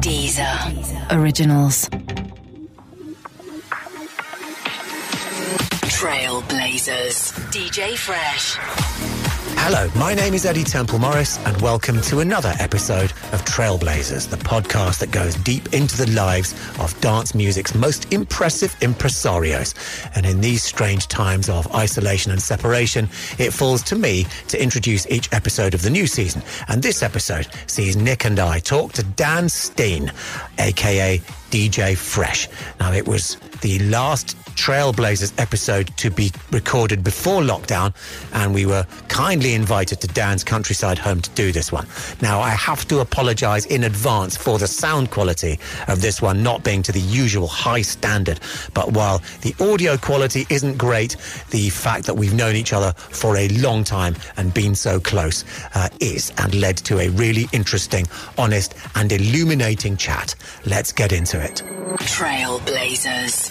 Deezer. Originals. Trailblazers. DJ Fresh. Hello, my name is Eddie Temple Morris, and welcome to another episode of Trailblazers, the podcast that goes deep into the lives of dance music's most impressive impresarios. And in these strange times of isolation and separation, it falls to me to introduce each episode of the new season. And this episode sees Nick and I talk to Dan Stein, aka DJ Fresh. Now, it was the last Trailblazers episode to be recorded before lockdown, and we were kindly invited to Dan's countryside home to do this one. Now, I have to apologize in advance for the sound quality of this one not being to the usual high standard. But while the audio quality isn't great, the fact that we've known each other for a long time and been so close uh, is and led to a really interesting, honest, and illuminating chat. Let's get into it. Trailblazers.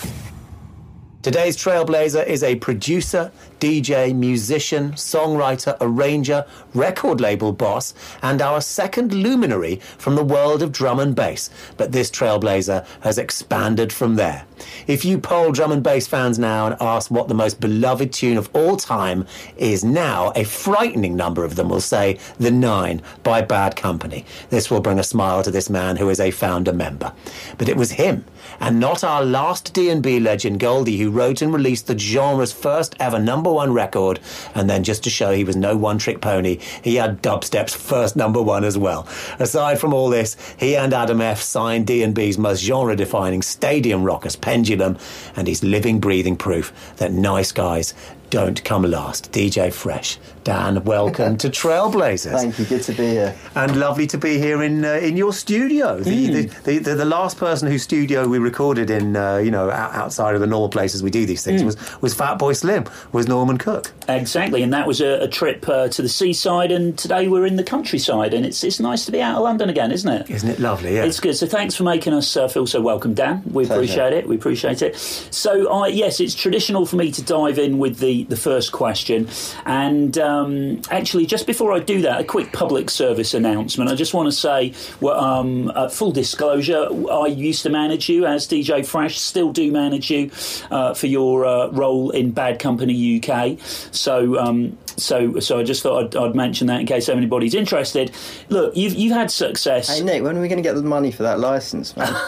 Today's Trailblazer is a producer, DJ, musician, songwriter, arranger, record label boss, and our second luminary from the world of drum and bass. But this Trailblazer has expanded from there. If you poll drum and bass fans now and ask what the most beloved tune of all time is now, a frightening number of them will say The Nine by Bad Company. This will bring a smile to this man who is a founder member. But it was him and not our last D&B legend Goldie who wrote and released the genre's first ever number one record and then just to show he was no one-trick pony he had dubstep's first number one as well aside from all this he and Adam F signed D&B's most genre-defining stadium rockers Pendulum and he's living breathing proof that nice guys don't come last. DJ Fresh. Dan, welcome to Trailblazers. Thank you. Good to be here. And lovely to be here in uh, in your studio. The, Hmm. the, the, the, last person whose studio we recorded in, uh, you know, outside of the normal places we do these things was was Fatboy Slim, was Norman Cook. Exactly, and that was a, a trip uh, to the seaside, and today we're in the countryside, and it's it's nice to be out of London again, isn't it? Isn't it lovely? Yeah. It's good. So thanks for making us uh, feel so welcome, Dan. We Pleasure. appreciate it. We appreciate it. So, I yes, it's traditional for me to dive in with the, the first question. And um, actually, just before I do that, a quick public service announcement. I just want to say, well, um, uh, full disclosure, I used to manage you as DJ Fresh, still do manage you uh, for your uh, role in Bad Company UK. So, um, so, so I just thought I'd, I'd mention that in case anybody's interested. Look, you've you've had success. Hey Nick, when are we going to get the money for that license, man?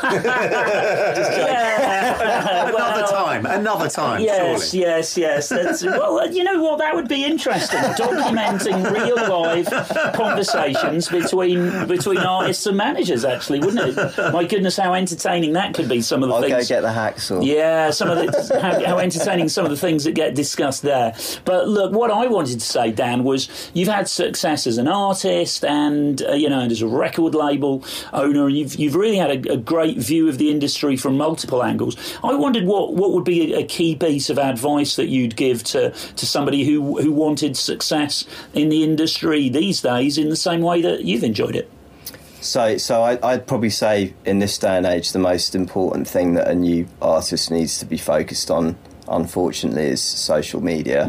Yeah. another Well, time, another time. Yes, surely. yes, yes. That's, well, uh, you know what? That would be interesting. Documenting real live conversations between between artists and managers. Actually, wouldn't it? My goodness, how entertaining that could be. Some of the I'll go things. get the hacksaw. Yeah, some of the how, how entertaining some of the things that get discussed there. But look, what I wanted to say, Dan, was you've had success as an artist and uh, you know and as a record label owner, and you've you've really had a, a great view of the industry from multiple angles. I wondered what what would be a, a key piece of advice that you'd give to to somebody who who wanted success in the industry these days in the same way that you've enjoyed it. So, so I, I'd probably say in this day and age, the most important thing that a new artist needs to be focused on, unfortunately, is social media,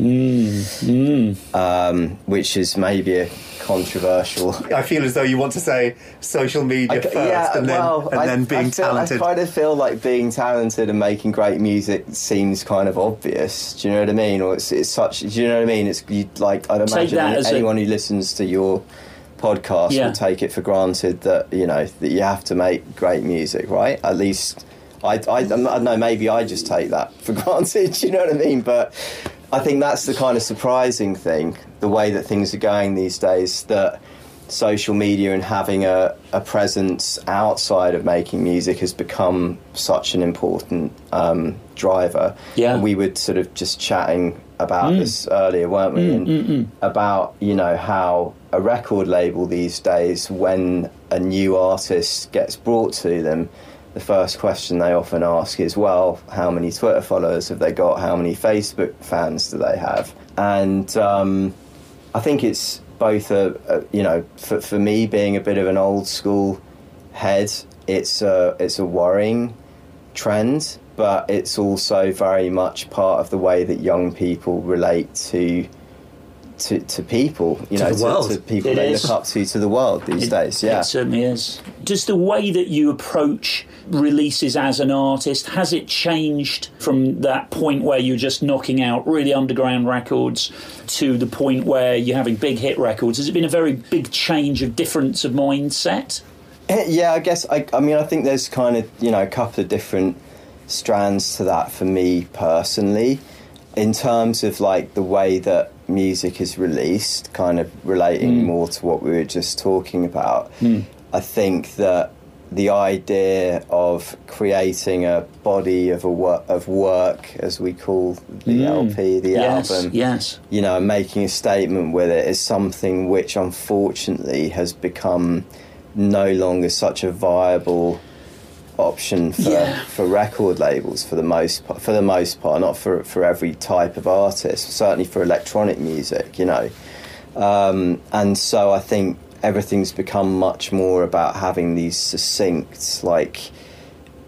Um, which is maybe a controversial. I feel as though you want to say social media first, and then well, and I, then being I feel, talented. I kind of feel like being talented and making great music seems kind of obvious. Do you know what I mean? Or it's, it's such. Do you know what I mean? It's you, like I'd Take imagine that as a- anyone who listens to your podcast Yeah. will take it for granted that you know that you have to make great music, right? At least I, I, I don't know. Maybe I just take that for granted. You know what I mean? But I think that's the kind of surprising thing, the way that things are going these days. That social media and having a, a presence outside of making music has become such an important um, driver. Yeah. And we were sort of just chatting about mm. this earlier, weren't we? Mm, and mm, About, you know, how a record label these days, when a new artist gets brought to them, the first question they often ask is, well, how many Twitter followers have they got? How many Facebook fans do they have? And um, I think it's both a, a you know for, for me being a bit of an old school head it's a it's a worrying trend but it's also very much part of the way that young people relate to to, to people, you To know, the world. to, people It they is. look up to to the world these days. Yeah. It certainly is. Does the way that you approach releases as an artist has it changed from that point where you're just knocking out really underground records to the point where you're having big hit records? Has it been a very big change of difference of mindset? Eh, Yeah, I guess. I, I mean, I think there's kind of you know a couple of different strands to that for me personally, in terms of like the way that music is released, kind of relating mm. more to what we were just talking about. Mm. I think that the idea of creating a body of a wor- of work, as we call the mm. LP, the yes, album, yes. you know, making a statement with it is something which unfortunately has become no longer such a viable option for, Yeah. for record labels for the most part, for the most part, not for for every type of artist, certainly for electronic music, you know. Um, and so I think everything's become much more about having these succinct, like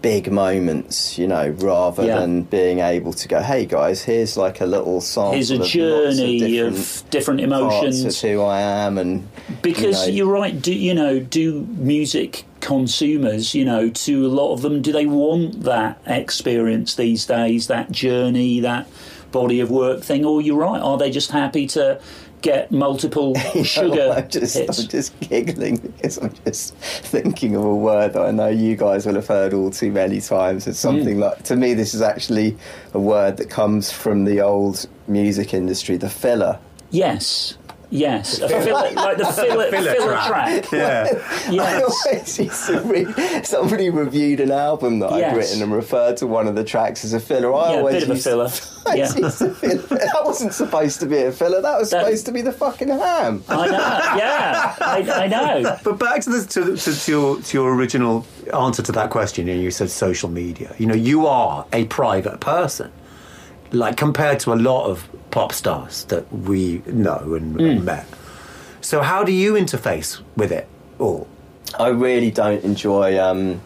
big moments, you know, rather Yeah. than being able to go, "Hey guys, here's like a little sample Here's a of journey different of different emotions. of who I am," and Because you know, you're right, do you know, do music consumers, you know, to a lot of them, do they want that experience these days, that journey, that body of work thing? Or you're right, are they just happy to get multiple sugar I'm just, hits? I'm just giggling because I'm just thinking of a word that I know you guys will have heard all too many times. It's Mm. something like, to me, this is actually a word that comes from the old music industry, the filler. Yes. Yes, a filler, like the filler, Filler filler, track. track. Yeah. I always used to read, somebody reviewed an album that Yes. I'd written and referred to one of the tracks as a filler. I Yeah, a always bit of a filler. I Yeah. used to that wasn't supposed to be a filler. That was That- supposed to be the fucking ham. I know. Yeah, I, I know. But back to, this, to, to, to, your, to your original answer to that question, and you said social media. You know, you are a private person, like compared to a lot of pop stars that we know and, and met. So, how do you interface with it all? I really don't enjoy um,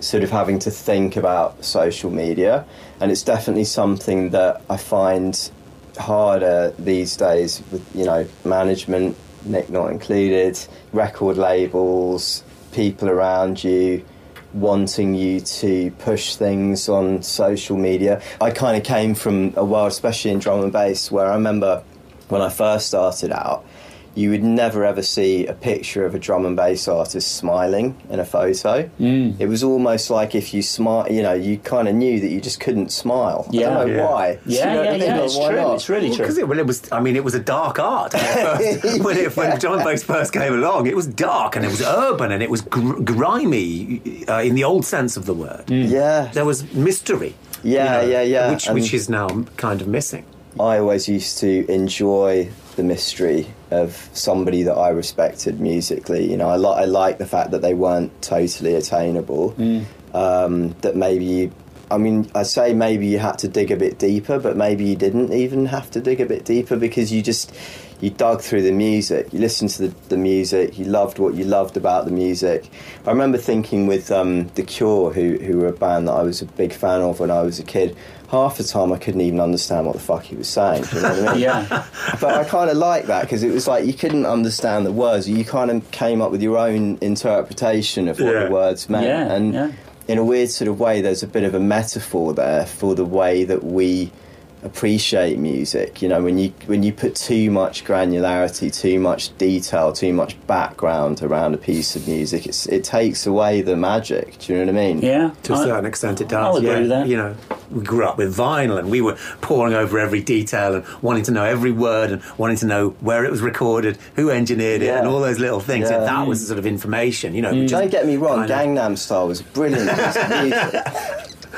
sort of having to think about social media, and it's definitely something that I find harder these days with you know management, Nick not included, record labels, people around you wanting you to push things on social media. I kind of came from a world, especially in drum and bass, where I remember when I first started out, you would never ever see a picture of a drum and bass artist smiling in a photo. Mm. It was almost like if you smile, you know, you kind of knew that you just couldn't smile. I Yeah. don't know Yeah. why. Yeah, You know what yeah, yeah. It's why true. not? It's really Because true. it, well, it was. I mean, it was a dark art when, it first, when, it, when John Bass first came along. It was dark and it was urban and it was gr- grimy uh, in the old sense of the word. Yeah. There was mystery. Yeah, yeah, yeah. Which, which is now kind of missing. I always used to enjoy the mystery of somebody that I respected musically. You know, I, li- I like the fact that they weren't totally attainable. Um, that maybe, you, I mean, I say maybe you had to dig a bit deeper, but maybe you didn't even have to dig a bit deeper because you just you dug through the music, you listened to the, the music, you loved what you loved about the music. I remember thinking with um, The Cure, who, who were a band that I was a big fan of when I was a kid, half the time I couldn't even understand what the fuck he was saying. You know what I mean? Yeah. But I kind of like that because it was like you couldn't understand the words. You kind of came up with your own interpretation of what Yeah. the words meant. Yeah, and yeah. In a weird sort of way, there's a bit of a metaphor there for the way that we appreciate music. You know, when you when you put too much granularity, too much detail, too much background around a piece of music, it's, it takes away the magic. Do you know what I mean? Yeah. To a I- certain extent, it does. I'll agree yeah. with that. You know, we grew up with vinyl, and we were poring over every detail and wanting to know every word and wanting to know where it was recorded, who engineered it, Yeah. and all those little things. Yeah. And that was the sort of information. You know, which is Don't get me wrong, kind of- Gangnam Style was brilliant music.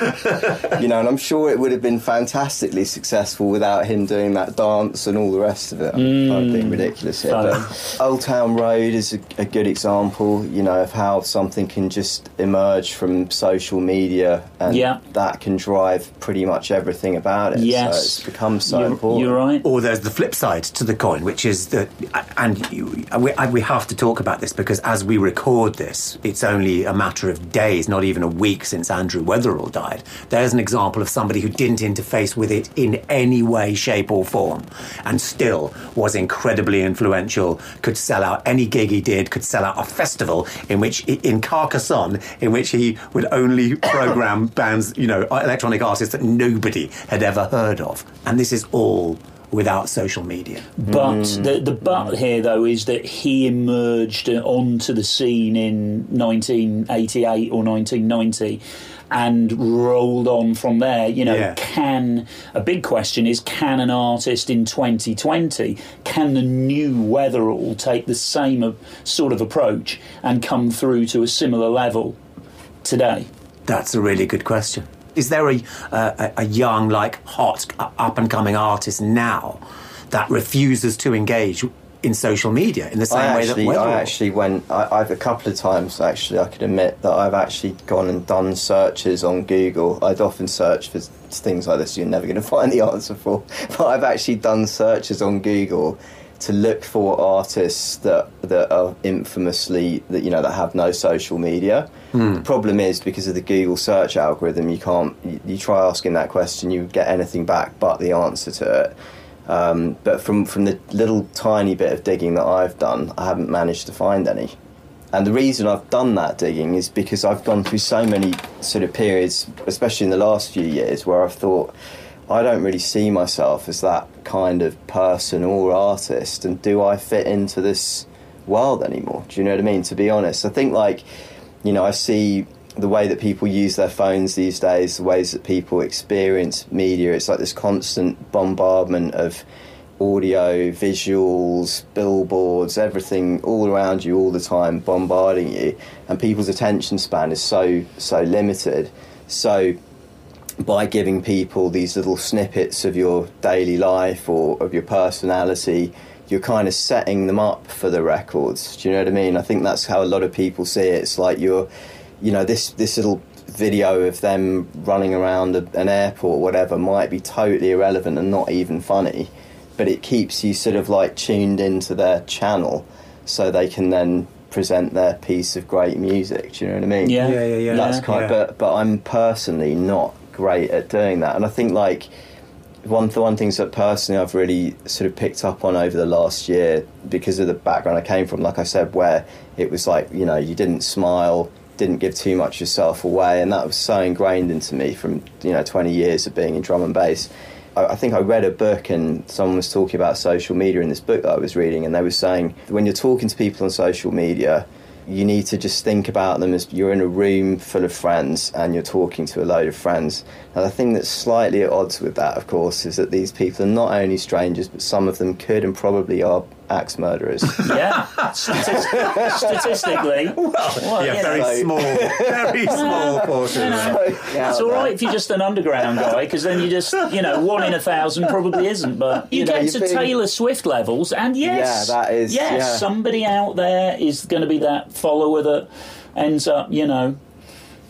you know, and I'm sure it would have been fantastically successful without him doing that dance and all the rest of it. I'm kind of being ridiculous here, but Old Town Road is a, a good example, you know, of how something can just emerge from social media and Yeah. that can drive pretty much everything about it. Yes. So it's become so you're, important. You're right. Or there's the flip side to the coin, which is that, and you, we, we have to talk about this because as we record this, it's only a matter of days, not even a week, since Andrew Weatherall died. Side, there's an example of somebody who didn't interface with it in any way, shape, or form, and still was incredibly influential. Could sell out any gig he did. Could sell out a festival in which, in Carcassonne, in which he would only program bands, you know, electronic artists that nobody had ever heard of. And this is all without social media. But mm. the the but mm. here though is that he emerged onto the scene in 1988 or 1990 and rolled on from there. You know, Yeah. can a big question is can an artist in 2020 can the new Weatherall take the same sort of approach and come through to a similar level today? That's a really good question. Is there a, uh, a a young, like, hot, up and coming artist now that refuses to engage in social media in the same I way actually, that? I actually went. I, I've a couple of times actually. I can admit that I've actually gone and done searches on Google. I'd often search for things like this you're never going to find the answer for. But I've actually done searches on Google to look for artists that that are infamously that you know that have no social media. Hmm. The problem is because of the Google search algorithm, you can't. You, you try asking that question, you get anything back but the answer to it. Um, but from, from the little tiny bit of digging that I've done, I haven't managed to find any. And the reason I've done that digging is because I've gone through so many sort of periods, especially in the last few years, where I've thought, I don't really see myself as that kind of person or artist, and do I fit into this world anymore? Do you know what I mean? To be honest, I think like, you know, I see the way that people use their phones these days, the ways that people experience media. It's like this constant bombardment of audio, visuals, billboards, everything all around you all the time, bombarding you, and people's attention span is so so limited. So by giving people these little snippets of your daily life or of your personality, you're kind of setting them up for the records. Do you know what I mean? I think that's how a lot of people see it. It's like you're, you know, this this little video of them running around a, an airport or whatever might be totally irrelevant and not even funny, but it keeps you sort of like tuned into their channel, so they can then present their piece of great music. Do you know what I mean? Yeah. Yeah, yeah, yeah. That's kind. Yeah. But but I'm personally not great at doing that, and I think like one the one things that personally I've really sort of picked up on over the last year because of the background I came from, like I said, where it was like you know you didn't smile, didn't give too much yourself away, and that was so ingrained into me from you know 20 years of being in drum and bass. I I think I read a book and someone was talking about social media in this book that I was reading, and they were saying when you're talking to people on social media, you need to just think about them as you're in a room full of friends and you're talking to a load of friends. Now, the thing that's slightly at odds with that, of course, is that these people are not only strangers, but some of them could and probably are axe murderers. Yeah, Statis- statistically. Well, yeah, you very know, small, very small portion. of it. It's all right if you're just an underground guy, because then you just, you know, one in a thousand probably isn't. But you, You know, get you to think- Taylor Swift levels, and yes, Yeah, that is- yes, yeah. somebody out there is going to be that follower that ends up, you know,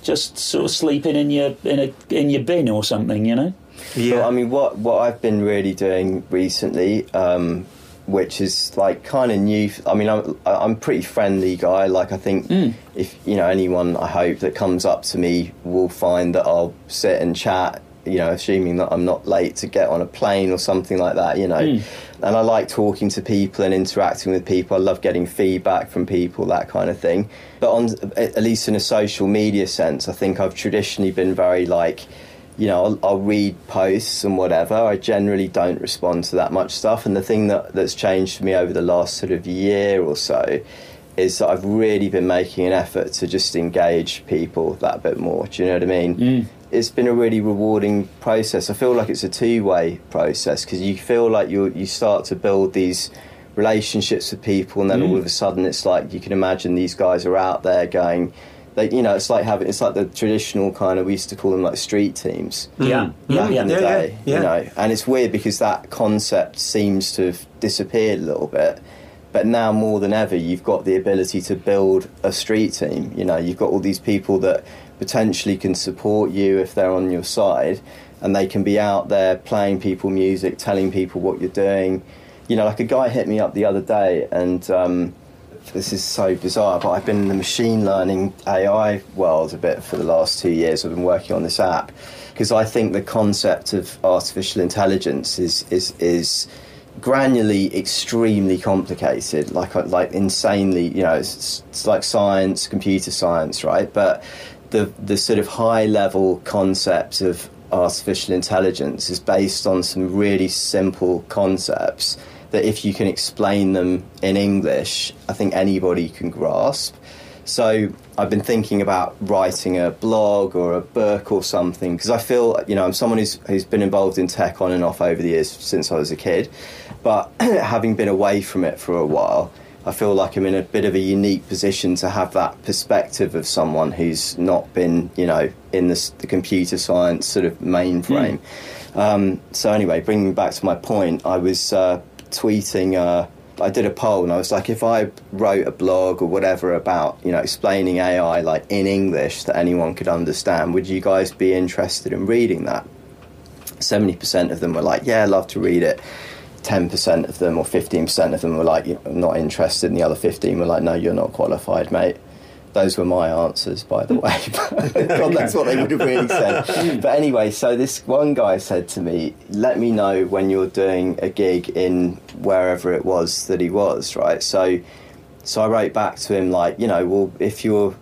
just sort of sleeping in your in a in your bin or something, you know. Yeah. But I mean, what what I've been really doing recently, um, which is like kind of new. I mean, I'm I'm a pretty friendly guy. Like I think mm. if you know anyone, I hope that comes up to me will find that I'll sit and chat. You know, assuming that I'm not late to get on a plane or something like that. You know, mm. and I like talking to people and interacting with people. I love getting feedback from people, that kind of thing. But on at least in a social media sense, I think I've traditionally been very like you know, I'll, I'll read posts and whatever. I generally don't respond to that much stuff. And the thing that, that's changed for me over the last sort of year or so is that I've really been making an effort to just engage people that bit more. Do you know what I mean? Mm. It's been a really rewarding process. I feel like it's a two-way process because you feel like you you start to build these relationships with people, and then mm. all of a sudden it's like you can imagine these guys are out there going. They, you know, it's like having it's like the traditional kind of we used to call them like street teams Yeah, yeah, back yeah. in the Yeah, yeah, day, yeah. you know. And it's weird because that concept seems to have disappeared a little bit. But now more than ever, you've got the ability to build a street team. You know, you've got all these people that potentially can support you if they're on your side, and they can be out there playing people music, telling people what you're doing. You know, like a guy hit me up the other day, and um, this is so bizarre, but I've been in the machine learning AI world a bit for the last two years. I've been working on this app because I think the concept of artificial intelligence is is is granularly extremely complicated, like uh, like insanely. You know, it's, it's like science, computer science, right? But the the sort of high level concept of artificial intelligence is based on some really simple concepts that if you can explain them in English, I think anybody can grasp. So I've been thinking about writing a blog or a book or something because I feel, you know, I'm someone who's, who's been involved in tech on and off over the years since I was a kid. But having been away from it for a while, I feel like I'm in a bit of a unique position to have that perspective of someone who's not been, you know, in this, the computer science sort of mainframe. Mm. Um, so anyway, bringing back to my point, I was uh, tweeting. Uh, I did a poll and I was like, if I wrote a blog or whatever about, you know, explaining AI like in English that anyone could understand, would you guys be interested in reading that? 70% of them were like, yeah, I'd love to read it. 10% of them or 15% of them were like, not interested, and the other 15 were like, no, you're not qualified, mate. Those were my answers, by the way. God, that's what they would have really said. But anyway, so this one guy said to me, let me know when you're doing a gig in wherever it was that he was, right? So, so I wrote back to him, like, you know, well, if you're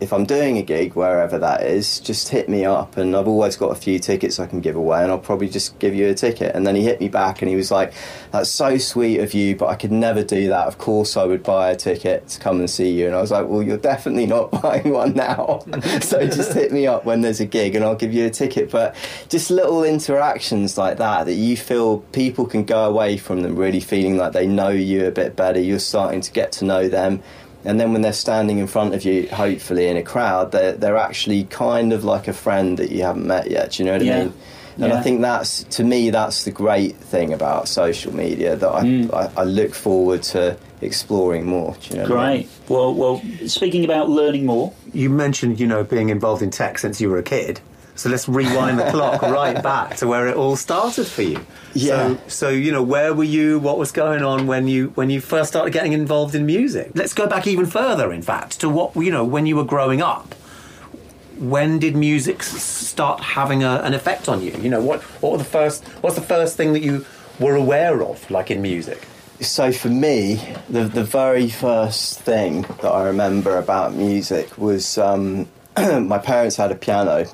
if I'm doing a gig wherever that is, just hit me up. And I've always got a few tickets I can give away, and I'll probably just give you a ticket. And then he hit me back and he was like, That's so sweet of you, but I could never do that. Of course, I would buy a ticket to come and see you. And I was like, Well, you're definitely not buying one now. so just hit me up when there's a gig and I'll give you a ticket. But just little interactions like that, that you feel people can go away from them really feeling like they know you a bit better. You're starting to get to know them and then when they're standing in front of you, hopefully in a crowd, they're they're actually kind of like a friend that you haven't met yet. Do you know what yeah. I mean? And yeah. I think that's to me that's the great thing about social media that I, mm. I, I, look forward to exploring more. Do you know great. I mean? Well, well, speaking about learning more, you mentioned you know being involved in tech since you were a kid. So let's rewind the clock right back to where it all started for you. Yeah. So, so, you know, where were you? What was going on when you when you first started getting involved in music? Let's go back even further, in fact, to what you know when you were growing up. When did music start having a, an effect on you? You know, what what were the first? What's the first thing that you were aware of, like in music? So for me, the the very first thing that I remember about music was um, my parents had a piano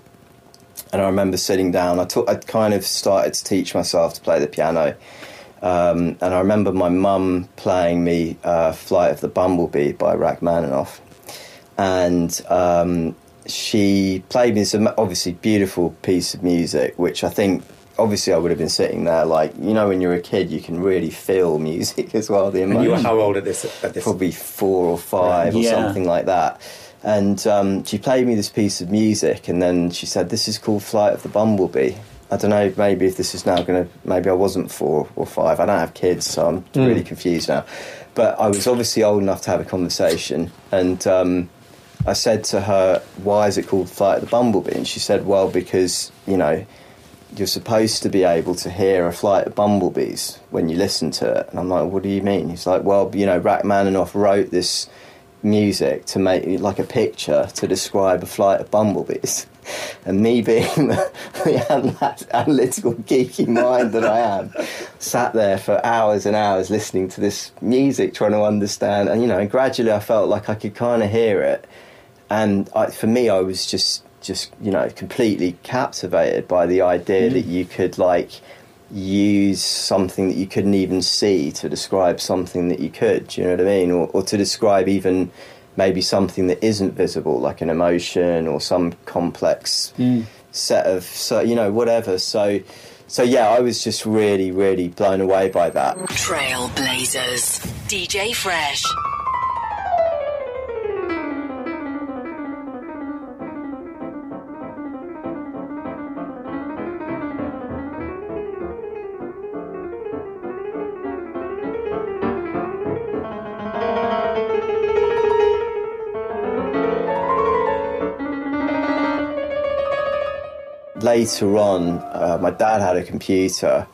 and I remember sitting down. I took, I'd kind of started to teach myself to play the piano. Um, and I remember my mum playing me uh, Flight of the Bumblebee by Rachmaninoff. And um, she played me some obviously beautiful piece of music, which I think obviously I would have been sitting there like you know when you're a kid you can really feel music as well. The emotion. And you were how old at this? At this? Probably four or five yeah. or something like that. And um, she played me this piece of music, and then she said, "This is called Flight of the Bumblebee." I don't know. Maybe if this is now going to, maybe I wasn't four or five. I don't have kids, so I'm mm. really confused now. But I was obviously old enough to have a conversation, and um, I said to her, "Why is it called Flight of the Bumblebee?" And she said, "Well, because you know." You're supposed to be able to hear a flight of bumblebees when you listen to it. And I'm like, what do you mean? He's like, well, you know, Rachmaninoff wrote this music to make like a picture to describe a flight of bumblebees. And me being the, the analytical geeky mind that I am, sat there for hours and hours listening to this music, trying to understand. And you know, and gradually I felt like I could kind of hear it. And I, for me, I was just, just you know, completely captivated by the idea mm. that you could like use something that you couldn't even see to describe something that you could. Do you know what I mean? Or, or to describe even maybe something that isn't visible, like an emotion or some complex mm. set of, so you know, whatever. So, so yeah, I was just really, really blown away by that. Trailblazers, DJ Fresh. Later on, uh, my dad had a computer,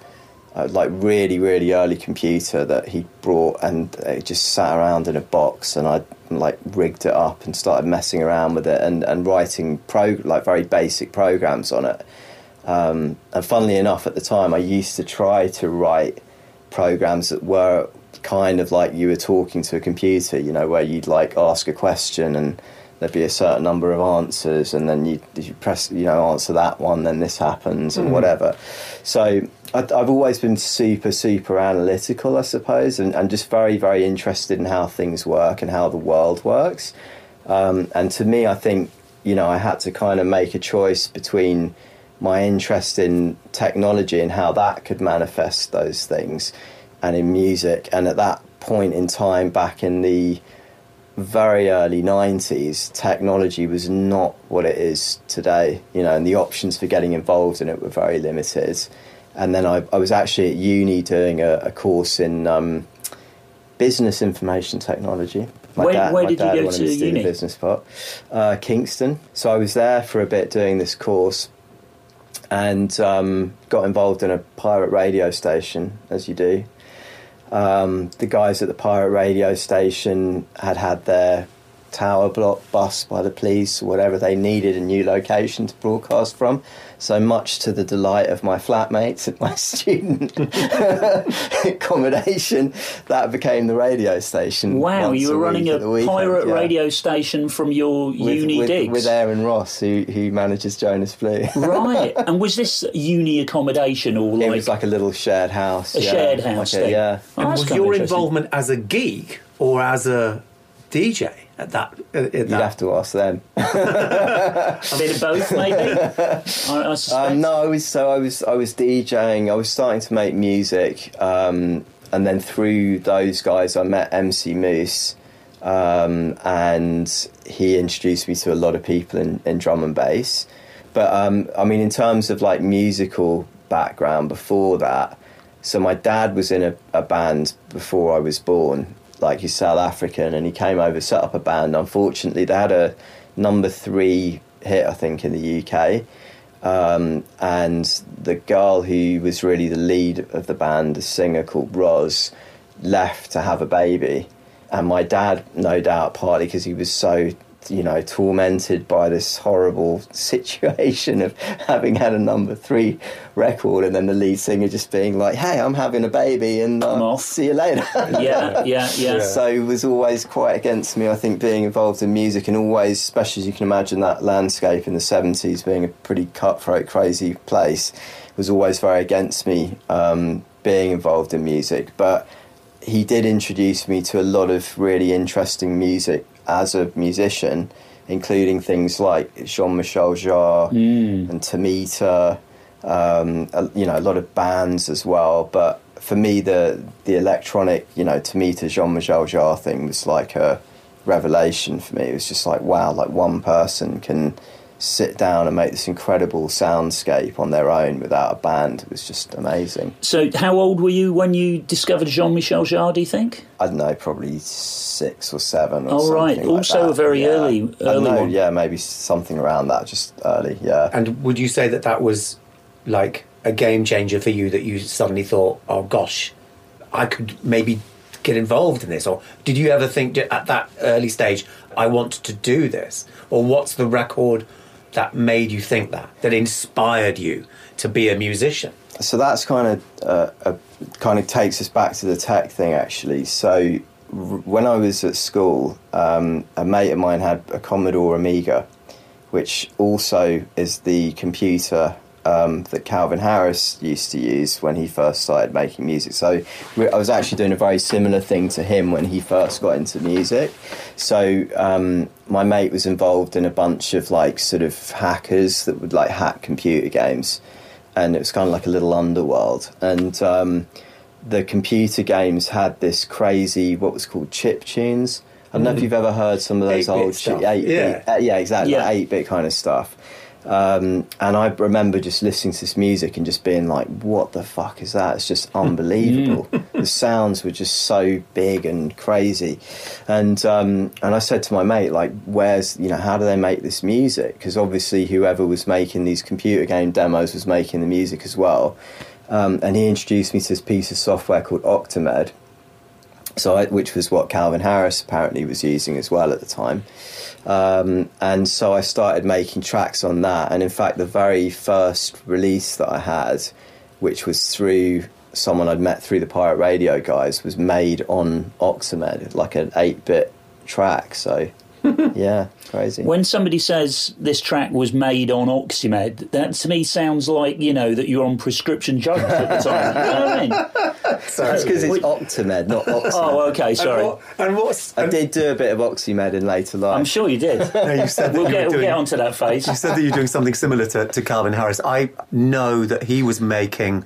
a like really really early computer that he brought, and it just sat around in a box, and I like rigged it up and started messing around with it and, and writing pro like very basic programs on it. Um, and funnily enough, at the time, I used to try to write programs that were kind of like you were talking to a computer, you know, where you'd like ask a question and there'd be a certain number of answers, and then you you press you know answer that one, then this happens and whatever. So I, I've always been super super analytical, I suppose, and, and just very very interested in how things work and how the world works. Um, and to me, I think you know I had to kind of make a choice between my interest in technology and how that could manifest those things, and in music. And at that point in time, back in the very early 90s, technology was not what it is today, you know, and the options for getting involved in it were very limited. And then I, I was actually at uni doing a, a course in um, business information technology. My Where- dad, where my did you dad wanted to to do uni? the business part. Uh, Kingston. So I was there for a bit doing this course and um, got involved in a pirate radio station, as you do. Um, the guys at the pirate radio station had had their tower block bus by the police whatever they needed a new location to broadcast from. So much to the delight of my flatmates and my student accommodation, that became the radio station. Wow, you were running a weekend, pirate yeah. radio station from your with, uni with, digs. with Aaron Ross, who who manages Jonas Blue. right. And was this uni accommodation or it like, was like a little shared house. a yeah. shared house Like a- yeah. Oh, And was your involvement as a geek or as a DJ at that? At You'd that? have to ask them. A bit of both, maybe. I, I. Um, no, I was so I was I was DJing. I was starting to make music, um, and then through those guys, I met MC Moose, um, and he introduced me to a lot of people in, in drum and bass. But um, I mean, in terms of like musical background before that, so my dad was in a, a band before I was born. Like he's South African, and he came over, set up a band. Unfortunately, they had a number three hit, I think, in the UK um, and the girl who was really the lead of the band, the singer called Roz, left to have a baby. And my dad, no doubt, partly because he was so, you know, tormented by this horrible situation of having had a number three record and then the lead singer just being like, hey, I'm having a baby and I'm uh, see you later. yeah, yeah, yeah. So he was always quite against me, I think, being involved in music and always, especially as you can imagine that landscape in the 70s being a pretty cutthroat, crazy place, was always very against me um, being involved in music. But he did introduce me to a lot of really interesting music as a musician, including things like Jean Michel Jarre and Tomita, um, a- you know, a lot of bands as well. But for me, the the electronic, you know, Tomita Jean Michel Jarre thing was like a revelation for me. It was just like, wow, like one person can sit down and make this incredible soundscape on their own without a band. It was just amazing. So, how old were you when you discovered Jean Michel Jarre, do you think? I don't know, probably six or seven. Or Oh, right. something like Also that. a very Yeah. early- I don't early know, one. Yeah, maybe something around that, just early. Yeah. And would you say that that was like a game changer for you that you suddenly thought, oh gosh, I could maybe get involved in this? Or did you ever think at that early stage, I want to do this? Or what's the record that made you think that, that inspired you to be a musician? so that's kind of uh, uh, kind of takes us back to the tech thing actually. So when I was at school, um, a mate of mine had a Commodore Amiga, which also is the computer um, that Calvin Harris used to use when he first started making music. So I was actually doing a very similar thing to him when he first got into music. So um, my mate was involved in a bunch of like sort of hackers that would like hack computer games, and it was kind of like a little underworld. And um, the computer games had this crazy what was called chip tunes. I don't know if you've ever heard some of those 8-bit old eight Yeah. bit, uh, yeah, exactly, Yeah. eight bit kind of stuff. Um, and I remember just listening to this music and just being like, "What the fuck is that? It's just unbelievable." the sounds were just so big and crazy, and um, and I said to my mate, like, "Where's you know how do they make this music?" Because obviously whoever was making these computer game demos was making the music as well. um, and he introduced me to this piece of software called Octamed. So, I, which was what Calvin Harris apparently was using as well at the time. Um, and so I started making tracks on that. And in fact, the very first release that I had, which was through someone I'd met through the Pirate Radio guys, was made on Octamed, like an 8 bit track. So, yeah, crazy. When somebody says this track was made on Oxymed, that to me sounds like you know that you're on prescription drugs at the time. you know what I mean? Sorry, it's because it's Wait. Octamed, not Oxymed. Oh, okay, sorry. And, what, and what's I did do a bit of Oxymed in later life. I'm sure you did. No, you said that we'll you get were we'll doing, get onto that phase. You said that you're doing something similar to, to Calvin Harris. I know that he was making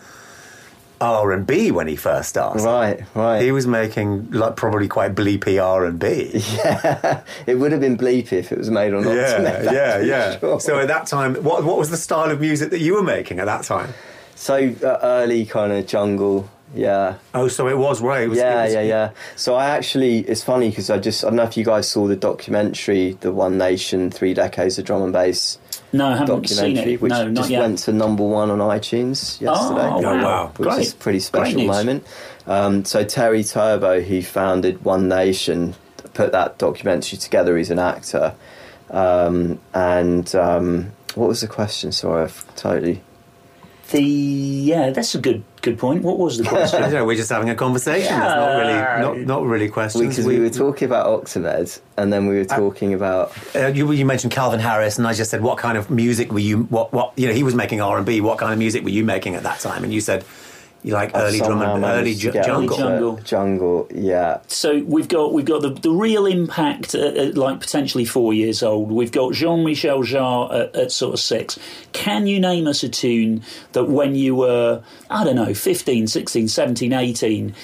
R and B when he first started. Right, right. He was making like probably quite bleepy R and B. Yeah, it would have been bleepy if it was made on. Yeah, yeah, yeah. sure. So at that time, what what was the style of music that you were making at that time? So uh, early kind of jungle, yeah. Oh, so it was right. It was, yeah, was- yeah, yeah. So I actually, it's funny because I just, I don't know if you guys saw the documentary, the One Nation, Three Decades of Drum and Bass No, I haven't seen it. which no, not just yet. went to number one on iTunes yesterday. Oh, wow. wow. Which Great. is a pretty special moment. Um, so Terry Turbo, who founded One Nation, put that documentary together. He's an actor. Um, and um, what was the question? Sorry, I've totally. The yeah, that's a good good point. What was the I question? don't know, we're just having a conversation. It's not really, not, not really questions. Because we, were talking about Octamed, and then we were talking about Uh, you, you mentioned Calvin Harris, and I just said, "What kind of music were you? What, what? You know, he was making R and B. What kind of music were you making at that time?" And you said, "You like I've early drum and early ju- get jungle." Jungle. Jungle, yeah. so we've got we've got the, the real impact at, at like potentially four years old. We've got Jean Michel Jarre at, at sort of six. Can you name us a tune that when you were I don't know 15, 16, 17, 18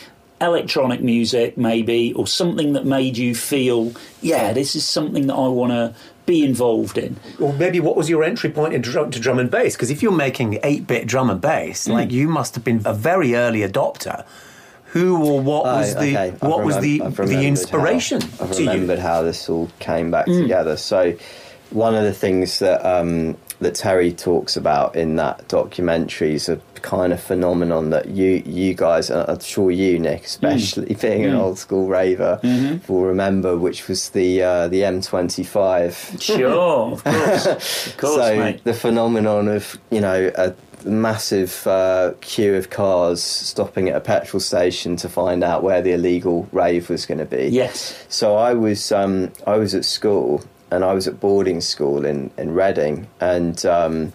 electronic music maybe or something that made you feel yeah this is something that I want to be involved in. Or maybe what was your entry point into drum, to drum and bass? Because if you're making eight-bit drum and bass, Mm. like you must have been a very early adopter. Who or what Oh, was the okay. I've what was the the inspiration how, I've to you? remembered how this all came back together. So, one of the things that um, that Terry talks about in that documentary is a kind of phenomenon that you you guys, I'm sure you Nick, especially being an old school raver, will remember, which was the uh, the M25. Sure, of course, of course, so mate. the phenomenon of you know a massive uh, queue of cars stopping at a petrol station to find out where the illegal rave was going to be. Yes. So I was um, I was at school and I was at boarding school in in Reading and. Um,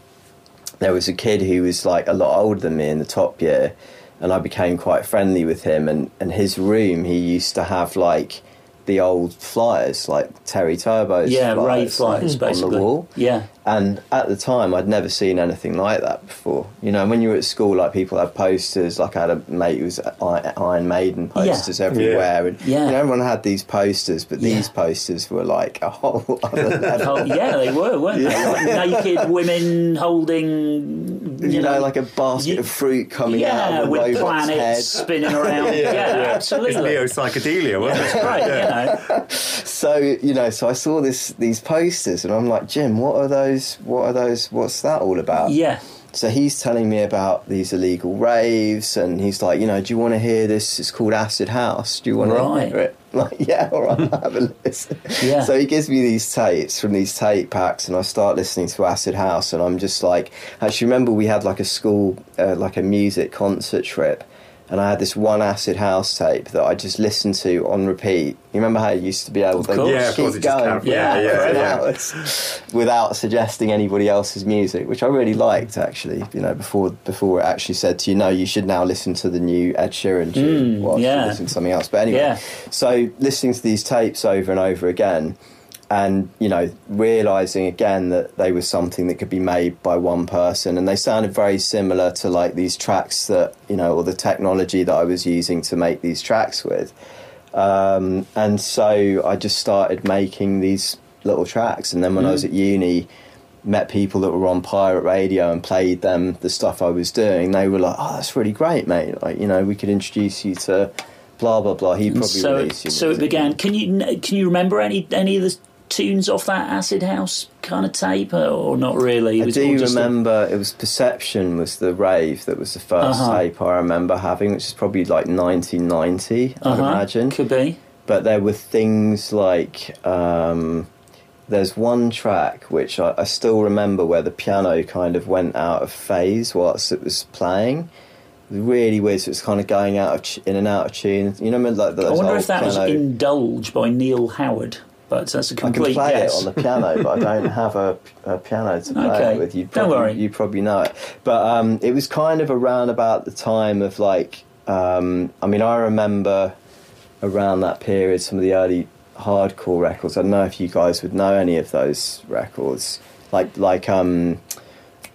there was a kid who was like a lot older than me in the top year and I became quite friendly with him and, and his room he used to have like the old flyers like Terry Turbo's Yeah, flyers, flyers, like, on the wall Yeah. And at the time I'd never seen anything like that before you know when you were at school like people had posters like I had a mate who was Iron Maiden posters everywhere and Yeah. you know, everyone had these posters but these posters were like a whole other oh, level Oh, yeah, they were, weren't they? Like naked women holding, you, you know, like a basket you- of fruit coming out of a with planets head. spinning around. yeah, absolutely. It's neo psychedelia, wasn't That's it? right, you know. So you know, so I saw this these posters, and I'm like, Jim, what are those? What are those? What's that all about? Yeah. So he's telling me about these illegal raves, and he's like, you know, do you want to hear this? It's called Acid House. Do you want Right. to hear it? Like, yeah, all right, I'll have a listen. Yeah. So he gives me these tapes from these tape packs, and I start listening to Acid House, and I'm just like, actually, remember we had like a school, uh, like a music concert trip. And I had this one acid house tape that I just listened to on repeat. You remember how you used to be able to course. Yeah, of keep course, it just going carried- yeah, yeah, yeah. hours without suggesting anybody else's music, which I really liked actually. You know, before before it actually said to you, no, you should now listen to the new Ed Sheeran tune hmm, whilst yeah. you listen to something else. But anyway, Yeah. so listening to these tapes over and over again, and you know, realizing again that they were something that could be made by one person, and they sounded very similar to like these tracks that you know, or the technology that I was using to make these tracks with. Um, and so I just started making these little tracks. And then when I was at uni, met people that were on pirate radio and played them the stuff I was doing. They were like, "Oh, that's really great, mate! Like, you know, we could introduce you to blah blah blah." He probably So, released you. so it began. Can you can you remember any any of the tunes off that Acid House kind of tape, or, or not really? It I was do more just a- remember it was Perception was the rave that was the 1st Uh-huh. tape I remember having, which is probably like 1990, I'd Uh-huh, imagine. Could be. But there were things like um, there's one track which I, I still remember where the piano kind of went out of phase whilst it was playing. It was really weird. So it was kind of going out of ch- in and out of tune. You know, like those I wonder if that was piano- Indulge by Neil Howard. But that's a I can play guess. it on the piano, but I don't have a, a piano to play Okay. it with. You Don't probably, worry. You probably know it, but um, it was kind of around about the time of like. Um, I mean, I remember around that period some of the early hardcore records. I don't know if you guys would know any of those records, like like um,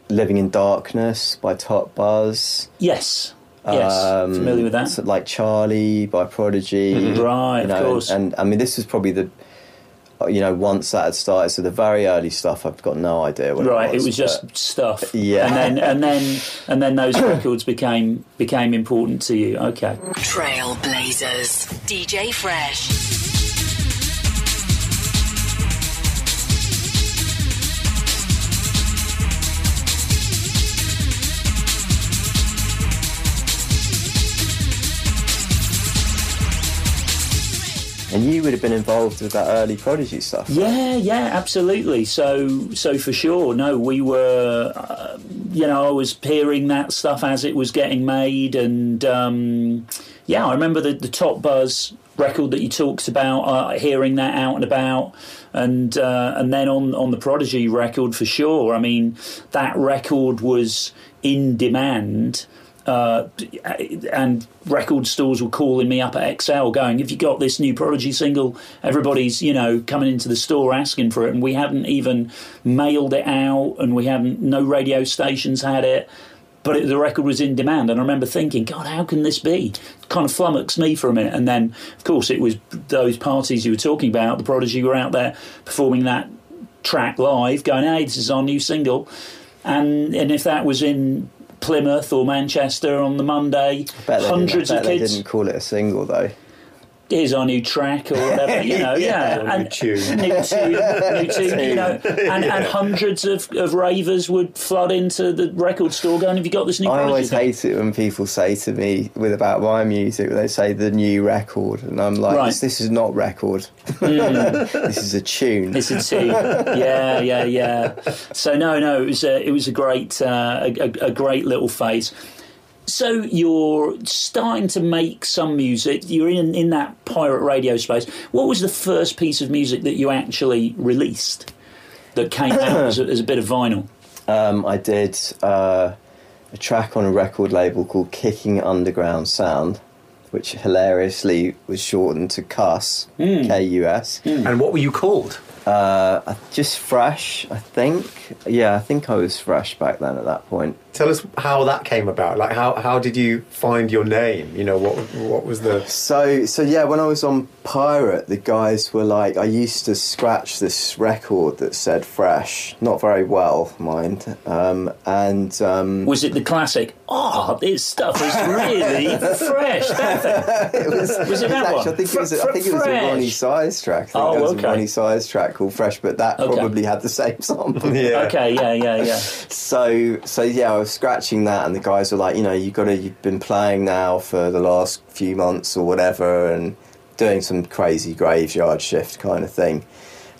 "Living in Darkness" by Top Buzz. Yes. Yes. Um, Familiar with that? so like Charly by Prodigy. Right, you of course. And, I mean, this was probably the, you know, once that had started. So the very early stuff, I've got no idea what right. it was. It was just stuff. Yeah. And then and then and then those records became became important to you. Okay. Trailblazers. DJ Fresh. And you would have been involved with that early Prodigy stuff. Yeah, yeah, absolutely. So, so for sure, no, we were, uh, you know, I was hearing that stuff as it was getting made, and um, yeah, I remember the, the Top Buzz record that you talked about, uh, hearing that out and about, and uh, and then on on the Prodigy record for sure. I mean, that record was in demand. Uh, and record stores were calling me up at XL going, Have you got this new Prodigy single? Everybody's, you know, coming into the store asking for it. And we hadn't even mailed it out and we hadn't, no radio stations had it. But it, the record was in demand. And I remember thinking, God, how can this be? Kind of flummoxed me for a minute. And then, of course, it was those parties you were talking about. The Prodigy were out there performing that track live, going, Hey, this is our new single. And, and if that was in Plymouth or Manchester on the Monday, Bet they hundreds didn't, I of bet kids. They didn't call it a single though. Here's our new track or whatever, you know, yeah, Or and new tune. new tune, new tune, you know, and, and hundreds of, of ravers would flood into the record store going, "Have you got this new?" I always thing?" hate it when people say to me with about my music, they say the new record, and I'm like, Right. this, this is not record. this is a tune. It's a two. yeah, yeah, yeah. So no, no, it was a, it was a great, uh, a, a, a great little phase. So you're starting to make some music. You're in in that pirate radio space. What was the first piece of music that you actually released that came out as a, as a bit of vinyl? Um, I did uh, a track on a record label called Kicking Underground Sound, which hilariously was shortened to Cuss, Hmm. K U S. And what were you called? Uh, just fresh, I think. Yeah, I think I was fresh back then at that point. Tell us how that came about. Like, how, how did you find your name? You know, what what was the So, so yeah, when I was on Pirate, the guys were like, I used to scratch this record that said fresh, not very well, mind, um, and um, Was it the classic? Oh, this stuff is really fresh. It was, Was it that actually, one? I think it was, I think it was a Fresh. Roni Size track. I think Oh, there was okay. a Roni Size track called Fresh, but that Okay. probably had the same sample. yeah? Okay, yeah, yeah, yeah. So, so yeah, I was scratching that, and the guys were like, you know, you've got to, you've been playing now for the last few months or whatever, and doing some crazy graveyard shift kind of thing.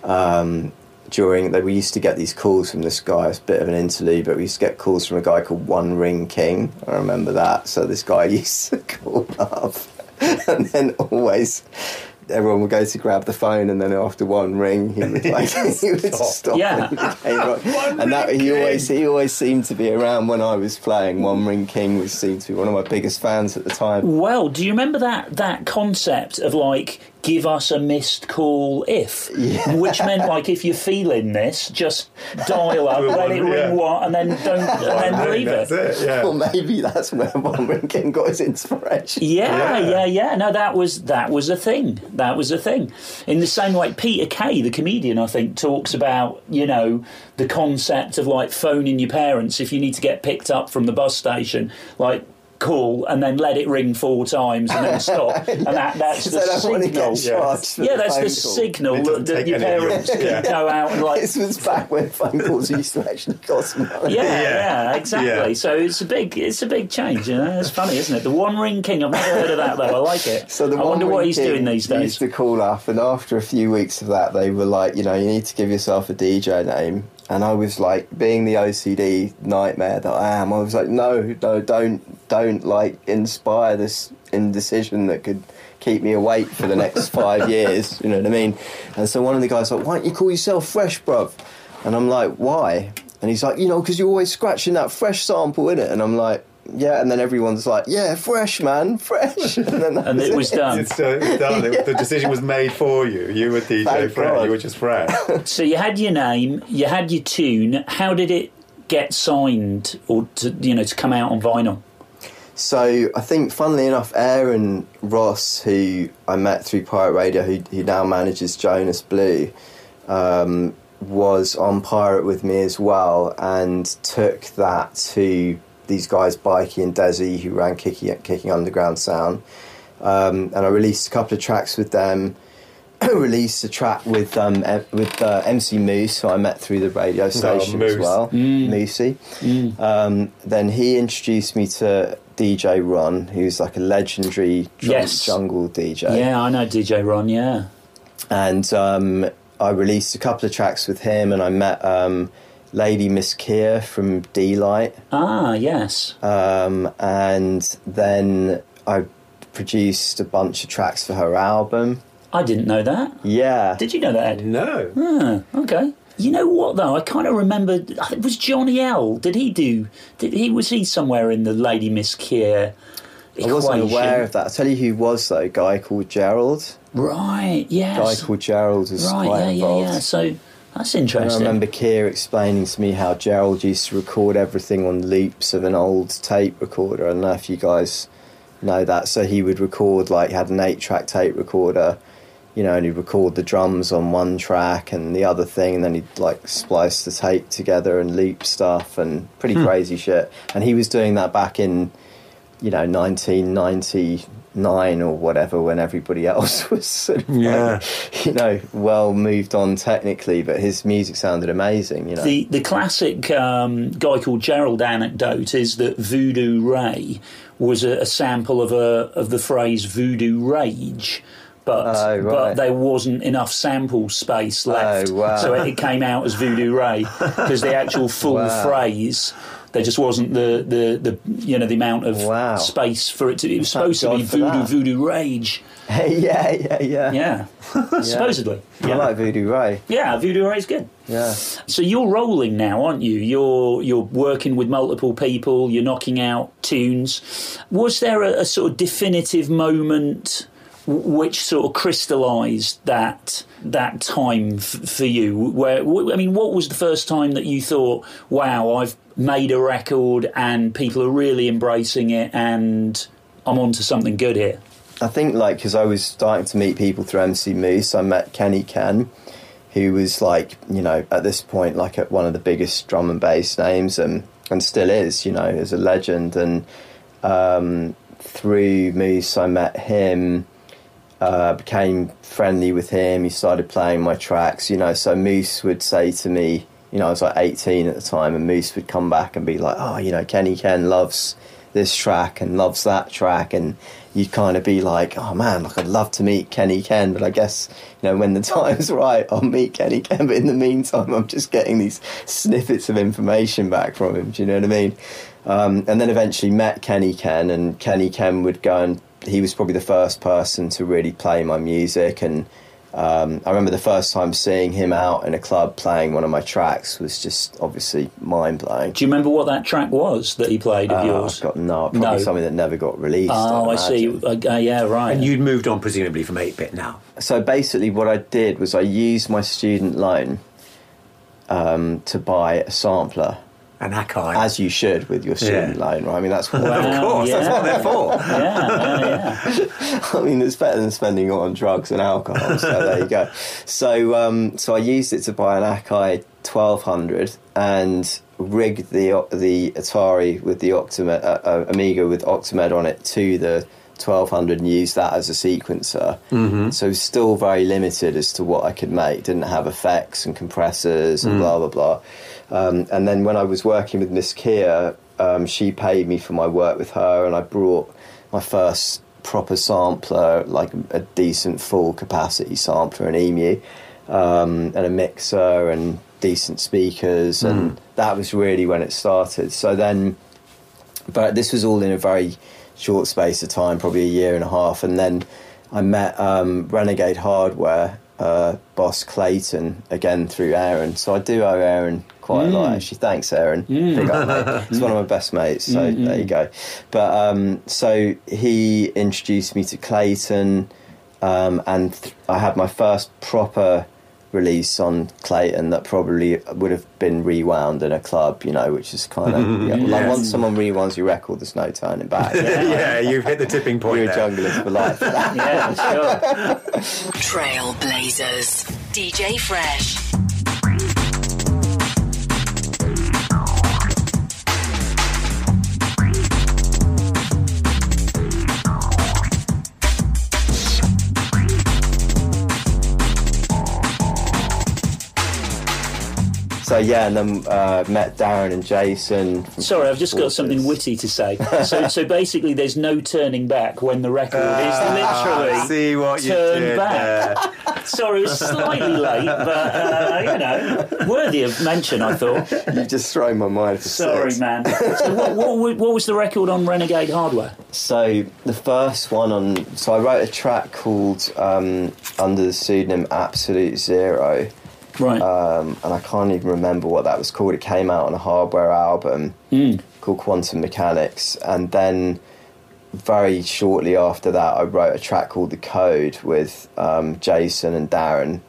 Um, during that, we used to get these calls from this guy. It's a bit of an interlude, but we used to get calls from a guy called One Ring King. I remember that. So this guy used to call up, and then always. Everyone would go to grab the phone, and then after one ring, he would like he would Stop. stop. Yeah. and and that he always he always seemed to be around when I was playing. One Ring King was seemed to be one of my biggest fans at the time. Well, do you remember that that concept of like give us a missed call if, which meant like if you're feeling this, just dial up, let it ring Yeah. what, and then don't, and then leave it. it. Yeah. Or maybe that's where One Ring King got his inspiration. Yeah, Yeah. yeah, yeah. No, that was that was a thing. That was a thing. In the same way, Peter Kay, the comedian, I think, talks about you know the concept of like phoning your parents if you need to get picked up from the bus station. Like call and then let it ring four times and then stop. And that, that's the They don't want to signal. get charged for Yeah, that's phone the call. signal that, that your any of your- parents can Yeah. go out and like This was back when phone calls used to actually cost money. Yeah, Yeah. yeah, exactly. Yeah. So it's a big, it's a big change. You know, it's funny, isn't it? The one ring king. I've never heard of that though. I like it. So the I wonder what he's doing these days. Used to call up, and after a few weeks of that, they were like, you know, you need to give yourself a DJ name. And I was like, being the OCD nightmare that I am, I was like, no, no, don't, don't like inspire this indecision that could keep me awake for the next five years. You know what I mean? And so one of the guys like, why don't you call yourself Fresh, bruv? And I'm like, why? And he's like, you know, because you're always scratching that fresh sample in it. And I'm like, yeah. And then everyone's like, yeah, fresh, man, fresh. And, then that and was it was done. It's uh, it's done. The- The decision was made for you. You were DJ Thank Fred. God. You were just Fred. So you had your name, you had your tune. How did it get signed, or to you know to come out on vinyl? So I think, funnily enough, Aaron Ross, who I met through Pirate Radio, who, who now manages Jonas Blue, um, was on Pirate with me as well, and took that to these guys, Bikey and Desi, who ran Kicking, Kicking Underground Sound. Um, and I released a couple of tracks with them. released a track with um, with uh, MC Moose, who I met through the radio station as Moose. well, Moosey. Um, then he introduced me to DJ Ron, who's like a legendary drum- Yes. jungle DJ. Yeah, I know DJ Ron. Yeah, And um, I released a couple of tracks with him, and I met um, Lady Miss Kier from Deee-Lite. ah, yes. Um, and then I produced a bunch of tracks for her album. I didn't know that. Yeah. Did you know that? Ed? No. Ah, okay. You know what though? I kind of remember. It was Johnny L. Did he do? Did he was he somewhere in the Lady Miss Kier? I wasn't aware of that. I'll tell you who was though. A guy called Gerald. Right. A guy called Gerald was right. quite Yeah. Yeah. involved. Yeah. So that's And I remember Kier explaining to me how Gerald used to record everything on loops of an old tape recorder. I don't know if you guys know that. So he would record like he had an eight track tape recorder, you know, and he'd record the drums on one track and the other thing, and then he'd like splice the tape together and loop stuff and pretty hmm. crazy shit. And he was doing that back in, you know, 1999 or whatever when everybody else was sort of Yeah. like, you know, well moved on technically, but his music sounded amazing, you know. The the classic um, guy called Gerald anecdote is that Voodoo Ray was a, a sample of a of the phrase Voodoo Rage. But, Oh, right. but there wasn't enough sample space left, Oh, wow. so it came out as Voodoo Ray because the actual full Wow. phrase there just wasn't the, the, the you know the amount of Wow. space for it to. It was Thank supposed to be Voodoo that. Voodoo Rage, yeah, yeah, yeah. yeah, supposedly. I like Voodoo Ray. yeah, Voodoo Ray's good. Yeah. So you're rolling now, aren't you? You're you're working with multiple people. You're knocking out tunes. Was there a, a sort of definitive moment which sort of crystallised that that time f- for you? Where I mean, what was the first time that you thought, "Wow, I've made a record and people are really embracing it, and I'm onto something good here"? I think like because I was starting to meet people through MC Moose, I met Kenny Ken, who was like you know at this point like one of the biggest drum and bass names and and still is you know as a legend and um, through Moose I met him. Uh, became friendly with him. He started playing my tracks, you know. So Moose would say to me, you know, I was like 18 at the time, and Moose would come back and be like, "Oh, you know, Kenny Ken loves this track and loves that track," and you'd kind of be like, "Oh man, like I'd love to meet Kenny Ken, but I guess you know when the time's right, I'll meet Kenny Ken." But in the meantime, I'm just getting these snippets of information back from him. Do you know what I mean? Um, and then eventually met Kenny Ken, and Kenny Ken would go and he was probably the first person to really play my music and um, I remember the first time seeing him out in a club playing one of my tracks was just obviously mind blowing. Do you remember what that track was that he played of Uh, yours? I've got no, probably No. something that never got released. Oh, I I'd see. Uh, yeah, right. And you'd moved on presumably from 8 bit now. So basically, what I did was I used my student loan um, to buy a sampler, And Akai. as you should with your student Yeah. loan, right? I mean, that's what of course, that's what they're for. yeah, yeah, yeah. I mean, it's better than spending it on drugs and alcohol. So there you go. So, um, so I used it to buy an Akai 1200 and rigged the the Atari with the Octamed, uh, uh, Amiga with Octamed on it to the 1200 and used that as a sequencer. Mm-hmm. So still very limited as to what I could make. Didn't have effects and compressors and blah blah blah. Um, and then when I was working with Miss Kier, um, she paid me for my work with her, and I brought my first proper sampler, like a decent full capacity sampler, an EMU, um, and a mixer and decent speakers, and that was really when it started. So then, but this was all in a very short space of time, probably a year and a half, and then I met um, Renegade Hardware uh, boss Clayton again through Aaron. So I do owe Aaron quite a lot. Actually, thanks, Aaron. Big up, mate. He's one of my best mates. So there you go. But um, so he introduced me to Clayton, um, and th- I had my first proper release on Clayton that probably would have been rewound in a club, you know, which is kind of yeah, like Yes. once someone rewinds your record, there's no turning back. yeah, you've hit the tipping point You're a there. junglist for life. Yeah, sure. Trailblazers. DJ Fresh. So yeah, and then uh, met Darren and Jason. Sorry, I've just got something witty to say. So, so basically, there's no turning back when the record Ah, is literally see what you turned did back. there. Sorry, it was slightly late, but uh, you know, worthy of mention. I thought. You've just thrown my mind for Sorry, six. man. So what, what, what was the record on Renegade Hardware? So the first one on, so I wrote a track called um, under the pseudonym Absolute Zero, Right. um, and I can't even remember what that was called. It came out on a hardware album called Quantum Mechanics, and then very shortly after that, I wrote a track called The Code with um, Jason and Darren.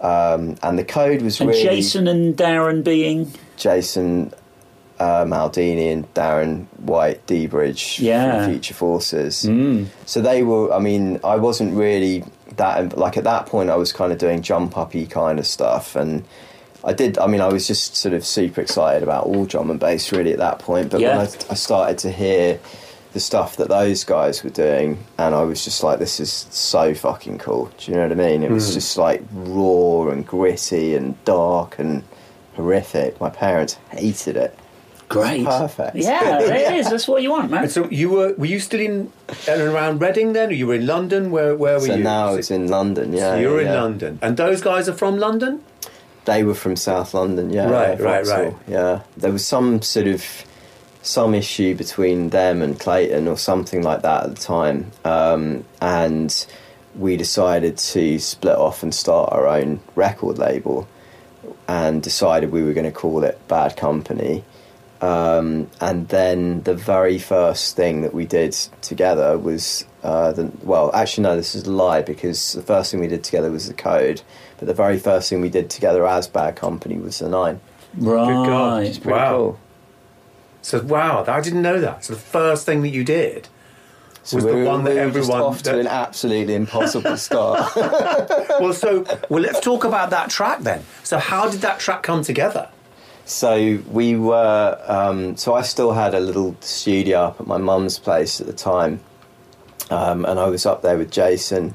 Um, and the code was and really Jason and Darren being Jason uh, Maldini and Darren White dBridge Yeah. from Future Forces. So they were. I mean, I wasn't really that like at that point. I was kind of doing jump uppy kind of stuff, and I did. I mean, I was just sort of super excited about all drum and bass really at that point. But Yeah. when I, I started to hear the stuff that those guys were doing, and I was just like, this is so fucking cool. Do you know what I mean? It was hmm. just like raw and gritty and dark and horrific. My parents hated it. Great. Perfect. Yeah, it is. That's what you want, man. And so you were were you still in and around Reading then, or you were in London? Where where were you? So you? now it's in London. Yeah, so you're in. London, and those guys are from London. They were from South London. Yeah, Right, right, Vauxhall, right. Yeah, there was some sort of some issue between them and Clayton or something like that at the time, um, and we decided to split off and start our own record label, and decided we were going to call it Bad Company. Um, and then the very first thing that we did together was uh, the well, actually no, this is a lie because the first thing we did together was the code, but the very first thing we did together as Bad Company was the Nine. right. Good God. It's pretty Wow. cool. So wow, I didn't know that. So the first thing that you did So was we the were, one that we were just everyone. off to an absolutely impossible start. well, so well, let's talk about that track then. So how did that track come together? So we were. Um, so I still had a little studio up at my mum's place at the time, um, and I was up there with Jason.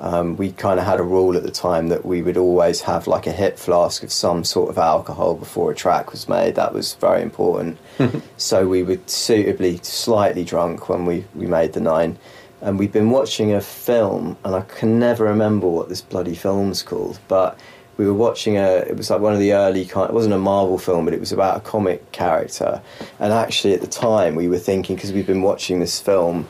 Um, we kind of had a rule at the time that we would always have like a hip flask of some sort of alcohol before a track was made. That was very important. so we were suitably slightly drunk when we, we made the nine. And we'd been watching a film, and I can never remember what this bloody film's called, but we were watching a it was like one of the early kind it wasn't a marvel film but it was about a comic character. And actually at the time we were thinking because we've been watching this film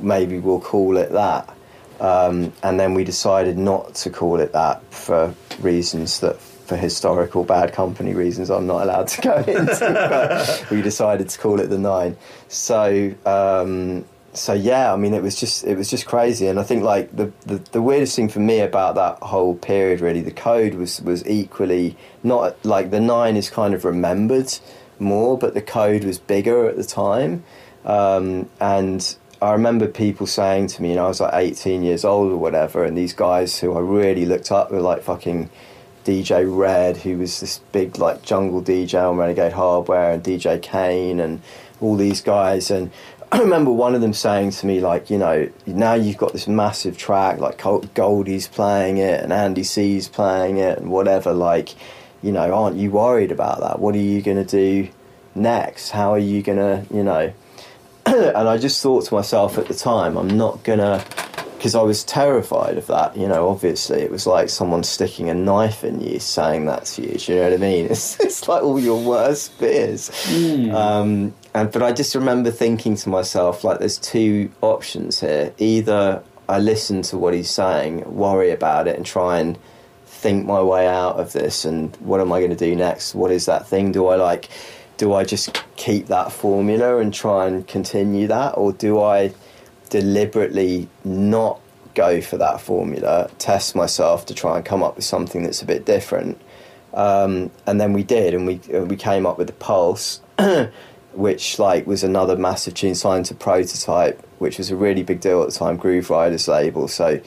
maybe we'll call it that. Um, and then we decided not to call it that for reasons that for historical bad company reasons I'm not allowed to go into but we decided to call it the nine. So um, so yeah, I mean, it was just it was just crazy, and I think like the, the the weirdest thing for me about that whole period, really, the code was was equally not like the nine is kind of remembered more, but the code was bigger at the time, um, and I remember people saying to me, you know, I was like 18 years old or whatever, and these guys who I really looked up were like fucking DJ Red, who was this big like jungle DJ on Renegade Hardware, and DJ Kane, and all these guys. And I remember one of them saying to me, like, you know, now you've got this massive track, like Goldie's playing it, and Andy C's playing it, and whatever. Like, you know, aren't you worried about that? What are you going to do next? How are you going to, you know? and I just thought to myself at the time, I'm not gonna, because I was terrified of that. You know, obviously, it was like someone sticking a knife in you, saying that to you. Do you know what I mean? It's, it's like all your worst fears. Um, and but I just remember thinking to myself, like, there's two options here. Either I listen to what he's saying, worry about it, and try and think my way out of this and what am I going to do next? What is that thing? Do I like do I just keep that formula and try and continue that or do I deliberately not go for that formula, test myself to try and come up with something that's a bit different? Um, and then we did and we we came up with the Pulse which like was another massive tune signed to Prototype, which was a really big deal at the time, Grooverider's label. So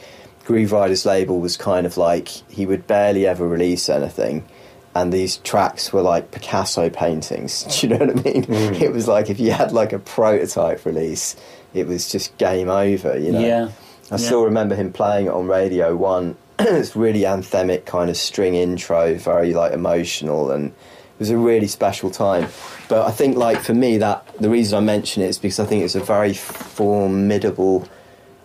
Grooverider's label was kind of like he would barely ever release anything. And these tracks were like Picasso paintings. Do you know what I mean? Mm. It was like if you had like a prototype release, it was just game over. You know. Yeah. I still remember him playing it on Radio One. it's really anthemic kind of string intro, very like emotional, and was a really special time. But I think like for me that the reason I mention it is because I think it's a very formidable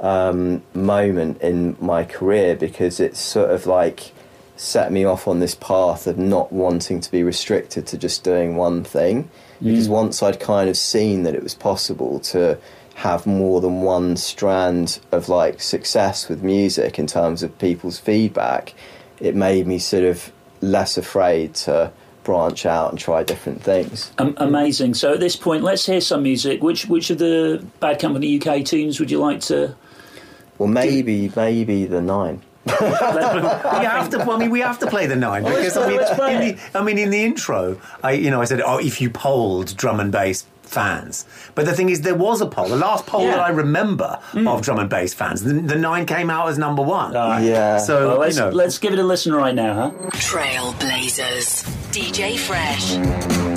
um, moment in my career because it's sort of like set me off on this path of not wanting to be restricted to just doing one thing. Because once I'd kind of seen that it was possible to have more than one strand of like success with music in terms of people's feedback, it made me sort of less afraid to branch out and try different things. Um, amazing. So at this point, let's hear some music. Which which of the Bad Company UK tunes would you like to? Well, maybe maybe the nine. we have to. I mean, we have to play the nine because I mean, in the, I mean, in the intro, I you know I said, oh, if you polled drum and bass fans, but the thing is, there was a poll. The last poll Yeah. that I remember hmm. of drum and bass fans, the, the nine came out as number one. Yeah. So Well, let's you know, let's give it a listen right now, huh? Trailblazers. DJ Fresh.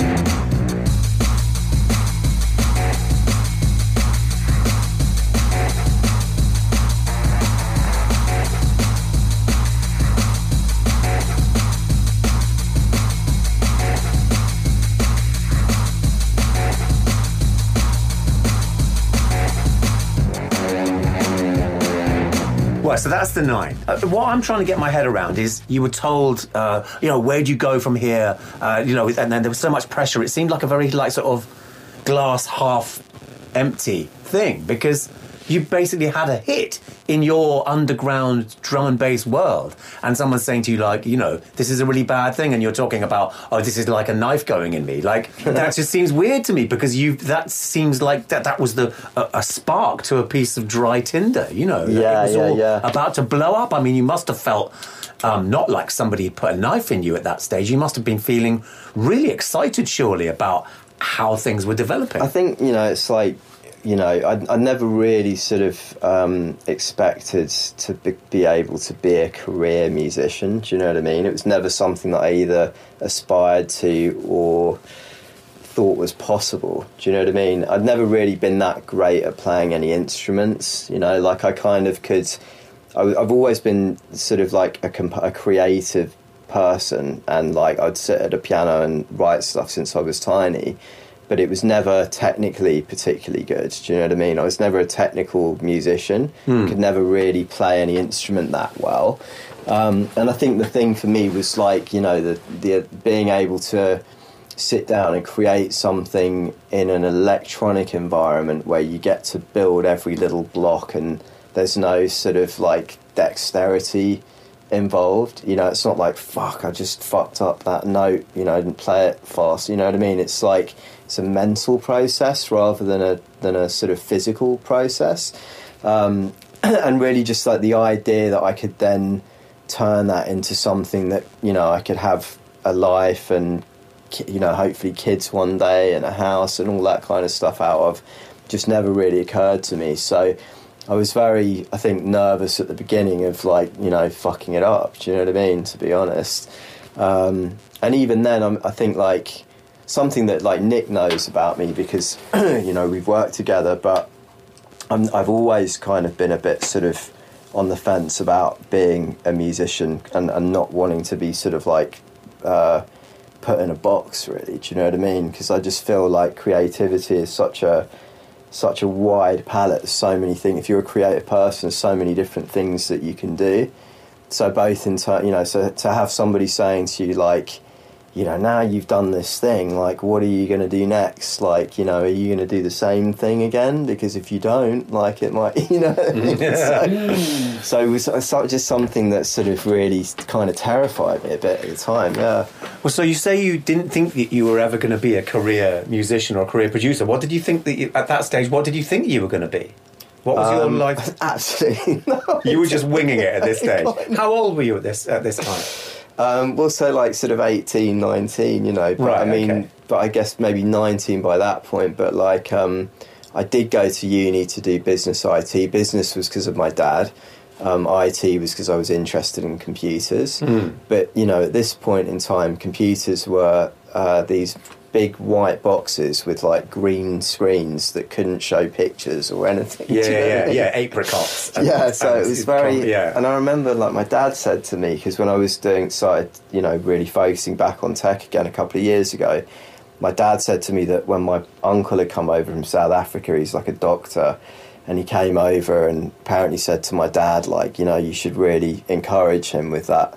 Well, so that's the nine. Uh, what I'm trying to get my head around is you were told, uh, you know, where do you go from here? Uh, you know, and then there was so much pressure. It seemed like a very like sort of glass half empty thing because you basically had a hit in your underground drum and bass world, and someone's saying to you like, you know, this is a really bad thing, and you're talking about, oh, this is like a knife going in me. Like that just seems weird to me because you that seems like that that was the a, a spark to a piece of dry tinder. You know, Yeah, it was yeah, all yeah. about to blow up. I mean, you must have felt um, not like somebody put a knife in you at that stage. You must have been feeling really excited, surely, about how things were developing. I think you know it's like you know I, I never really sort of um, expected to be, be able to be a career musician. Do you know what I mean? It was never something that I either aspired to or thought was possible. Do you know what I mean? I'd never really been that great at playing any instruments. You know, like I kind of could. I, have always been sort of like a, comp- a creative person, and like I'd sit at a piano and write stuff since I was tiny. But it was never technically particularly good. Do you know what I mean? I was never a technical musician. Could never really play any instrument that well. Um, and I think the thing for me was like you know the the being able to sit down and create something in an electronic environment where you get to build every little block and there's no sort of like dexterity involved. You know, it's not like fuck, I just fucked up that note. You know, I didn't play it fast. You know what I mean? It's like it's a mental process rather than a than a sort of physical process. Um, and really, just like the idea that I could then turn that into something that you know I could have a life and you know hopefully kids one day and a house and all that kind of stuff out of just never really occurred to me. So I was very, I think, nervous at the beginning of like, you know, fucking it up. Do you know what I mean? To be honest, um, and even then, I'm, I think like something that like Nick knows about me because you know we've worked together, but I'm, I've always kind of been a bit sort of on the fence about being a musician and, and not wanting to be sort of like uh, put in a box. Really, do you know what I mean? Because I just feel like creativity is such a such a wide palette. So many things. If you're a creative person, there's so many different things that you can do. So both in turn, you know, so to have somebody saying to you like, you know, now you've done this thing, like, what are you going to do next? Like, you know, are you going to do the same thing again? Because if you don't, like, it might, you know. so, so it was just something that sort of really kind of terrified me a bit at the time. Yeah. Well, so you say you didn't think that you were ever going to be a career musician or a career producer. What did you think that you, at that stage? What did you think you were going to be? What was your Um, life? Absolutely no. You were just winging it at this stage. How old were you at this at this time? Um, we'll say like sort of 18, 19, you know. But Right, I mean, okay. but I guess maybe 19 by that point. But like, um, I did go to uni to do business IT. Business was because of my dad. Um, IT was because I was interested in computers. Hmm. But, you know, at this point in time, computers were uh, these big white boxes with like green screens that couldn't show pictures or anything. Yeah, Do you know what I yeah, mean? yeah. Apricots. and- yeah, so it was very. Yeah. And I remember, like, my dad said to me because when I was doing, started, you know, really focusing back on tech again a couple of years ago, my dad said to me that when my uncle had come over from South Africa, he's like a doctor, and he came over and apparently said to my dad, like, you know, you should really encourage him with that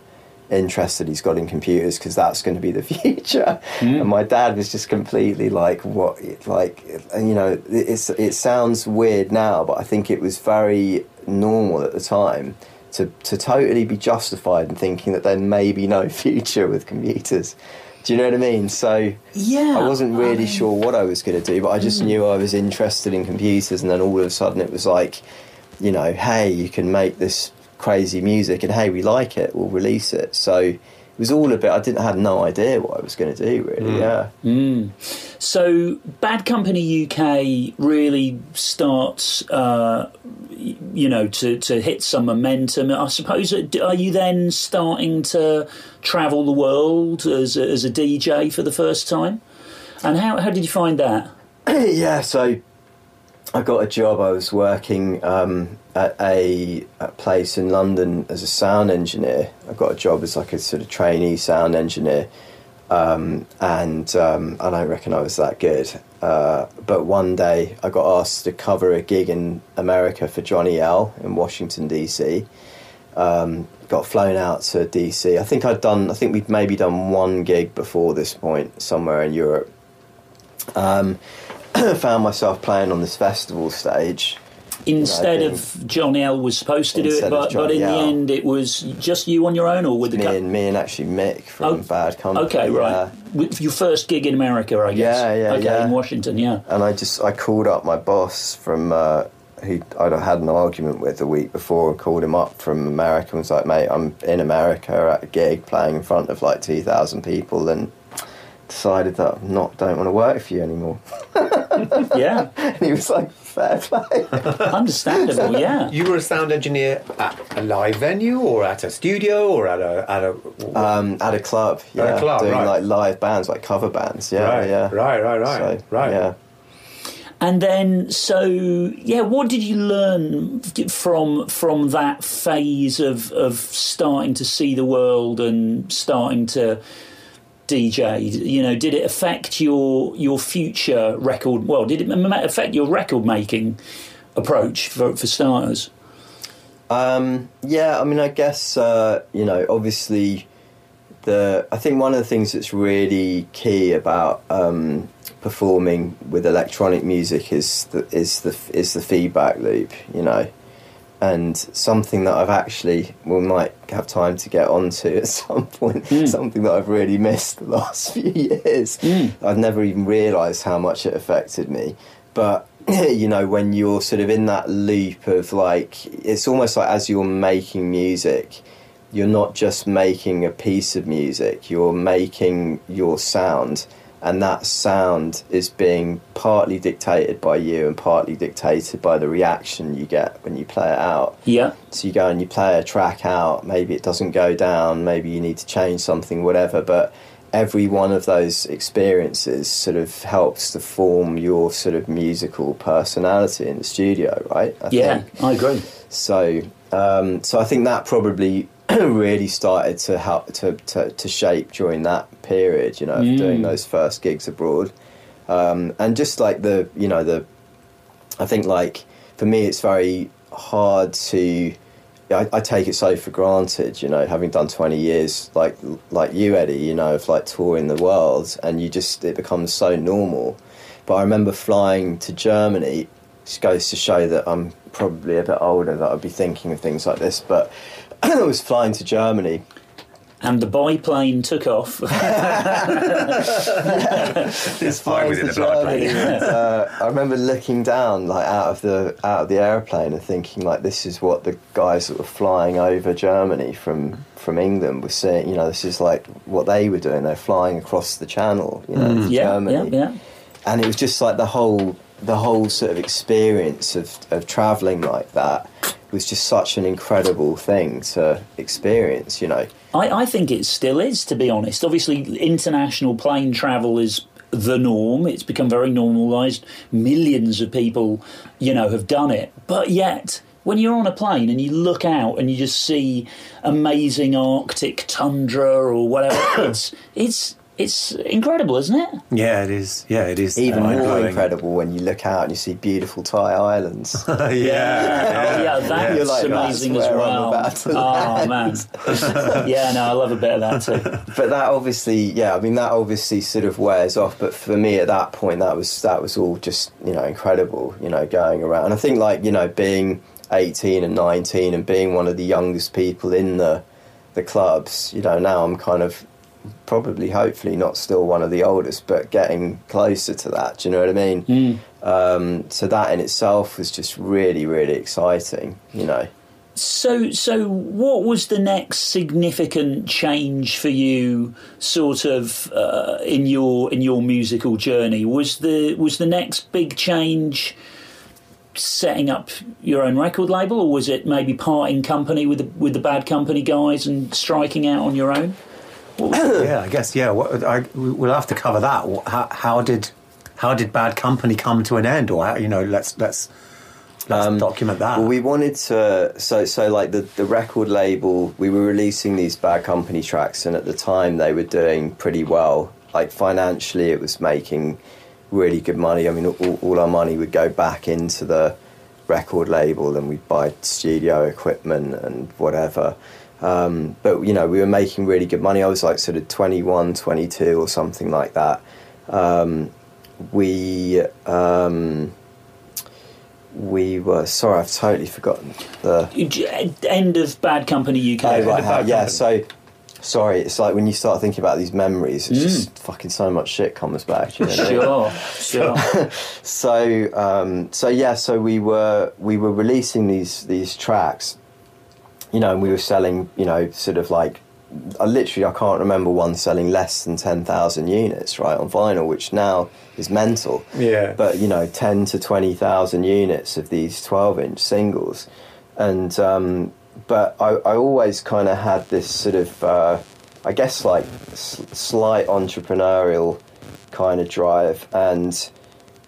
interest that he's got in computers because that's going to be the future. Hmm. And my dad was just completely like, what, like, you know, it's it sounds weird now, but I think it was very normal at the time to to totally be justified in thinking that there may be no future with computers. Do you know what I mean? So Yeah, I wasn't I really mean- sure what I was going to do, but I just hmm. knew I was interested in computers, and then all of a sudden it was like, you know, hey, you can make this crazy music, and hey, we like it, we'll release it. So it was all a bit. I didn't I had no idea what I was going to do, really. Yeah. So, Bad Company UK really starts, uh, you know, to, to hit some momentum. I suppose, uh, are you then starting to travel the world as a, as a DJ for the first time? And how, how did you find that? yeah, so I got a job. I was working um, at a, a place in London as a sound engineer. I got a job as like a sort of trainee sound engineer, um, and um, I don't reckon I was that good. Uh, but one day I got asked to cover a gig in America for Johnny L in Washington DC. Um, got flown out to DC. I think I'd done. I think we'd maybe done one gig before this point somewhere in Europe. Um, found myself playing on this festival stage. Instead I of John L was supposed to do it, but, but in the end it was just you on your own or with the Me and me and actually Mick from Oh, Bad Company. Okay, right. yeah. With your first gig in America, I guess. Yeah, yeah, Okay, yeah. in Washington, yeah. And I just I called up my boss from uh, who I'd had an argument with the week before. and Called him up from America and was like, "Mate, I'm in America at a gig playing in front of like two thousand people and." Decided that I'm not don't want to work for you anymore. Yeah, And he was like, "Fair play." understandable, yeah. You were a sound engineer at a live venue, or at a studio, or at a at a. Um, at a club, At a yeah, club, doing right. like live bands, like cover bands, yeah, right, yeah, right, right, right, So, right. yeah. And then, so yeah, what did you learn from from that phase of of starting to see the world and starting to DJ? You know, did it affect your your future record? Well, did it affect your record making approach for for starters? Um, yeah, I mean, I guess uh, you know, obviously, the I think one of the things that's really key about um, performing with electronic music is the is the is the feedback loop. You know, and something that I've actually we might have time to get onto at some point. Hmm. Something that I've really missed the last few years. Hmm. I've never even realised how much it affected me, but. You know, when you're sort of in that loop of like, it's almost like as you're making music, you're not just making a piece of music, you're making your sound and that sound is being partly dictated by you and partly dictated by the reaction you get when you play it out. Yeah. So you go and you play a track out, maybe it doesn't go down, maybe you need to change something, whatever, but every one of those experiences sort of helps to form your sort of musical personality in the studio, right? I Yeah, think. I agree. So, um, so I think that probably really started to help to, to, to shape during that period, you know, of doing those first gigs abroad, um, and just like the, you know, the, I think like for me, it's very hard to. I, I take it so for granted, you know, having done twenty years, like like you, Eddie, you know, of like touring the world, and you just it becomes so normal. But I remember flying to Germany. Which goes to show that I'm probably a bit older that I'd be thinking of things like this. But I was flying to Germany And the biplane took off. It's fine within the biplane. uh, I remember looking down, like out of the out of the airplane, and thinking, like, this is what the guys that were flying over Germany from from England were seeing. You know, this is like what they were doing. They're flying across the channel, you know, to yeah, Germany, yeah, yeah. and it was just like the whole the whole sort of experience of of traveling like that was just such an incredible thing to experience. You know. I, I think it still is, to be honest. Obviously, international plane travel is the norm. It's become very normalised. Millions of people, you know, have done it. But yet, when you're on a plane and you look out and you just see amazing Arctic tundra or whatever, it's it's it's incredible, isn't it? Yeah, it is. Yeah, it is. Even more mind-blowing. incredible when you look out and you see beautiful Thai islands. yeah, Oh, yeah, that's You're like, amazing that's as where I'm well. about to Oh man, yeah, no, I love a bit of that too. but that obviously, yeah, I mean that obviously sort of wears off. But for me at that point, that was that was all just you know incredible, you know, going around. And I think like you know being 18 and 19 and being one of the youngest people in the the clubs, you know, now I'm kind of probably hopefully not still one of the oldest, but getting closer to that. Do you know what I mean? Um, so that in itself was just really really exciting, you know. So, so what was the next significant change for you, sort of, uh, in your in your musical journey? Was the was the next big change setting up your own record label, or was it maybe parting company with the with the Bad Company guys and striking out on your own? yeah, I guess. Yeah, what, I, we- we'll have to cover that. How, how did how did Bad Company come to an end, or how, you know, let's let's let's um, document that. Well, we wanted to. So, so like the the record label, we were releasing these Bad Company tracks, and at the time they were doing pretty well. Like financially, it was making really good money. I mean, all, all our money would go back into the record label, and we'd buy studio equipment and whatever. Um, but you know, we were making really good money. I was like sort of 21, 22 or something like that. Um, we um, we were sorry, I've totally forgotten the. End of Bad Company UK. Oh, right, how- yeah. Company. So, sorry, it's like when you start thinking about these memories, it's Mm. just fucking so much shit comes back. You know what I mean? Sure, sure. So, um, so yeah, so we were we were releasing these these tracks, you know, and we were selling, you know, sort of like, I literally I can't remember one selling less than ten thousand units, right, on vinyl, which now is mental. Yeah. But you know, ten to twenty thousand units of these twelve inch singles, and um, but I, I always kind of had this sort of, uh, I guess, like s- slight entrepreneurial kind of drive, and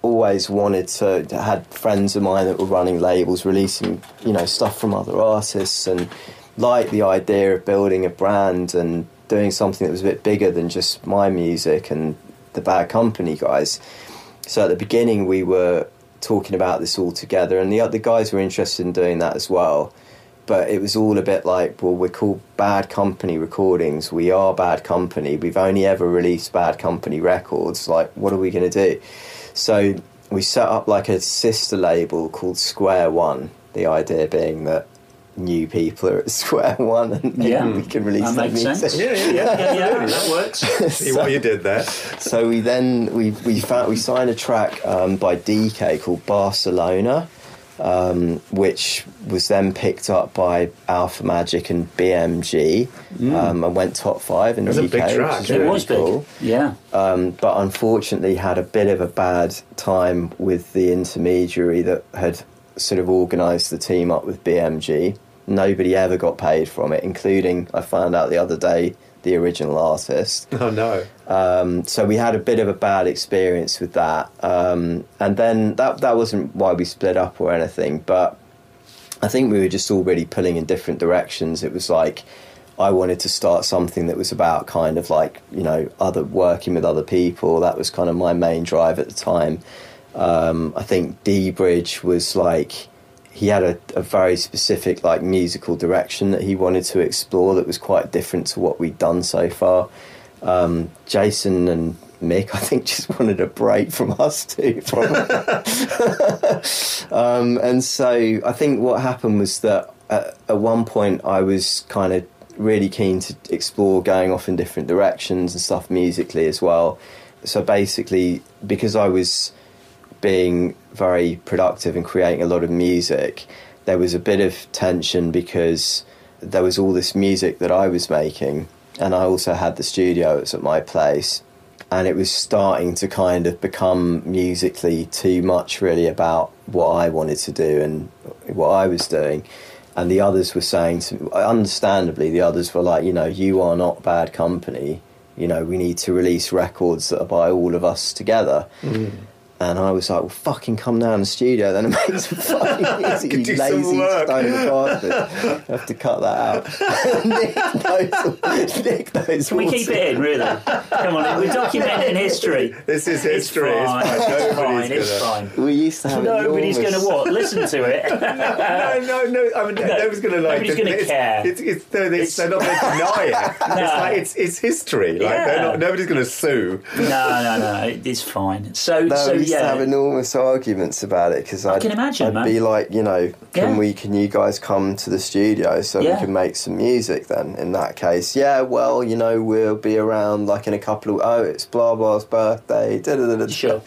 always wanted to had friends of mine that were running labels releasing you know stuff from other artists and like the idea of building a brand and doing something that was a bit bigger than just my music and the bad company guys. So at the beginning we were talking about this all together and the other guys were interested in doing that as well. But it was all a bit like well we're called bad company recordings. We are bad company. We've only ever released bad company records. Like what are we going to do so we set up like a sister label called Square One. The idea being that new people are at Square One and Yeah. we can release That their makes music. sense. Yeah, yeah, yeah, yeah, that works. See what you did there. So we then we we found we signed a track um, by DK called Barcelona, um, which was then picked up by Alpha Magic and BMG um, and went top five in It was the a big UK. track, which is. It really was big. Yeah. Um, but unfortunately had a bit of a bad time with the intermediary that had sort of organised the team up with BMG. Nobody ever got paid from it, including I found out the other day the original artist. Oh no. Um, so we had a bit of a bad experience with that, um, and then that that wasn't why we split up or anything. But I think we were just all really pulling in different directions. It was like I wanted to start something that was about kind of like you know other working with other people. That was kind of my main drive at the time. Um, I think dBridge was like he had a, a very specific like musical direction that he wanted to explore that was quite different to what we'd done so far. Um, Jason and Mick, I think, just wanted a break from us too. Um, and so I think what happened was that at, at one point I was kind of really keen to explore going off in different directions and stuff musically as well. So basically, because I was being very productive and creating a lot of music, there was a bit of tension because there was all this music that I was making, and I also had the studio. At my place, and it was starting to kind of become musically too much, really, about what I wanted to do and what I was doing. And the others were saying to me, understandably, the others were like, you know, you are not bad company. You know, we need to release records that are by all of us together. Mm. And I was like, well, fucking come down to the studio then and make some fucking music, Could you do some lazy work. stone bastard. I have to cut that out. Nick knows, Nick knows Can we keep it in, really? Come on, we're documenting history. This is It's history. fine. It's fine. It's fine. Nobody's It's gonna- fine. We used to have Nobody's going to enormous- what? Listen to it. no, no, no. I mean, nobody's going to like. nobody's gonna care. It's, it's, they're, it's, It's- they're not going to deny it. It's like it's, it's history. Like Yeah. not, nobody's going to sue. No, no, no. It's fine. So, No, so we to have enormous arguments about it because I can imagine, I'd man. be like, you know, can Yeah. we? Can you guys come to the studio so Yeah. we can make some music? Then in that case, yeah. Well, you know, we'll be around like in a couple of. Oh, it's blah blah's birthday. Da, da, da. Sure.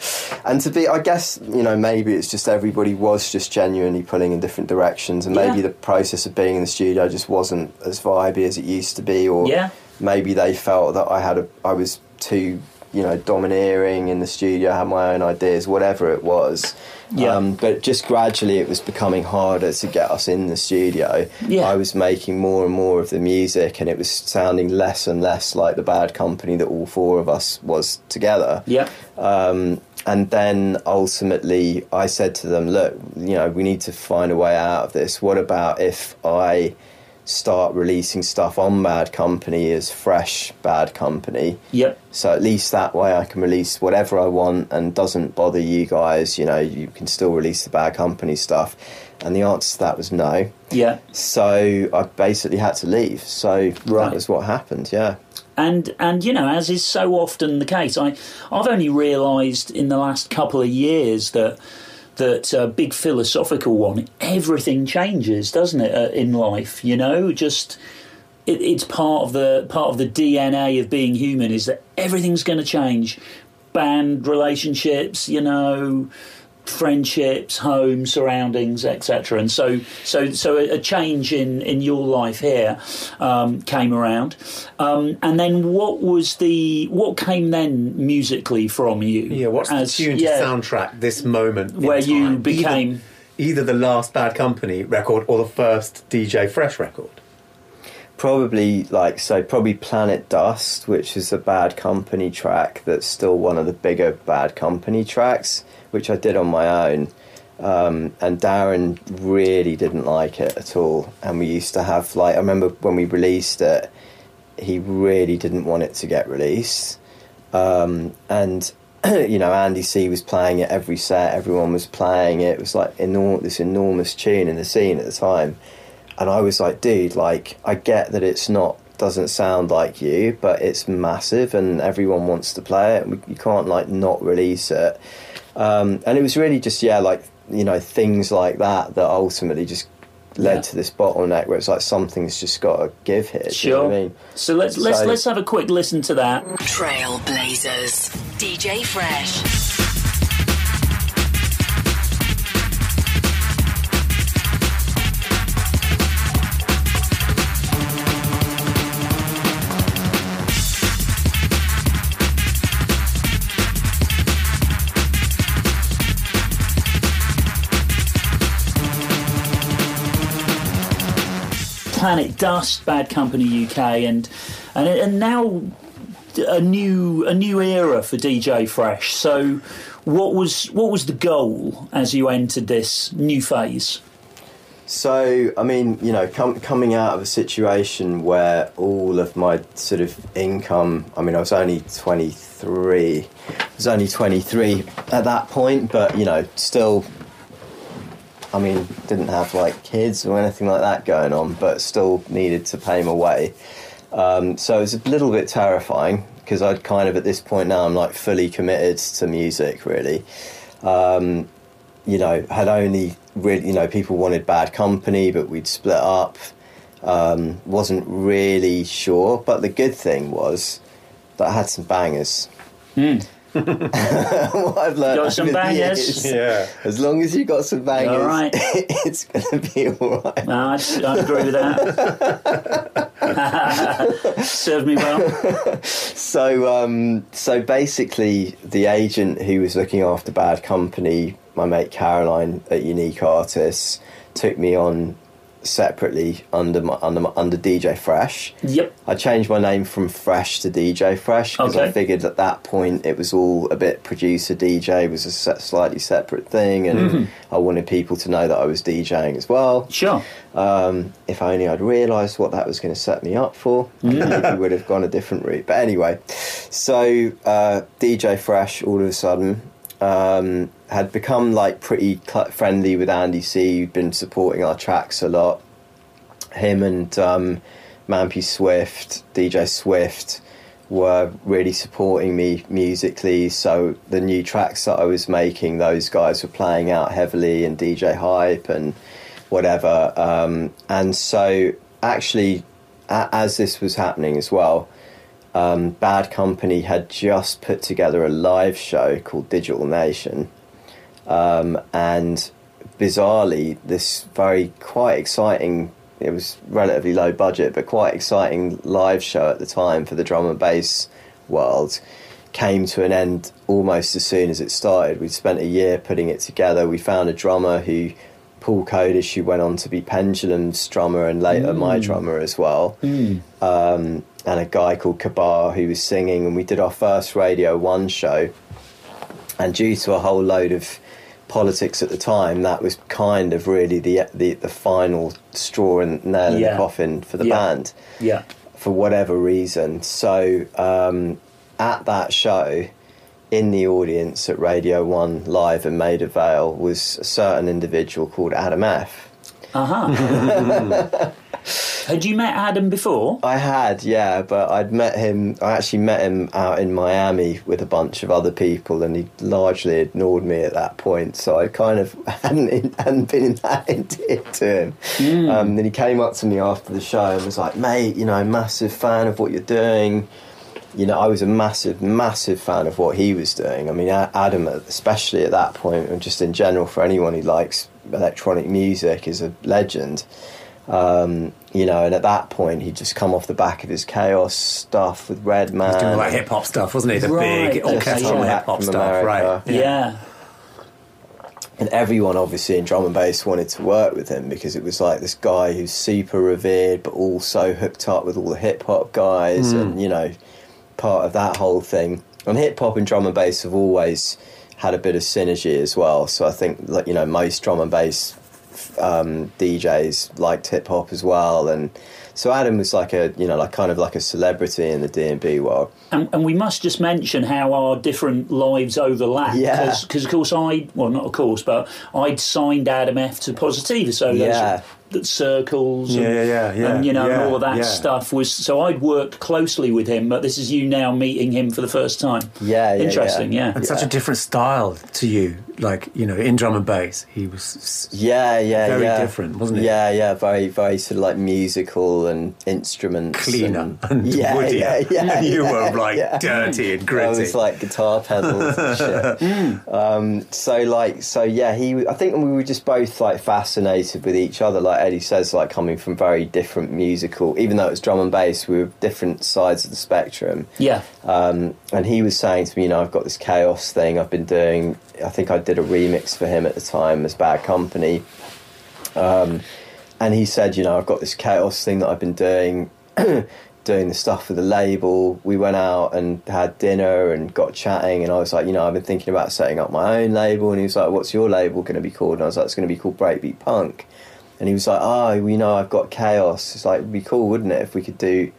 And to be, I guess, you know, maybe it's just everybody was just genuinely pulling in different directions, and maybe Yeah. the process of being in the studio just wasn't as vibey as it used to be, or Yeah. maybe they felt that I had a, I was too, you know, domineering in the studio, had my own ideas, whatever it was. Yeah. Um, but just gradually, it was becoming harder to get us in the studio. Yeah. I was making more and more of the music, and it was sounding less and less like the bad company that all four of us was together. Yeah. Um, and then ultimately, I said to them, "Look, you know, we need to find a way out of this. What about if I start releasing stuff on Bad Company as fresh Bad Company? Yep. So at least that way, I can release whatever I want and doesn't bother you guys. You know, you can still release the Bad Company stuff." And the answer to that was no. Yeah. So I basically had to leave. So Right. that was what happened. Yeah. and and you know as is so often the case i i've only realized in the last couple of years that that uh, big philosophical one everything changes doesn't it uh, in life you know? Just it, it's part of the part of the dna of being human is that everything's going to change. Band relationships you know friendships, home, surroundings, etc. And so, so, so a, a change in in your life here um, came around. Um, and then, what was the what came then musically from you? Yeah, what's as- the tune to yeah, soundtrack this moment in where you time? became? either, either the last Bad Company record or the first DJ Fresh record. probably like so probably planet dust which is a bad company track that's still one of the bigger bad company tracks which i did on my own um, and darren really didn't like it at all and we used to have like i remember when we released it he really didn't want it to get released um, and you know andy c was playing it every set everyone was playing it it was like enor- this enormous tune in the scene at the time and I was like, dude, like I get that it's not doesn't sound like you, but it's massive and everyone wants to play it. You can't like not release it. Um, and it was really just yeah, like you know things like that that ultimately just led Yeah. to this bottleneck where it's like something's just got to give here. do you know Sure. what I mean? So let's let's So- let's have a quick listen to that. Trailblazers. DJ Fresh. Planet Dust, Bad Company UK, and and and now a new a new era for DJ Fresh. So, what was what was the goal as you entered this new phase? So, I mean, you know, com- coming out of a situation where all of my sort of income, I mean, I was only 23, I was only 23 at that point, but, you know, still, I mean, didn't have like kids or anything like that going on, but still needed to pay my way. Um, so it was a little bit terrifying because I'd kind of, at this point now, I'm like fully committed to music, really. Um, you know, had only really, you know, people wanted bad company, but we'd split up. Um, wasn't really sure, but the good thing was that I had some bangers. what I've learned Got some bangers? years, Yeah. As long as you got some bangers, All right. it's going to be all right. No, I, I agree with that. Served me well. So, um, so basically, the agent who was looking after Bad Company, my mate Caroline at Unique Artists, took me on separately under my, under my, under DJ Fresh. Yep. I changed my name from Fresh to DJ Fresh because Okay. I figured at that point it was all a bit producer DJ was a se- slightly separate thing, and Mm-hmm. I wanted people to know that I was DJing as well. Sure. Um, if only I'd realised what that was going to set me up for, maybe would have gone a different route. But anyway, so uh, DJ Fresh all of a sudden um, had become like pretty friendly with Andy C. Who'd been supporting our tracks a lot. Him and um, Mampi Swift, DJ Swift, were really supporting me musically. So the new tracks that I was making, those guys were playing out heavily, and DJ Hype and whatever. Um, and so actually, a- as this was happening as well, um, Bad Company had just put together a live show called Digital Nation. Um, and bizarrely, this very quite exciting, it was relatively low budget, but quite exciting live show at the time for the drum and bass world came to an end almost as soon as it started. We'd spent a year putting it together. We found a drummer who, Paul Kodish, who went on to be Pendulum's drummer and later my drummer as well um, and a guy called Kabar who was singing, and we did our first Radio One show. And due to a whole load of politics at the time, that was kind of really the the, the final straw and nail in Yeah. the coffin for the Yeah. band Yeah. for whatever reason. So um, at that show, in the audience at Radio One Live in Maida Vale was a certain individual called Adam F. Uh huh. Had you met Adam before? I had, yeah, but I'd met him. I actually met him out in Miami with a bunch of other people, and he largely ignored me at that point. So I kind of hadn't hadn't been in that endeared to him. Um, then he came up to me after the show and was like, "Mate, you know, massive fan of what you're doing." You know, I was a massive, massive fan of what he was doing. I mean, Adam, especially at that point, and just in general for anyone who likes electronic music, is a legend. Um, you know, and at that point, he'd just come off the back of his Kaos stuff with Redman. Doing all that hip hop stuff, wasn't he? The Right, big orchestral hip hop stuff, America. right? Yeah. and everyone obviously in drum and bass wanted to work with him because it was like this guy who's super revered but also hooked up with all the hip hop guys and you know part of that whole thing and hip hop and drum and bass have always had a bit of synergy as well so i think like you know most drum and bass um, djs liked hip hop as well and so adam was like a you know like kind of like a celebrity in the d&b world And, and we must just mention how our different lives overlap. Yeah. Because, of course, I, well, not of course, but I'd signed Adam F to Positiva. So Yeah. that circles and, Yeah, yeah, yeah, yeah, and you know, yeah, all of that yeah. stuff was. So I'd worked closely with him, but this is you now meeting him for the first time. Yeah, yeah, Interesting, yeah. yeah. And such a different style to you, like you know, in drum and bass, he was. Yeah, yeah, Very yeah. different, wasn't it? Yeah, yeah, very, very sort of like musical and instruments, Cleaner and, and yeah, woodier. yeah, yeah. you yeah, were like yeah. dirty and I gritty. was like guitar pedals and shit. um, so like, so yeah, he. I think we were just both like fascinated with each other. Like Eddie says, like coming from very different musical, even though it was drum and bass, we were different sides of the spectrum. Yeah. Um, and he was saying to me, you know, I've got this Kaos thing I've been doing. I think I did a remix for him at the time as Bad Company. Um, and he said, you know, I've got this Kaos thing that I've been doing, doing the stuff for the label. We went out and had dinner and got chatting, and I was like, you know, I've been thinking about setting up my own label. And he was like, what's your label going to be called? And I was like, it's going to be called Breakbeat Punk. And he was like, oh, you know, I've got Kaos. It's like, it'd be cool, wouldn't it, if we could do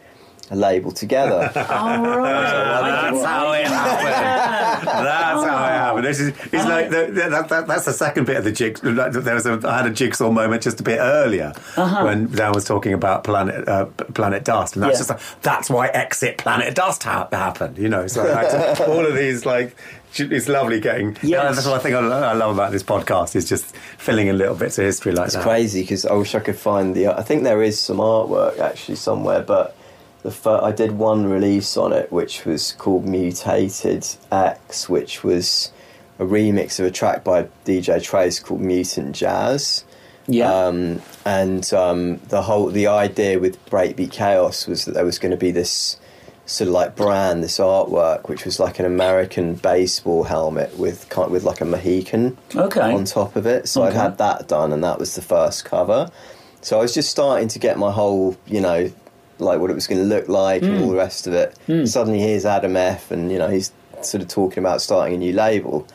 label together? All right. That's how it happened. That's how it happened. This is it's like the, the, that, that, that's the second bit of the jig. There was a, I had a jigsaw moment just a bit earlier when Dan was talking about planet uh, Planet Dust, and that's Yeah. just like, that's why Exit Planet Dust ha- happened. You know, so I had to- all of these like. It's lovely getting. Yeah, that's one thing I, I love about this podcast is just filling in little bits of history like It's that. crazy because I wish I could find the. I think there is some artwork actually somewhere, but the fir- I did one release on it, which was called Mutated X, which was a remix of a track by DJ Trace called Mutant Jazz. Yeah. Um, and um, the whole the idea with Breakbeat Chaos was that there was going to be this sort of like brand, this artwork, which was like an American baseball helmet with kind with like a Mohican Okay. on top of it. So I'd had that done, and that was the first cover. So I was just starting to get my whole, you know, like what it was going to look like and all the rest of it. Suddenly here's Adam F, and you know he's sort of talking about starting a new label.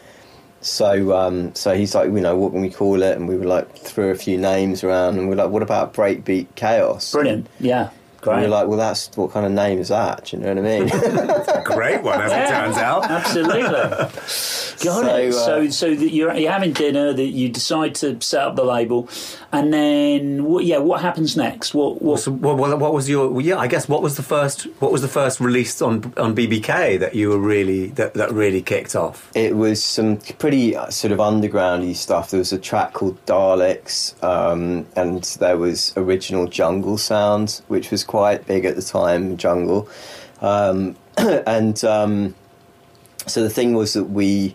So, um, so he's like, you know, what can we call it? And we were like, threw a few names around, and we are like, what about Breakbeat Kaos? Brilliant. Yeah. And you're like, well, that's what kind of name is that? Do you know what I mean? Great one, as it turns out. Absolutely. Got So, it. uh, so, so that you're, you're having dinner, that you decide to set up the label, and then what? Yeah, what happens next? What? What? So, what, what, what was your? well, Yeah, I guess what was the first? What was the first release on on BBK that you were really that, that really kicked off? it was some pretty uh, sort of undergroundy stuff. There was a track called Daleks, um, and there was original jungle sound, which was quite big at the time. Jungle, um, and um, so the thing was that we.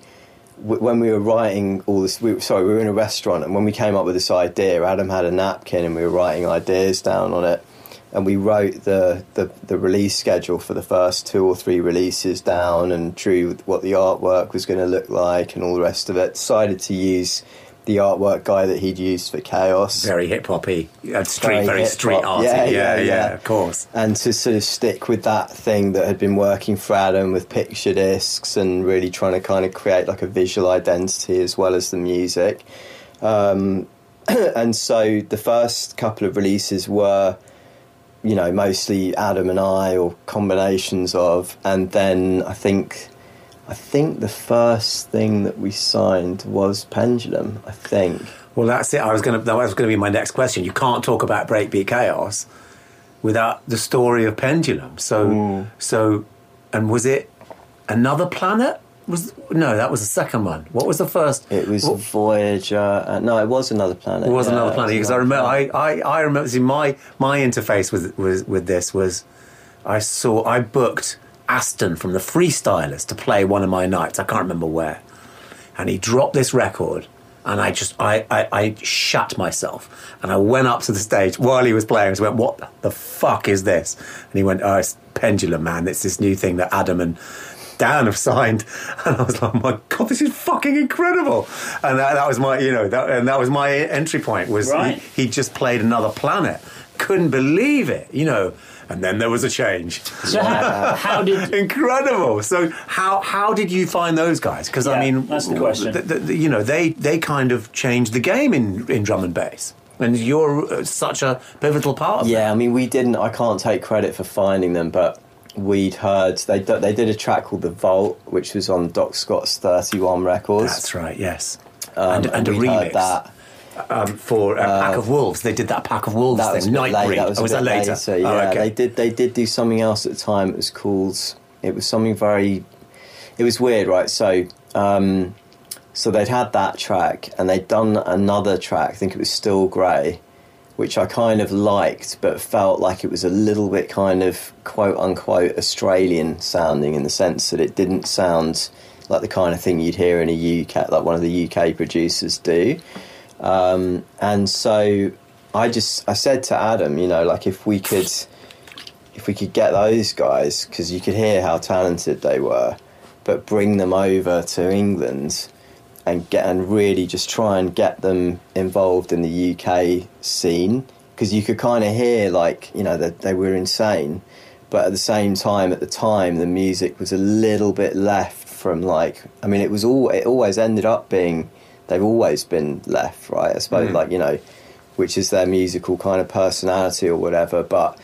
When we were writing all this, we, sorry, we were in a restaurant, and when we came up with this idea, Adam had a napkin, and we were writing ideas down on it, and we wrote the, the, the release schedule for the first two or three releases down and drew what the artwork was going to look like and all the rest of it. Decided to use the artwork guy that he'd used for Kaos. Very hip hoppy, uh, street, Very very, street arty. Yeah, Yeah yeah, yeah, yeah. of course. and to sort of stick with that thing that had been working for Adam with picture discs and really trying to kind of create like a visual identity as well as the music. Um, and so the first couple of releases were, you know, mostly Adam and I or combinations of, and then I think. I think the first thing that we signed was Pendulum. I think. Well, that's it. I was going to. That was going to be my next question. You can't talk about Breakbeat Kaos without the story of Pendulum. So, so, and was it another planet? Was no, that was the second one. What was the first? It was What- Voyager. Uh, no, it was another planet. It was Yeah, another planet because I remember. planet. I, I, I remember. See, my my interface with with with this was, I saw I booked Aston from the Freestylers to play one of my nights. I can't remember where, and he dropped this record, and I just I I, I shut myself, and I went up to the stage while he was playing. I went, "What the fuck is this?" And he went, "Oh, it's Pendulum, man. It's this new thing that Adam and." Dan have signed, and I was like, "My God, this is fucking incredible!" And that, that was my, you know, that, and that was my entry point. Was Right. he, he just played another planet? Couldn't believe it, you know. And then there was a change. So how, how did? Incredible. So how how did you find those guys? Because I mean, that's the question. th- th- th- you know, they they kind of changed the game in in drum and bass, and you're uh, such a pivotal part of that. Yeah, I mean, we didn't. I can't take credit for finding them, but we'd heard they they did a track called The Vault, which was on Doc Scott's Thirty One Records. That's right. Yes. Um, and and a we'd remix that. Um, for a Pack of Wolves. They did that Pack of Wolves That thing. Nightbreed. That was, oh, a was that later? later. Oh, Yeah, okay. they did. They did do something else at the time. It was called. It was something very. It was weird, right? So, um, so they'd had that track, and they'd done another track. I think it was Still Grey, which I kind of liked, but felt like it was a little bit kind of quote unquote Australian sounding in the sense that it didn't sound like the kind of thing you'd hear in a UK, like one of the UK producers do. Um, and so I just I said to Adam, you know, like if we could if we could get those guys because you could hear how talented they were, but bring them over to England and get and really just try and get them involved in the UK scene. Because you could kind of hear like you know that they were insane, but at the same time, at the time, the music was a little bit left from like I mean, it was all it always ended up being they've always been left, right? I suppose like you know, which is their musical kind of personality or whatever, but.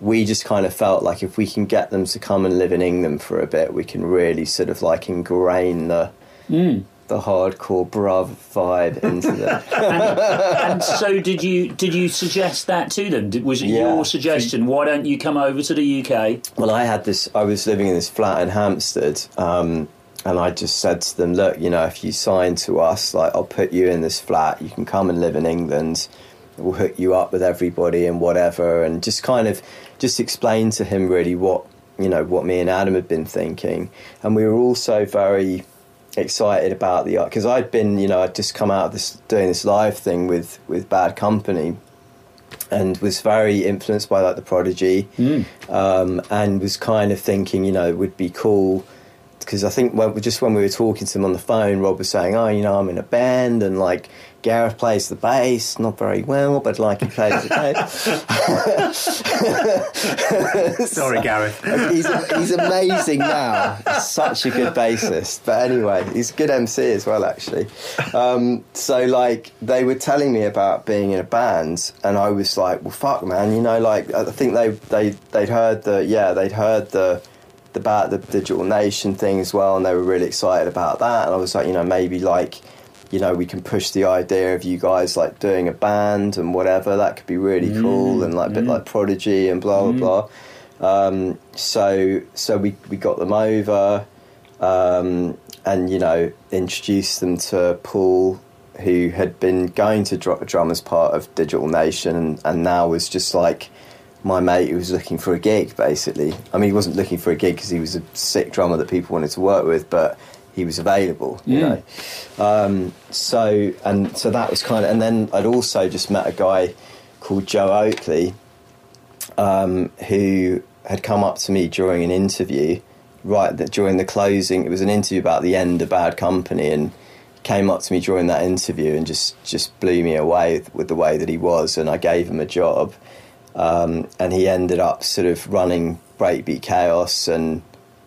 We just kind of felt like if we can get them to come and live in England for a bit, we can really sort of like ingrain the the hardcore bruv vibe into them. and so did you did you suggest that to them Did, was it Yeah. your suggestion why don't you come over to the uk Well, I had this. I was living in this flat in Hampstead, um, and I just said to them, "Look, you know, if you sign to us, like, I'll put you in this flat. You can come and live in England. We'll hook you up with everybody and whatever." And just kind of just explain to him really what you know what me and Adam had been thinking, and we were also very excited about the art because I'd been you know I'd just come out of this doing this live thing with with Bad Company and was very influenced by like the Prodigy, um, and was kind of thinking, you know, it would be cool because I think when, just when we were talking to him on the phone, Rob was saying, "Oh, you know, I'm in a band, and like Gareth plays the bass, not very well, but like he plays the bass." Sorry, Gareth. he's he's amazing now. He's such a good bassist. But anyway, he's a good MC as well, actually. Um, so like they were telling me about being in a band, and I was like, well, fuck, man. You know, like I think they they they'd heard the yeah they'd heard the. About the digital nation thing as well, and they were really excited about that. And I was like, you know, maybe like, you know, we can push the idea of you guys like doing a band and whatever. That could be really cool, and like a bit like Prodigy and blah blah blah. Um, so so we we got them over, um, and you know introduced them to Paul, who had been going to dr- drum as part of Digital Nation, and, and now was just like my mate who was looking for a gig. Basically, I mean he wasn't looking for a gig because he was a sick drummer that people wanted to work with, but he was available, you know. Um, so and so that was kind of, and then I'd also just met a guy called Joe Oakley um, who had come up to me during an interview, right that during the closing. It was an interview about the end of Bad Company, and came up to me during that interview and just just blew me away with, with the way that he was. And I gave him a job, um, and he ended up sort of running Breakbeat Kaos and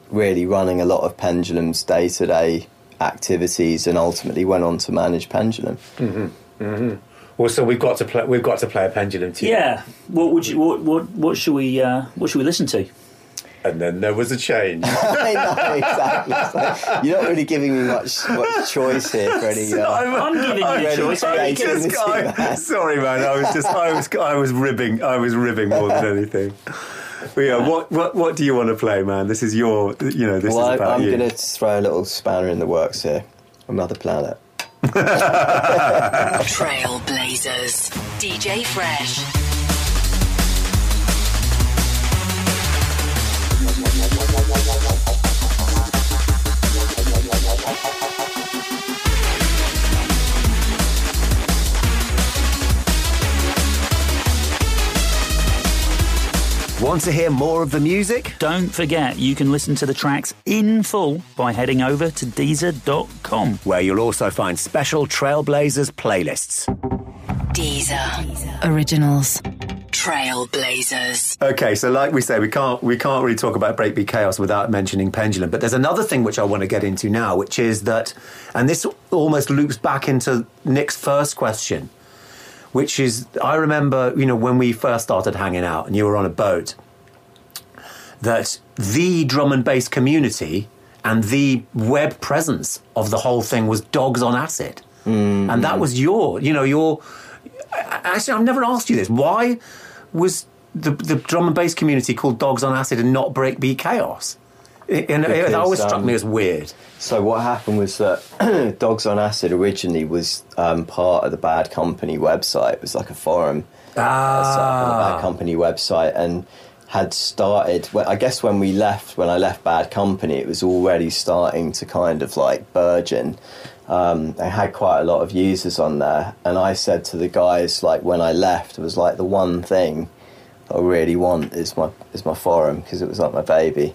really running a lot of Pendulum's day to day activities, and ultimately went on to manage Pendulum. Well, so we've got to play. We've got to play a pendulum tune. yeah what would you what what what should we uh, what should we listen to And then there was a change. I know exactly. It's like, you're not really giving me much much choice here for any. Uh, I'm giving you the ready choice to I go think to I- sorry, man. I was just. I was. I was ribbing. I was ribbing more than anything. But yeah. What. What. What do you want to play, man? This is your. You know. This well, is I, about I'm you. going to throw a little spanner in the works here. Another planet. Trailblazers. DJ Fresh. Want to hear more of the music? don't forget you can listen to the tracks in full by heading over to deezer.com Where you'll also find special Trailblazers playlists. Deezer. Originals. Trailblazers. Okay, so like we say, we can't we can't really talk about Breakbeat Kaos without mentioning Pendulum. But there's another thing which I want to get into now, which is that, and this almost loops back into Nick's first question, which is I remember you know when we first started hanging out and you were on a boat, that the drum and bass community and the web presence of the whole thing was Dogs on Acid, and that was your you know your actually, I've never asked you this. Why was the, the drum and bass community called Dogs on Acid and not Breakbeat Kaos? It, and it Because, always struck um, me as weird. So what happened was that Dogs on Acid originally was um, part of the Bad Company website. It was like a forum uh, set up on the Bad Company website and had started. Well, I guess when we left, when I left Bad Company, it was already starting to kind of like burgeon. Um, they had quite a lot of users on there, and I said to the guys like when I left, it was like the one thing I really want is my is my forum because it was like my baby,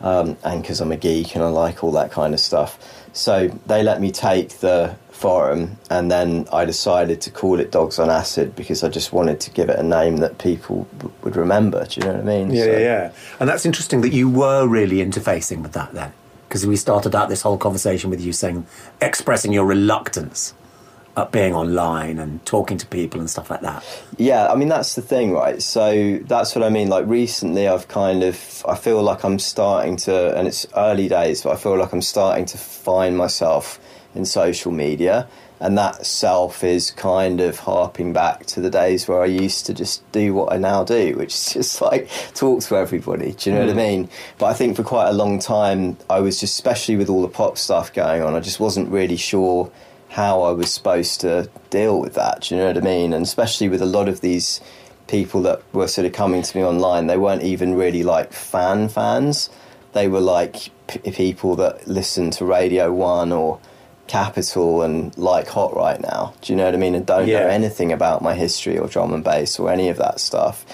um, and because I'm a geek and I like all that kind of stuff. So they let me take the forum, and then I decided to call it Dogs on Acid because I just wanted to give it a name that people w- would remember. Do you know what I mean? Yeah, So- yeah, yeah. And that's interesting that you were really interfacing with that then. Because we started out this whole conversation with you saying, expressing your reluctance at being online and talking to people and stuff like that. Yeah, I mean that's the thing, right? So that's what I mean. Like recently, I've kind of I feel like I'm starting to, and it's early days, but I feel like I'm starting to find myself in social media, and that self is kind of harping back to the days where I used to just do what I now do, which is just like talk to everybody. Do you know what I hmm. mean? But I think for quite a long time, I was just, especially with all the pop stuff going on, I just wasn't really sure how I was supposed to deal with that. Do you know what I mean? And especially with a lot of these people that were sort of coming to me online, they weren't even really like fan fans. They were like p- people that listened to Radio One or Capital and like Hot right now. Do you know what I mean? And don't Yeah. know anything about my history or drum and bass or any of that stuff.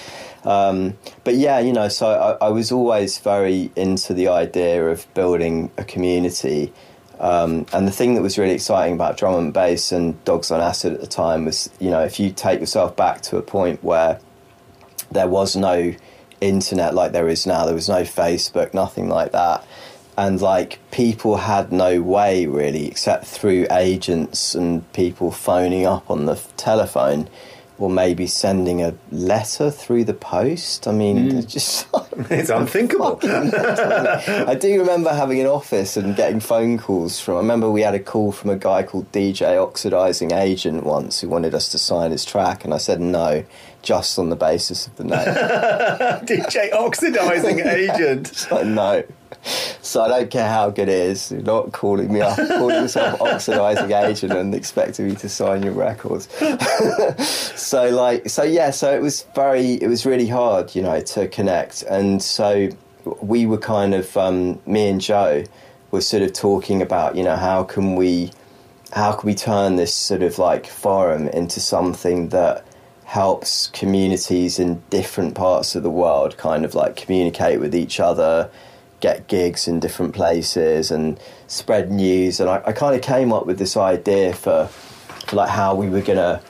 Um, but yeah, you know, so I, I was always very into the idea of building a community. Um, and the thing that was really exciting about drum and bass and Dogs on Acid at the time was, you know, if you take yourself back to a point where there was no internet like there is now, there was no Facebook, nothing like that. And like people had no way really, except through agents and people phoning up on the telephone, or maybe sending a letter through the post. I mean, hmm. it's just It's unthinkable. I do remember having an office and getting phone calls from. I remember we had a call from a guy called DJ Oxidizing Agent once who wanted us to sign his track, and I said no, just on the basis of the name. DJ Oxidizing Agent. Like, no. So I don't care how good it is. You're not calling me up, calling yourself oxidizing agent and expecting me to sign your records. so like, so yeah, so it was very, it was really hard, you know, to connect. And so we were kind of, um, me and Joe were sort of talking about, you know, how can we, how can we turn this sort of like forum into something that helps communities in different parts of the world kind of like communicate with each other, get gigs in different places, and spread news. And I, I kind of came up with this idea for, for like how we were gonna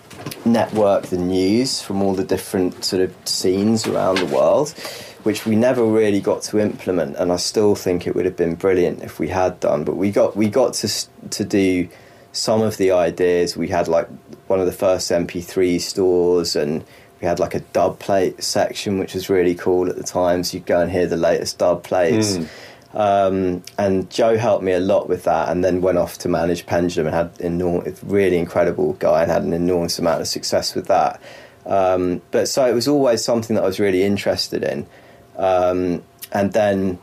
network the news from all the different sort of scenes around the world, which we never really got to implement. And I still think it would have been brilliant if we had done. But we got we got to to do some of the ideas. We had like one of the first MP3 stores, and we had like a dub plate section, which was really cool at the time. So you'd go and hear the latest dub plates. Um, and Joe helped me a lot with that, and then went off to manage Pendulum and had enormous, really incredible guy, and had an enormous amount of success with that. Um, but so it was always something that I was really interested in. Um, and then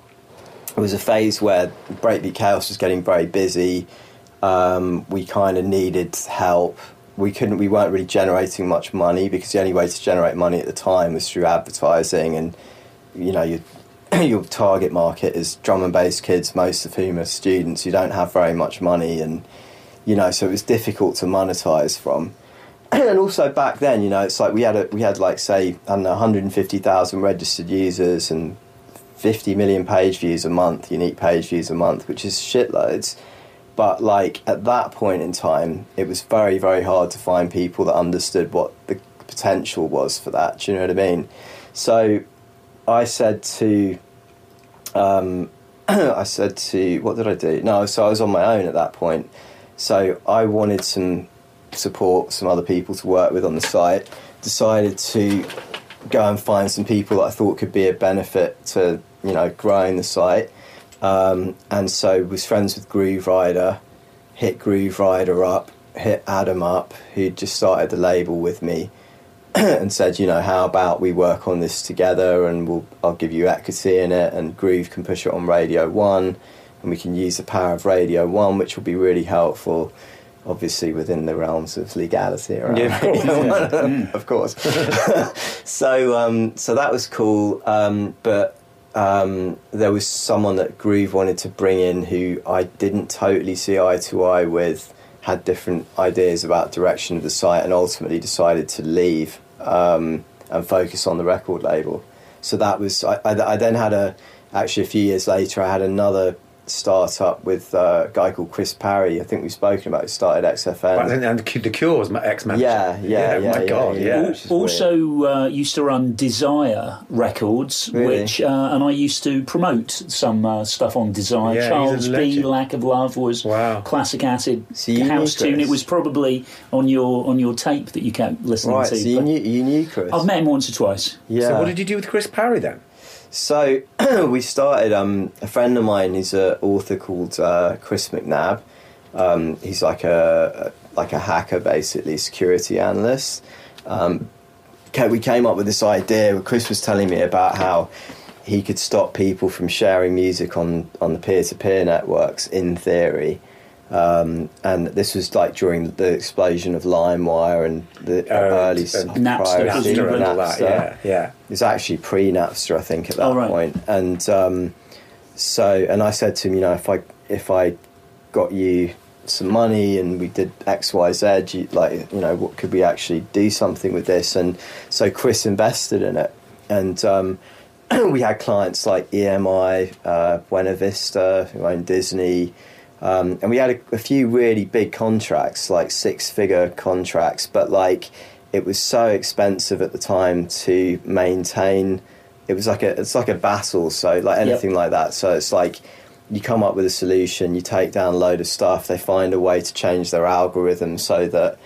it was a phase where Breakbeat Kaos was getting very busy. Um, we kind of needed help. We couldn't. We weren't really generating much money because the only way to generate money at the time was through advertising, and you know your your target market is drum and bass kids, most of whom are students. You don't have very much money, and you know so it was difficult to monetize from. and also back then, you know, it's like we had a, we had like say I don't know 150,000 registered users and 50 million page views a month, unique page views a month, which is shitloads. But like at that point in time, it was very very hard to find people that understood what the potential was for that. Do you know what I mean? So I said to um, I said to what did I do? No, so I was on my own at that point. So I wanted some support, some other people to work with on the site. Decided to go and find some people that I thought could be a benefit to you know growing the site. Um, and so was friends with Grooverider, hit Grooverider up, hit Adam up, who just started the label with me, and said, you know, how about we work on this together, and we'll I'll give you equity in it, and Groove can push it on Radio One, and we can use the power of Radio One, which will be really helpful. Obviously, within the realms of legality, around Yeah, of course, Radio One, of course. so, um, so that was cool. Um, but um, there was someone that Groove wanted to bring in who I didn't totally see eye to eye with, had different ideas about direction of the site, and ultimately decided to leave. Um, and focus on the record label. So that was I, I, I then had a actually a few years later I had another startup with uh, a guy called Chris Parry. I think we've spoken about. He started XFM. But, and, and the Cure was my ex-manager. Yeah, yeah, yeah, my yeah, God, yeah. yeah. Also uh, used to run Desire Records, Really? which uh, and I used to promote some uh, stuff on Desire. Yeah, he's a Charles B. Lack of Love was Wow. classic acid So you knew house tune. It was probably on your on your tape that you kept listening right. to. So you knew you knew Chris. I've met him once or twice. yeah. So what did you do with Chris Parry then? So we started. Um, a friend of mine, is an author called uh, Chris McNab. Um, he's like a, a like a hacker, basically security analyst. Um, we came up with this idea. Chris was telling me about how he could stop people from sharing music on on the peer to peer networks in theory. Um, and this was like during the explosion of LimeWire and the Oh, early and Napster, piracy, Napster and all that, yeah, yeah. It was actually pre Napster, I think, at that Oh, right. point. And um, so, and I said to him, you know, if I if I got you some money and we did X, Y, Z, you, like, you know, what could we actually do something with this? And so Chris invested in it, and um, we had clients like EMI, uh, Buena Vista, who owned Disney. Um, and we had a, a few really big contracts, like six-figure contracts, but like it was so expensive at the time to maintain. It was like a it's like a battle, so like anything like that. So it's like you come up with a solution, you take down a load of stuff, they find a way to change their algorithm so that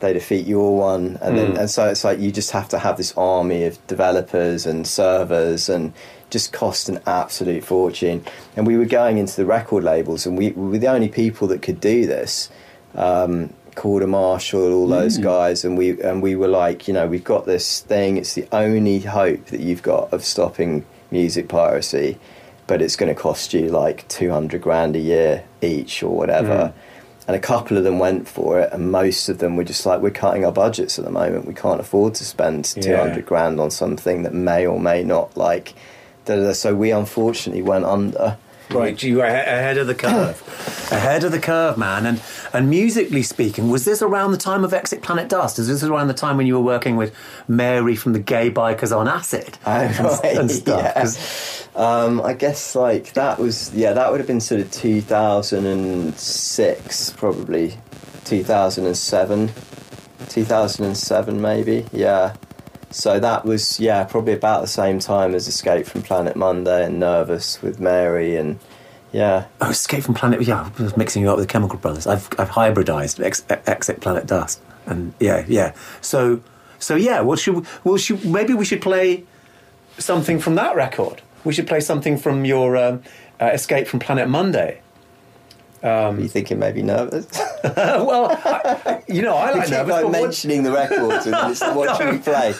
they defeat your one, and then and so it's like you just have to have this army of developers and servers and just cost an absolute fortune. And we were going into the record labels, and we, we were the only people that could do this. Um, Calder Marshall, all those guys, and we and we were like, you know, we've got this thing. It's the only hope that you've got of stopping music piracy, but it's going to cost you like two hundred grand a year each or whatever. And a couple of them went for it, and most of them were just like, we're cutting our budgets at the moment. We can't afford to spend two Yeah. hundred grand on something that may or may not like. So we unfortunately went under. Right, you were ahead of the curve. ahead of the curve, man. And and musically speaking, was this around the time of Exit Planet Dust? Is this around the time when you were working with Mary from the Gaye Bykers on Acid Oh, and, right, and stuff? yeah. Um, I guess like that was yeah that would have been sort of 2006 probably 2007 2007 maybe yeah so that was yeah probably about the same time as Escape from Planet Monday and Nervous with Mary and yeah Oh, Escape from Planet. Yeah, I was mixing you up with the Chemical Brothers. I've I've hybridized Ex, Exit Planet Dust, and yeah, yeah. So so yeah. Well, should we- well should maybe we should play something from that record. We should play something from your um, uh, Escape from Planet Monday. You thinking maybe Nervous well, I, you know, I like Nervous, like mentioning the records and what should we play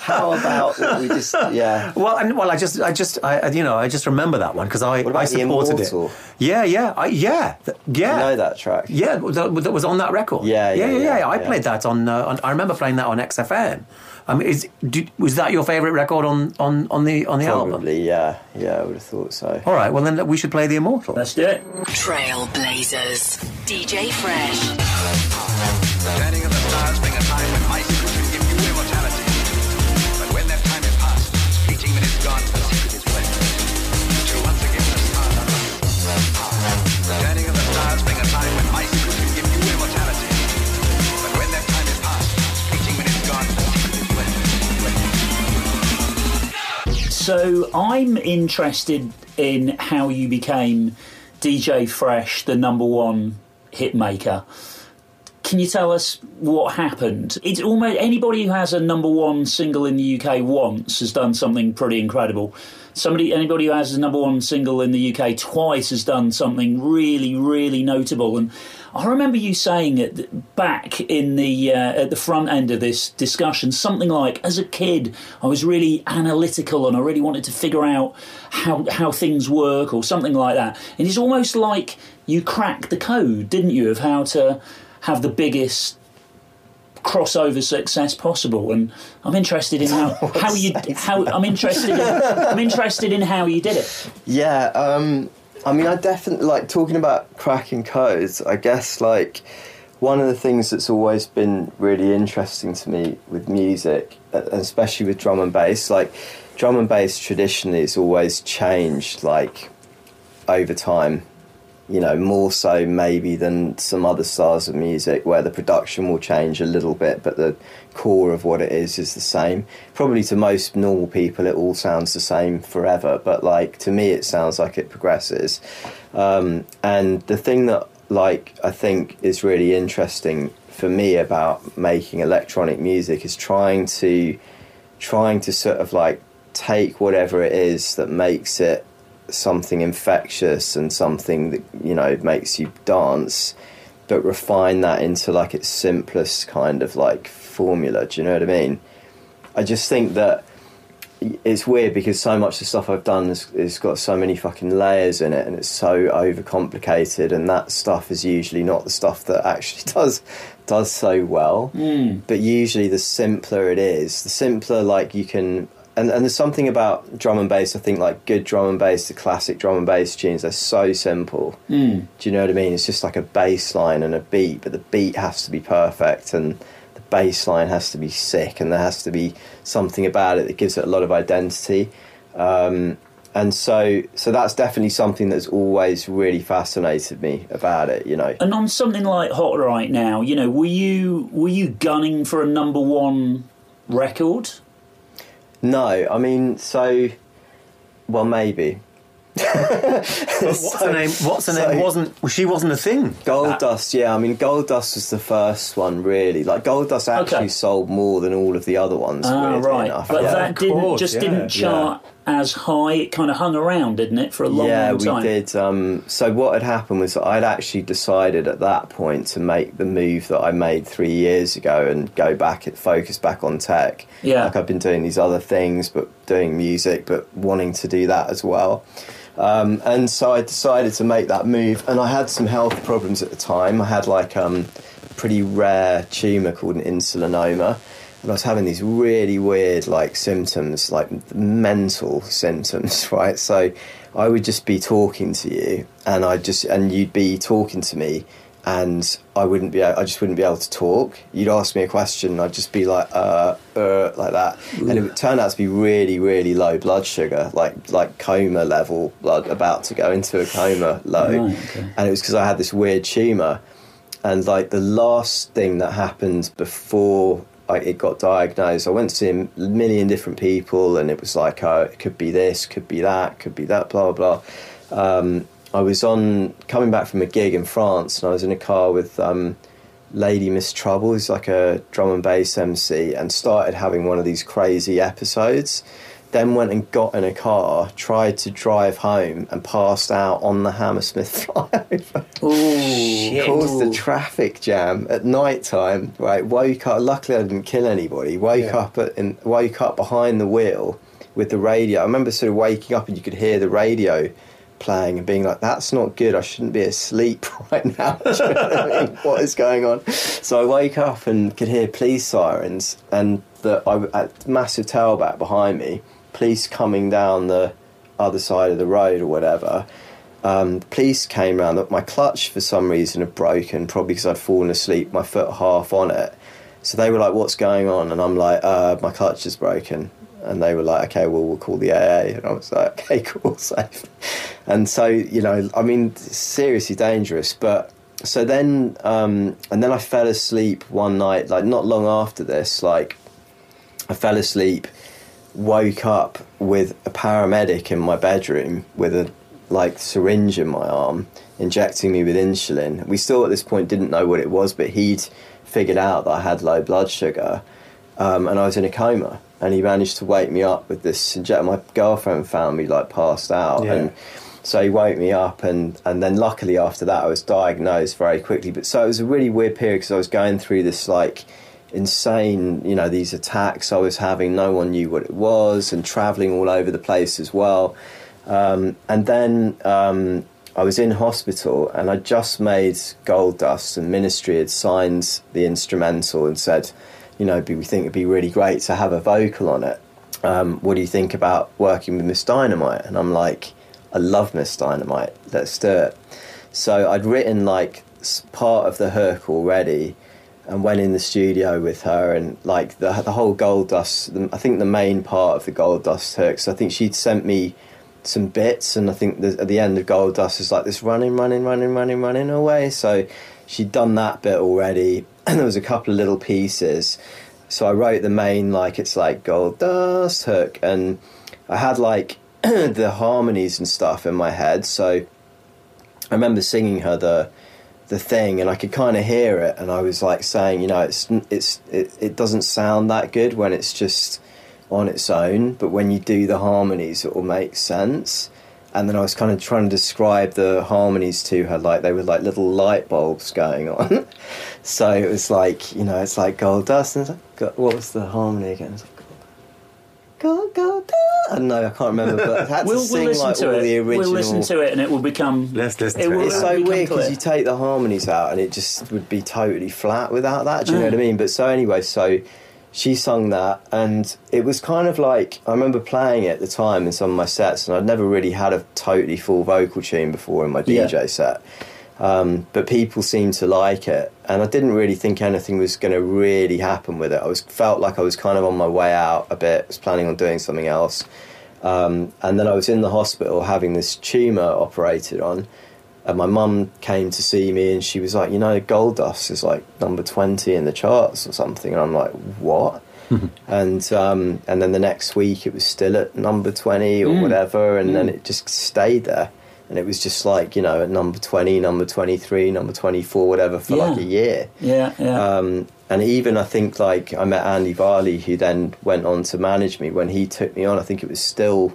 how about we just yeah Well, and, well, I just, I just, I, I- you know, I just remember that one because I, What about I supported it. Yeah, yeah, I, yeah, th- yeah. you know that track Yeah, that, that was on that record. Yeah, yeah, yeah, yeah. yeah, I yeah. played that on, uh, on. I remember playing that on XFM. I mean, is did, was that your favourite record on, on, on the on the album? Probably, yeah, yeah. I would have thought so. All right, well then we should play the Immortal. Let's do it. Trailblazers. DJ Fresh. So I'm interested in how you became DJ Fresh, the number one hit maker. Can you tell us what happened? It's almost anybody who has a number one single in the UK once has done something pretty incredible. Somebody, anybody who has a number one single in the UK twice has done something really, really notable. And I remember you saying it back in the uh, at the front end of this discussion, something like, "As a kid, I was really analytical and I really wanted to figure out how how things work," or something like that. And it's almost like you cracked the code, didn't you, of how to have the biggest crossover success possible. And I'm interested in how, how you how I'm interested in, I'm interested in how you did it. Yeah, um, I mean, I definitely like talking about cracking codes. I guess like one of the things that's always been really interesting to me with music uh, especially with drum and bass. Like drum and bass traditionally has always changed, like over time. You know, more so maybe than some other styles of music where the production will change a little bit, but the core of what it is is the same. Probably to most normal people, it all sounds the same forever, but like to me, it sounds like it progresses. Um, and the thing that like I think is really interesting for me about making electronic music is trying to trying to sort of like take whatever it is that makes it something infectious and something that you know makes you dance but refine that into like its simplest kind of like formula do you know what i mean i just think that it's weird because so much of the stuff I've done has, has got so many fucking layers in it and it's so overcomplicated and that stuff is usually not the stuff that actually does does so well. Mm. But usually the simpler it is, the simpler like you can and, and there's something about drum and bass, I think like good drum and bass, the classic drum and bass tunes, they're so simple. Mm. Do you know what I mean? It's just like a bass line and a beat, but the beat has to be perfect and the bass line has to be sick and there has to be something about it that gives it a lot of identity. Um, and so, so that's definitely something that's always really fascinated me about it. You know, And on something like Hot Right Now, you know, were you were you gunning for a number one record? No, I mean, so, well, maybe. What's her name? What's her So- name? Wasn't well, she wasn't a thing? Gold Dust, yeah. I mean, Gold Dust was the first one, really. Like, Gold Dust actually Okay. sold more than all of the other ones. Ah, right. enough. But yeah. that didn't course, just yeah, didn't chart as high. It kind of hung around, didn't it, for a long, time? yeah, long we did. Um, so what had happened was I'd actually decided at that point to make the move that I made three years ago and go back, focus back on tech. Yeah. like I've been doing these other things, but doing music, but wanting to do that as well. Um, and so I decided to make that move, and I had some health problems at the time. I had like um, a pretty rare tumor called an insulinoma, and I was having these really weird like symptoms, like mental symptoms, right? So I would just be talking to you, and I just and you'd be talking to me, and I wouldn't be, I just wouldn't be able to talk. You'd ask me a question, and I'd just be like, uh, uh, like that, and it would turn out to be really, really low blood sugar, like like coma level blood, about to go into a coma low, Right, okay. and it was because I had this weird tumor, and like the last thing that happened before I, it got diagnosed, I went to see a million different people, and it was like, oh, it could be this, could be that, could be that, blah blah. blah. Um, I was on coming back from a gig in France, and I was in a car with um, Lady Miss Trouble, who's like a drum and bass MC, and started having one of these crazy episodes. Then went and got in a car, tried to drive home, and passed out on the Hammersmith flyover Ooh, caused a traffic jam at night time. Right, woke up. Luckily, I didn't kill anybody. Woke Yeah. up at, in, woke up behind the wheel with the radio. I remember sort of waking up and you could hear the radio playing and being like, "That's not good. I shouldn't be asleep right now." What, I mean? What is going on? So I wake up and could hear police sirens and the I, at massive tailback behind me. Police coming down the other side of the road or whatever um, police came round. My clutch, for some reason, had broken, probably because I'd fallen asleep, my foot half on it. So they were like, "What's going on?" And I'm like, uh, "My clutch is broken." And they were like, "Okay, well, we'll call the AA." And I was like, "Okay, cool, safe." And so, you know, I mean, seriously dangerous. But so then, um, and then I fell asleep one night, like not long after this, like I fell asleep, woke up with a paramedic in my bedroom with a like syringe in my arm, injecting me with insulin. We still at this point didn't know what it was, but he'd figured out that I had low blood sugar, um, and I was in a coma. And he managed to wake me up with this inject. My girlfriend found me like passed out, Yeah. and so he woke me up, and and then luckily after that I was diagnosed very quickly. But so it was a really weird period because I was going through this like insane, you know, these attacks I was having. No one knew what it was, and traveling all over the place as well. Um, and then um, I was in hospital, and I just made Gold Dust, and Ministry had signed the instrumental and said, you know, we think it'd be really great to have a vocal on it. Um, what do you think about working with Miss Dynamite? And I'm like, I love Miss Dynamite. Let's do it. So I'd written like part of the hook already, and went in the studio with her and like the the whole gold dust. I think the main part of the gold dust hooks. I think she'd sent me some bits, and I think the, at the end of gold dust is like this running, running, running, running, running away. So she'd done that bit already, and there was a couple of little pieces. So I wrote the main like it's like gold dust hook, and I had like the harmonies and stuff in my head. So I remember singing her the the thing, and I could kind of hear it, and I was like saying, you know, it's it's it, it doesn't sound that good when it's just on its own, but when you do the harmonies, it will make sense. And then I was kind of trying to describe the harmonies to her, like they were like little light bulbs going on. so it was like, you know, it's like gold dust, and like, what was the harmony again? It's like, gold, gold. I uh, don't know, I can't remember, but I had We'll, to sing we'll listen like to all it. the original. We'll listen to it, and it will become. Let's listen it to it. will, It's so weird because you take the harmonies out and it just would be totally flat without that. Do you know what I mm. mean? But so anyway, so she sung that and it was kind of like I remember playing it at the time in some of my sets and I'd never really had a totally full vocal tune before in my Yeah. DJ set. Um, but people seemed to like it, and I didn't really think anything was going to really happen with it. I was felt like I was kind of on my way out a bit. Was planning on doing something else, um, and then I was in the hospital having this tumor operated on. And my mum came to see me, and she was like, "You know, Gold Dust is like number twenty in the charts or something." And I'm like, "What?" and um, and then the next week it was still at number twenty or whatever, and then it just stayed there. And it was just like you know at number twenty, number twenty three, number twenty four, whatever for like a year. Yeah, yeah. Um, and even I think like I met Andy Varley, who then went on to manage me. When he took me on, I think it was still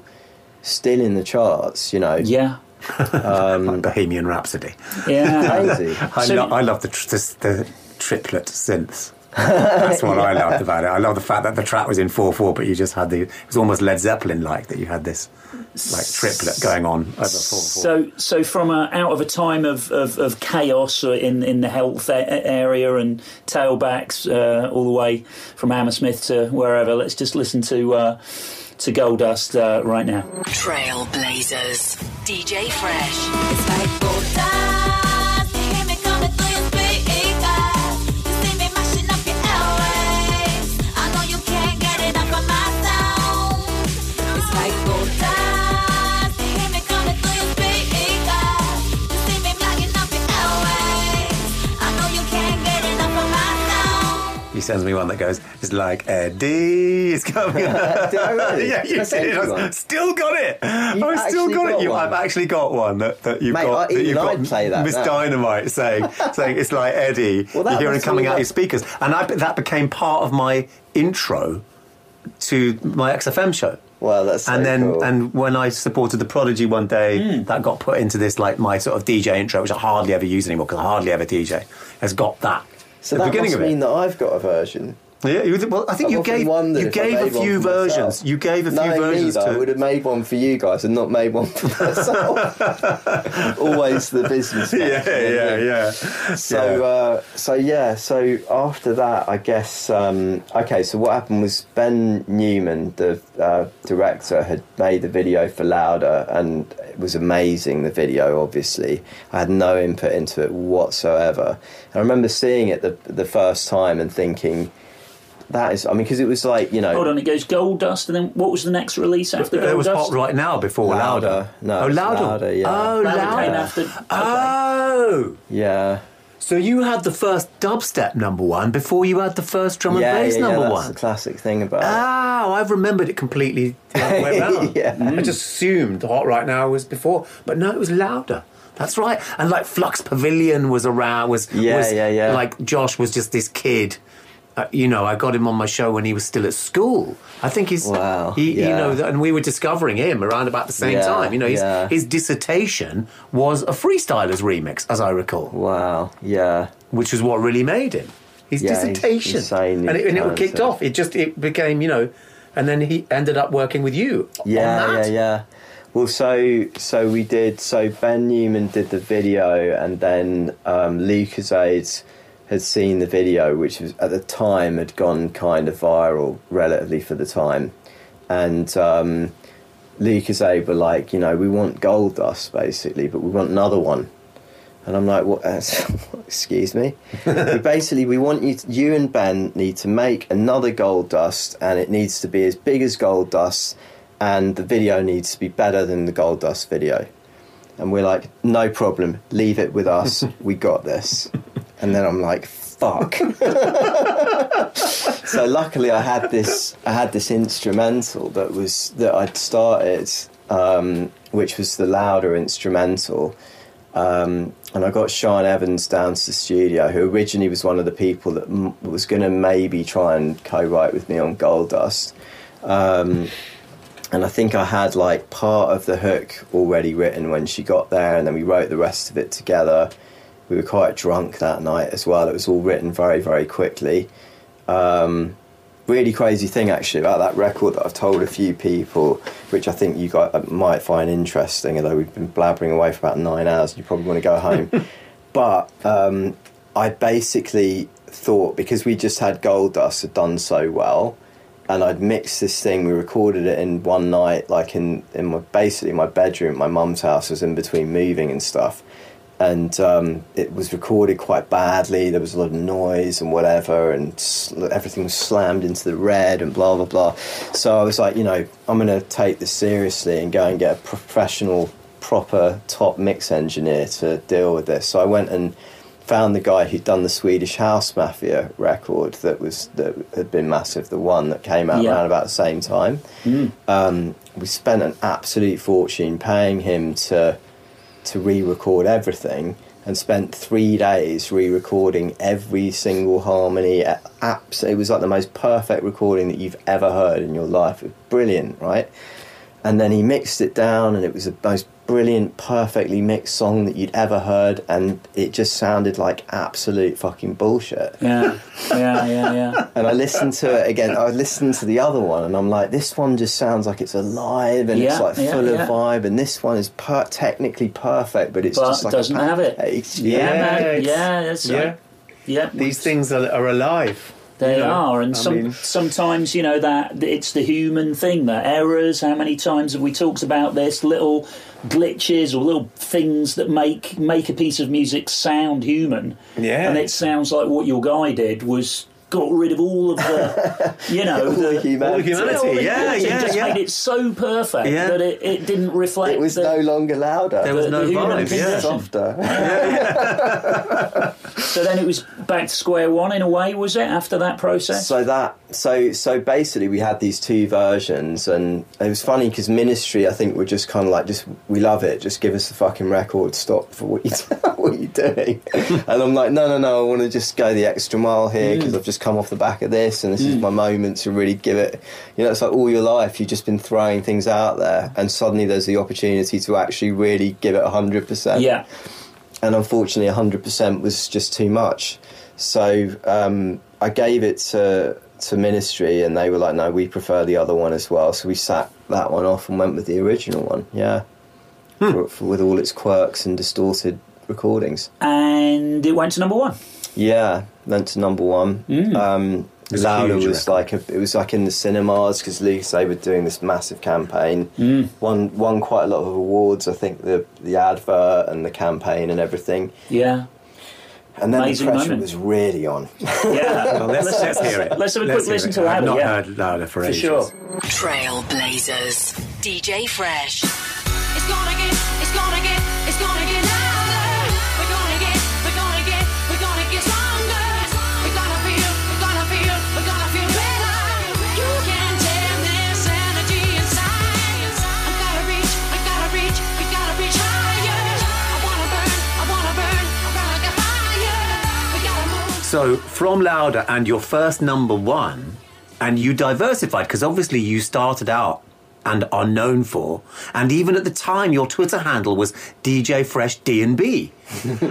still in the charts. You know, yeah, like Bohemian Rhapsody. yeah. crazy. I, So- lo- I love the, tr- the, the triplet synths. That's what I loved about it. I love the fact that the track was in four four, but you just had the. It was almost Led Zeppelin like that. You had this like triplet going on over four four. So, so from a, out of a time of, of, of chaos uh, in in the health a- area and tailbacks uh, all the way from Hammersmith to wherever, let's just listen to uh, to Gold Dust uh, right now. Trailblazers. DJ Fresh. Sends me one that goes, "It's like Eddie, it's coming." Did I really? yeah, you Did I did. I still got it. I've still actually got, it. You. I've actually got one that, that you've Mate, got. I- that you've got play that Miss now. Dynamite saying, saying it's like Eddie. Well, you hear him must coming out your speakers, and I, that became part of my intro to my XFM show. Well, that's so and then cool. and when I supported the Prodigy one day, hmm. that got put into this like my sort of DJ intro, which I hardly ever use anymore because I hardly ever DJ. Has got that. So the that beginning must of it. mean that I've got a version. Yeah, you, well, I think I've you often gave wondered you if I gave a made one few for myself. versions. You gave a few Knowing versions me, though, I to. would have made one for you guys and not made one for myself. Always the business. man. yeah, yeah, yeah. So, uh, so yeah. So after that, I guess. Um, okay. So what happened was Ben Newman, the uh, director, had made the video for Louder, and was amazing. The video, obviously, I had no input into it whatsoever. And I remember seeing it the the first time and thinking. That is, I mean, because it was like you know, Hold on, it goes Gold Dust, and then what was the next release after Gold Dust? It was hot right now before louder. Louder. No, oh louder. Louder, yeah. Oh Louder louder. came after. Okay. Oh. yeah, So you had the first dubstep number one before you had the first drum and yeah, bass yeah, yeah, number that's one. the classic thing about it. Oh, I've remembered it completely the other way around. Yeah. I just assumed Hot Right Now was before, but no, it was louder. That's right. And like Flux Pavilion was around, was Yeah, was yeah, yeah. Like Josh was just this kid. Uh, you know, I got him on my show when he was still at school. I think he's, Wow, he, you know, and we were discovering him around about the same Yeah, time. You know, his, yeah. his dissertation was a freestylers remix, as I recall Wow, yeah. which is what really made him. His Yeah, he's dissertation, insanely and it, and it kicked off. It just it became, you know, and then he ended up working with you. Yeah, on yeah, that. yeah. Well, so so we did. So Ben Newman did the video, and then um, Lucozade had seen the video, which was at the time had gone kind of viral, relatively for the time, and um, Lucozade were like, you know, we want Gold Dust basically, but we want another one. And I'm like, what? excuse me. we basically we want you, to, you and Ben need to make another Gold Dust, and it needs to be as big as Gold Dust, and the video needs to be better than the Gold Dust video. And we're like, no problem, leave it with us. we got this. And then I'm like, fuck. so luckily, I had this. I had this instrumental that was that I'd started, um, which was the louder instrumental. Um, and I got Sian Evans down to the studio, who originally was one of the people that m- was going to maybe try and co-write with me on Gold Dust. Um, and I think I had like part of the hook already written when she got there, and then we wrote the rest of it together. We were quite drunk that night as well. It was all written very, very quickly. Um, really crazy thing actually about that record that I've told a few people, which I think you guys might find interesting. Although we've been blabbering away for about nine hours, you probably want to go home. but um, I basically thought because we just had Gold Dust had done so well, and I'd mixed this thing. We recorded it in one night, like in in my basically my bedroom. My mum's house was in between moving and stuff, and um, it was recorded quite badly. There was a lot of noise and whatever, and sl- everything was slammed into the red and blah blah blah. So I was like, you know, I'm going to take this seriously and go and get a professional, proper top mix engineer to deal with this. So I went and found the guy who'd done the Swedish House Mafia record that was that had been massive, the one that came out Yeah. around about the same time. Um, we spent an absolute fortune paying him to to re-record everything, and spent three days re-recording every single harmony. It was like the most perfect recording that you've ever heard in your life. It was brilliant, right? and then he mixed it down and it was the most brilliant perfectly mixed song that you'd ever heard and it just sounded like absolute fucking bullshit Yeah, yeah, yeah, yeah. and i listened to it again i listened to the other one and i'm like this one just sounds like it's alive and it's like yeah, full yeah. of vibe and this one is per- technically perfect but it's But just like doesn't have it. package. Yeah, Yeah, man. it's- Yeah, that's yeah. right. Yeah, These things are, are alive. They you know? are, and I some, mean- sometimes you know that it's the human thing, the errors. How many times have we talked about this? Little glitches or little things that make make a piece of music sound human. Yeah. and it sounds like what your guy did was got rid of all of the, you know, All the humanity. All the all the Yeah, humanity, yeah, just yeah. made it so perfect Yeah. that it, it didn't reflect. it was the, no longer louder There was the- no the human vibe, yeah. condition. softer So then it was back to square one in a way, was it? After that process, So that so so basically we had these two versions and it was funny because ministry I think were just kind of like just we love it just give us the fucking record stop for what you what you're doing and I'm like no no no I want to just go the extra mile here because mm. I've just come off the back of this and this is my moment to really give it you know it's like all your life you've just been throwing things out there and suddenly there's the opportunity to actually really give it 100% yeah, and unfortunately 100% was just too much. So um, i gave it to to ministry and they were like no we prefer the other one as well. So we sat that one off and went with the original one yeah. For, for, with all its quirks and distorted recordings. And it went to number one. yeah went to number one um, was Louder was record. like a, it was like in the cinemas because Lucozade were doing this massive campaign. Won won quite a lot of awards. I think the the advert and the campaign and everything. Yeah, And then Amazing the pressure moment. was really on. yeah. Well, let's, let's hear it. Let's have a Let's quick listen it. to I've not yeah. heard louder for, For ages. sure. Trailblazers. DJ Fresh. It's gonna get, it's gonna get, it's gonna get So, from Louder and your first number one, and you diversified because obviously you started out and are known for, and even at the time your Twitter handle was DJ Fresh D and B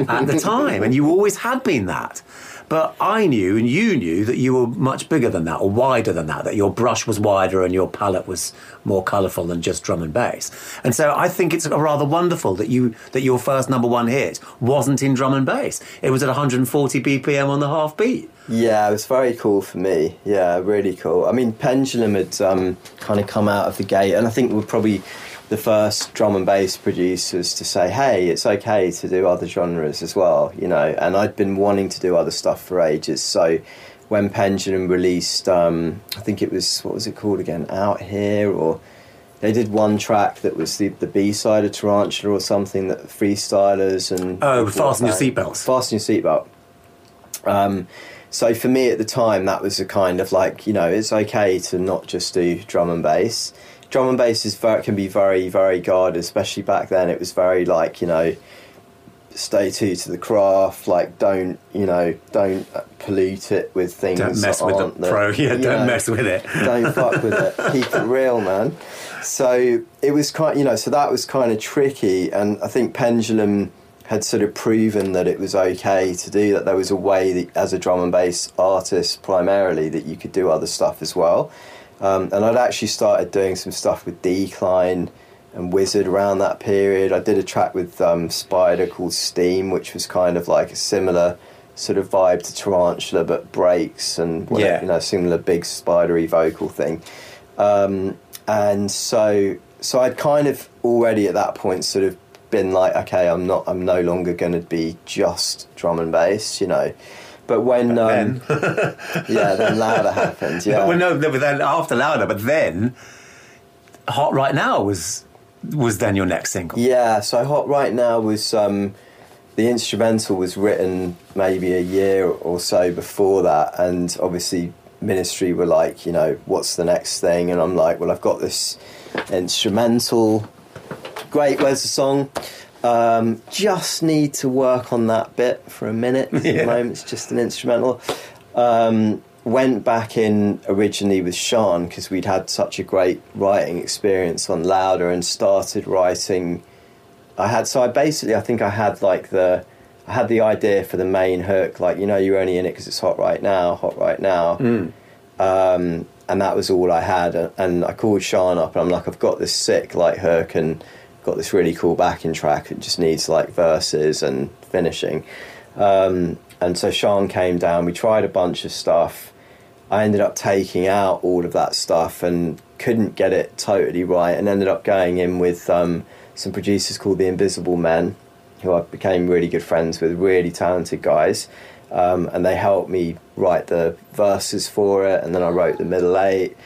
at the time, and you always had been that. But I knew and you knew that you were much bigger than that, or wider than that. That your brush was wider and your palette was more colourful than just drum and bass. And so I think it's rather wonderful that you that your first number one hit wasn't in drum and bass. It was at 140 BPM on the half beat. Yeah, it was very cool for me. Yeah, really cool. I mean, Pendulum had um, kind of come out of the gate, and I think we're probably the first drum and bass producers to say, "Hey, it's okay to do other genres as well," you know. And I'd been wanting to do other stuff for ages. So when Pendulum released, um, I think it was what was it called again? Out Here, or they did one track that was the the B side of Tarantula or something that freestylers and Oh, Fasten Your. Seatbelts. Fasten your seatbelt. Um, so for me at the time, that was a kind of like you know it's okay to not just do drum and bass. Drum and bass is very, can be very very guarded, especially back then. It was very like you know stay true to the craft. Like don't you know don't uh, pollute it with things. Don't mess that with the- pro. Yeah, don't know, mess with it. don't fuck with it. Keep it real, man. So it was kind, you know, so that was kind of tricky, and I think Pendulum had sort of proven that it was okay to do that. There was a way that, as a drum and bass artist, primarily, that you could do other stuff as well. Um, and I'd actually started doing some stuff with Decline and Wizard around that period. I did a track with um, Spider called Steam, which was kind of like a similar sort of vibe to Tarantula, but breaks and whatever, Yeah. you know, similar big spidery vocal thing. Um, and so, so I'd kind of already at that point sort of been like, okay, I'm not, I'm no longer going to be just drum and bass, you know. But when, um, yeah, then louder happened. Yeah, Well, no, no, but then after Louder, but then Hot Right Now was was then your next single. Yeah, so Hot Right Now was um, the instrumental was written maybe a year or so before that, and obviously Ministry were like, you know, what's the next thing? And I'm like, well, I've got this instrumental. Great, where's the song? Um, just need to work on that bit for a minute. At Yeah. the moment, it's just an instrumental. Um, went back in originally with Sian because we'd had such a great writing experience on Louder and started writing. I had so I basically I think I had like the I had the idea for the main hook like you know you're only in it because it's hot right now hot right now um, and that was all I had and, and I called Sian up and I'm like I've got this sick like hook and got this really cool backing track it just needs like verses and finishing. Um, and so Sian came down we tried a bunch of stuff. I ended up taking out all of that stuff and couldn't get it totally right, and ended up going in with um, some producers called the Invisible Men, who I became really good friends with, really talented guys, um, and they helped me write the verses for it, and then I wrote the middle eight.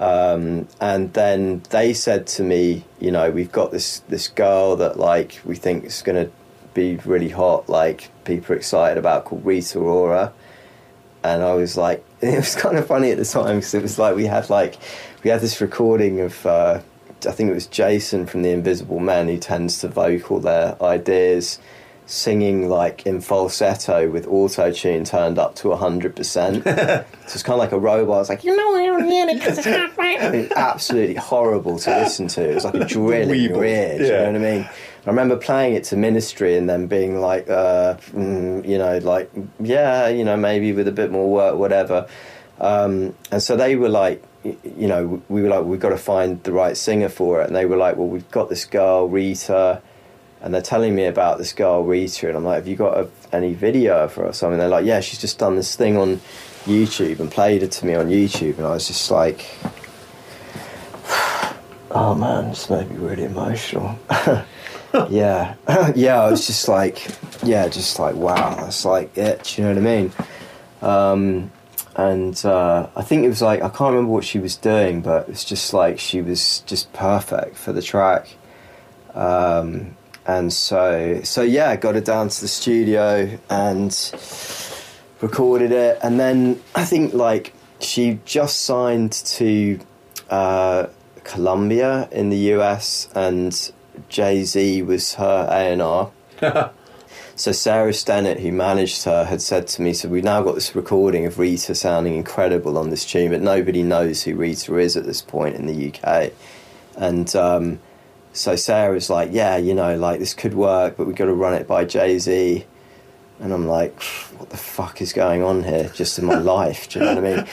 Um, and then they said to me, you know, we've got this this girl that like we think is going to be really hot, like people are excited about, called Rita Ora and I was like, it was kind of funny at the time because it was like we had like we had this recording of uh, I think it was Jason from the Invisible Men who tends to vocal their ideas, singing like in falsetto with auto tune turned up to hundred percent. So it's kind of like a robot. It's like you know I don't only it because it's hot right now." It's absolutely horrible to listen to. It was like a drill in your ear. Do you know what I mean? I remember playing it to Ministry and then being like, uh, mm, you know, like, yeah, you know, maybe with a bit more work, whatever. Um, and so they were like, you know, we were like, we've got to find the right singer for it. And they were like, well, we've got this girl, Rita. And they're telling me about this girl, Rita. And I'm like, have you got a, any video for her or something? They're like, yeah, she's just done this thing on YouTube and played it to me on YouTube. And I was just like, oh man, this made me really emotional. yeah, yeah. I was just like, yeah, just like wow, that's like it. You know what I mean? Um, and uh, I think it was like I can't remember what she was doing, but it's just like she was just perfect for the track. Um, and so, so yeah, got it down to the studio and recorded it, and then I think like she just signed to uh, Columbia in the US, and Jay Z was her A and R. So Sarah Stennett, who managed her, had said to me, "So we've now got this recording of Rita sounding incredible on this tune, but nobody knows who Rita is at this point in the UK." And um, so Sarah was like, "Yeah, you know, like this could work, but we've got to run it by Jay Z." And I'm like, what the fuck is going on here just in my life? Do you know what I mean?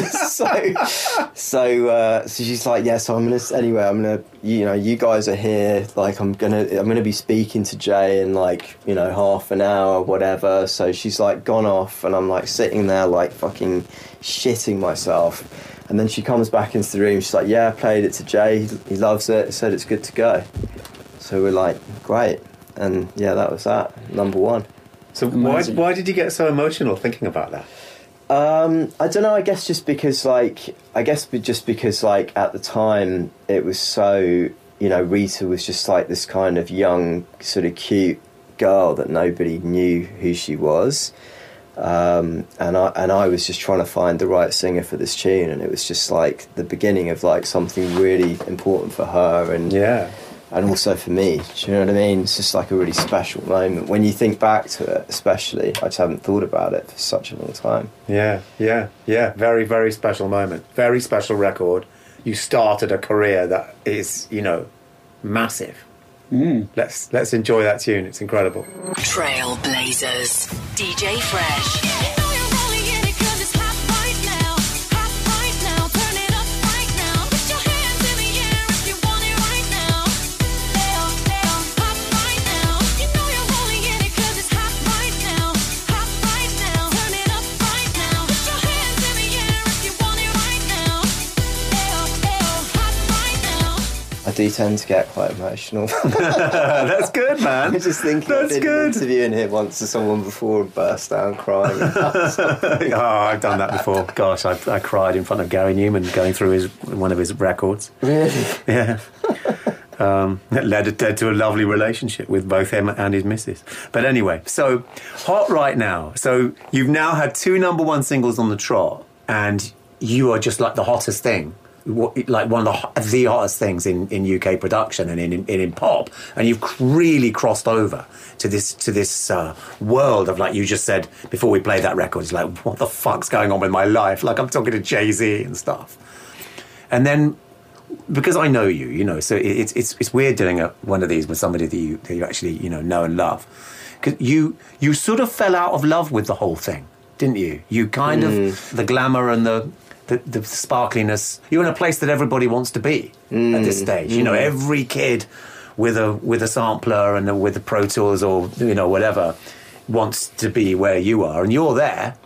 so, so, uh, so she's like, yeah, so I'm gonna, anyway, I'm gonna, you know, you guys are here, like, I'm gonna, I'm gonna be speaking to Jay in like, you know, half an hour, whatever. So she's like gone off, and I'm like sitting there, like, fucking shitting myself. And then she comes back into the room, she's like, yeah, I played it to Jay, he, loves it, said it's good to go. So we're like, great. And yeah, that was that, number one. So why, Amazing. why did you get so emotional thinking about that? Um, I don't know. I guess just because, like, I guess just because, like, at the time it was so, you know, Rita was just like this kind of young, sort of cute girl that nobody knew who she was, um, and I and I was just trying to find the right singer for this tune, and it was just like the beginning of like something really important for her, and Yeah. and also for me. Do you know what I mean? It's just like a really special moment when you think back to it, especially. I just haven't thought about it for such a long time. Yeah, yeah, yeah. Very, very special moment. Very special record. You started a career that is, you know, massive. Mm. Let's let's enjoy that tune. It's incredible. Trailblazers. DJ Fresh. Do tend to get quite emotional. That's good, man. I just think I did good. an interview in here once to someone before and burst down crying. oh, I've done that before. Gosh, I, I cried in front of Gary Numan going through his one of his records. really? Yeah. Um, it led, led to a lovely relationship with both him and his missus. But anyway, so hot right now. So you've now had two number one singles on the trot, and you are just like the hottest thing. Like one of the, the hottest things in, in UK production and in, in, in pop, and you've really crossed over to this to this uh, world of like you just said before we played that record. It's like what the fuck's going on with my life? Like I'm talking to Jay Z and stuff, and then because I know you, you know, so it- it's it's it's weird doing a, one of these with somebody that you that you actually you know know and love. Because you you sort of fell out of love with the whole thing, didn't you? You kind of the glamour and the. The, the sparkliness. You're in a place that everybody wants to be at this mm. stage. You know, mm. every kid with a with a sampler and a, with the Pro Tools or you know whatever wants to be where you are, and you're there,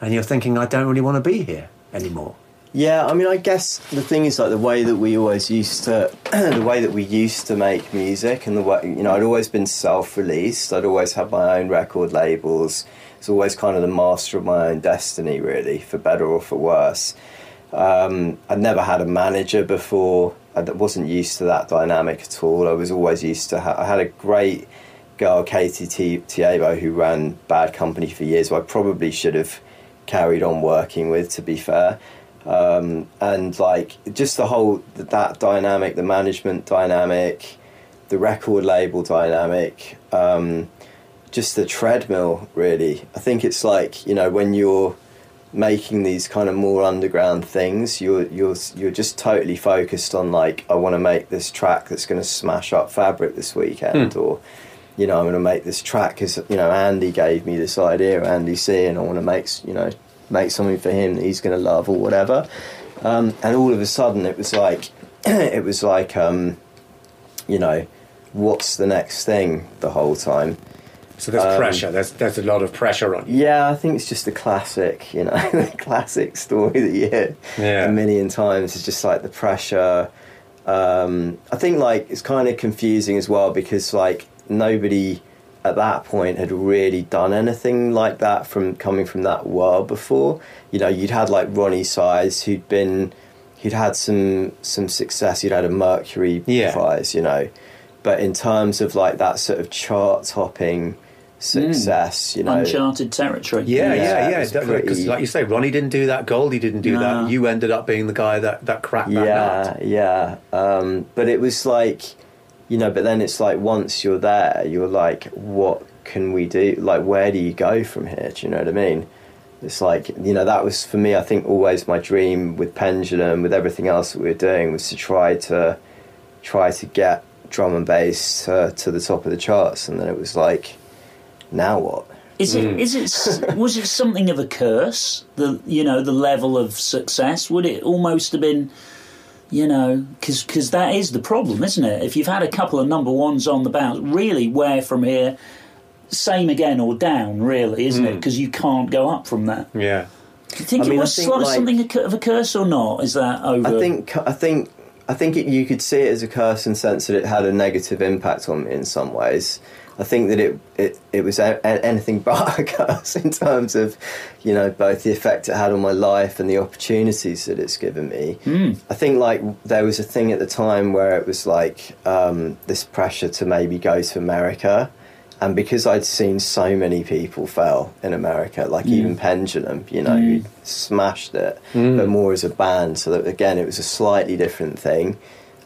and you're thinking, I don't really want to be here anymore. Yeah, I mean, I guess the thing is like the way that we always used to, the way that we used to make music, and the way you know, I'd always been self-released. I'd always had my own record labels. It's always kind of the master of my own destiny, really, for better or for worse. Um, I'd never had a manager before. I wasn't used to that dynamic at all. I was always used to. Ha- I had a great girl, Katie T- Tiebo, who ran Bad Company for years. Who I probably should have carried on working with, to be fair. Um, and like just the whole that dynamic, the management dynamic, the record label dynamic, um, just the treadmill. Really, I think it's like you know when you're making these kind of more underground things you're you're you're just totally focused on like I want to make this track that's going to smash up fabric this weekend or you know I'm going to make this track cuz you know Andy gave me this idea Andy C and I want to make you know make something for him that he's going to love or whatever. Um, and all of a sudden it was like it was like um, you know what's the next thing the whole time So there's Um, pressure. There's there's a lot of pressure on you. yeah, I think it's just the classic, you know, the classic story that you hear Yeah. a million times. It's just like the pressure. Um, I think like it's kind of confusing as well because like nobody at that point had really done anything like that from coming from that world before. You know, you'd had like Roni Size who'd been, who'd had some some success. He'd had a Mercury Yeah. prize, you know, but in terms of like that sort of chart topping success, you know, Uncharted territory. Yeah, Yeah, yeah, it yeah. was Because, pretty- like you say, Roni didn't do that. Goldie didn't do No. that. You ended up being the guy that that cracked that yeah, nut. yeah. Um, but it was like, you know, but then it's like once you're there, you're like, what can we do? Like, where do you go from here? Do you know what I mean? It's like, you know, that was for me, I think, always my dream with Pendulum, with everything else that we were doing, was to try to try to get drum and bass to, to the top of the charts. And then it was like, now what? Is it? Hmm. Is it? Was it something of a curse? The you know the level of success. Would it almost have been? You know, because that is the problem, isn't it? If you've had a couple of number ones on the bounce, really, where from here? Same again or down, really, isn't it? Hmm. Because you can't go up from that. Yeah. Do you think I mean, it I was think, sort of like- something of a- of a curse or not? Is that over? I think I think I think it, you could see it as a curse in the sense that it had a negative impact on me in some ways. I think that it it, it was a, a- anything but a curse in terms of you know both the effect it had on my life and the opportunities that it's given me. Hmm. I think like there was a thing at the time where it was like um, this pressure to maybe go to America. And because I'd seen so many people fail in America, like hmm. even Pendulum, you know, hmm. who smashed it, but more as a band. So that again, it was a slightly different thing,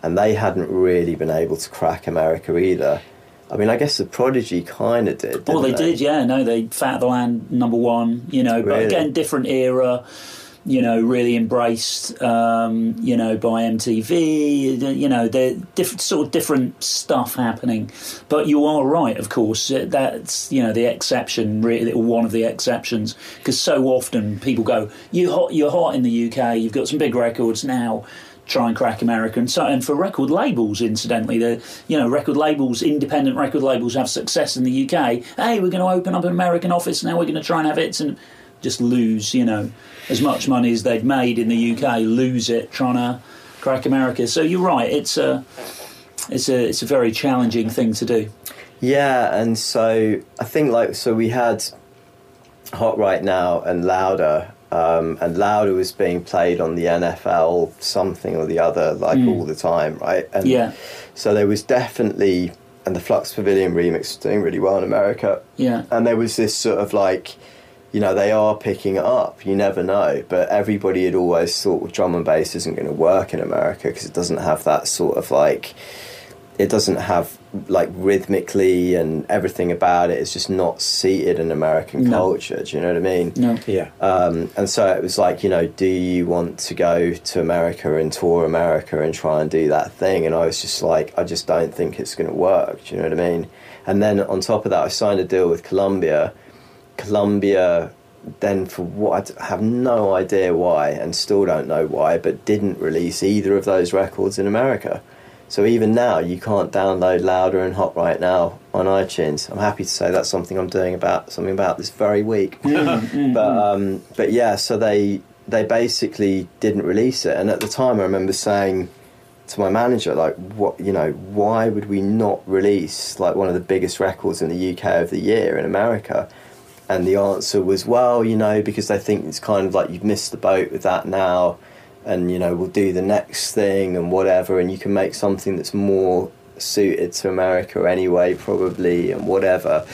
and they hadn't really been able to crack America either. I mean, I guess the Prodigy kind of did. Well, they didn't did, yeah. No, they Fat the Land number one. You know, but Really? again, different era. You know, really embraced. Um, you know, by MTV. You know, the different sort of different stuff happening. But you are right, of course. That's you know the exception, really, or one of the exceptions, because so often people go, "You hot, you're hot in the UK. You've got some big records now." Try and crack America, and so and for record labels, incidentally, the you know record labels, independent record labels have success in the UK. Hey, we're going to open up an American office now. We're going to try and have it and just lose, you know, as much money as they'd made in the UK, lose it trying to crack America. So you're right. It's a it's a it's a very challenging thing to do. Yeah, and so I think like so we had Hot Right Now and Louder, um, and Louder was being played on the NFL something or the other like all the time, right? And Yeah. So there was definitely, and the Flux Pavilion remix was doing really well in America, Yeah. and there was this sort of like. You know they are picking it up. You never know, but everybody had always thought well, drum and bass isn't going to work in America because it doesn't have that sort of like it doesn't have like rhythmically and everything about it. it is just not seated in American No. culture. Do you know what I mean? No. Yeah. Um, and so it was like, you know, do you want to go to America and tour America and try and do that thing? And I was just like, I just don't think it's going to work. Do you know what I mean? And then on top of that, I signed a deal with Columbia. Columbia then, for what I have no idea why, and still don't know why, but didn't release either of those records in America. So even now, you can't download Louder and Hot right now on iTunes. I'm happy to say that's something I'm doing about something about this very week. Mm, mm, but mm. um, but yeah, so they they basically didn't release it, and at the time, I remember saying to my manager, like, what you know, why would we not release like one of the biggest records in the UK of the year in America? And the answer was, well, you know, because they think it's kind of like you've missed the boat with that now, and you know, we'll do the next thing and whatever, and you can make something that's more suited to America anyway, probably, and whatever.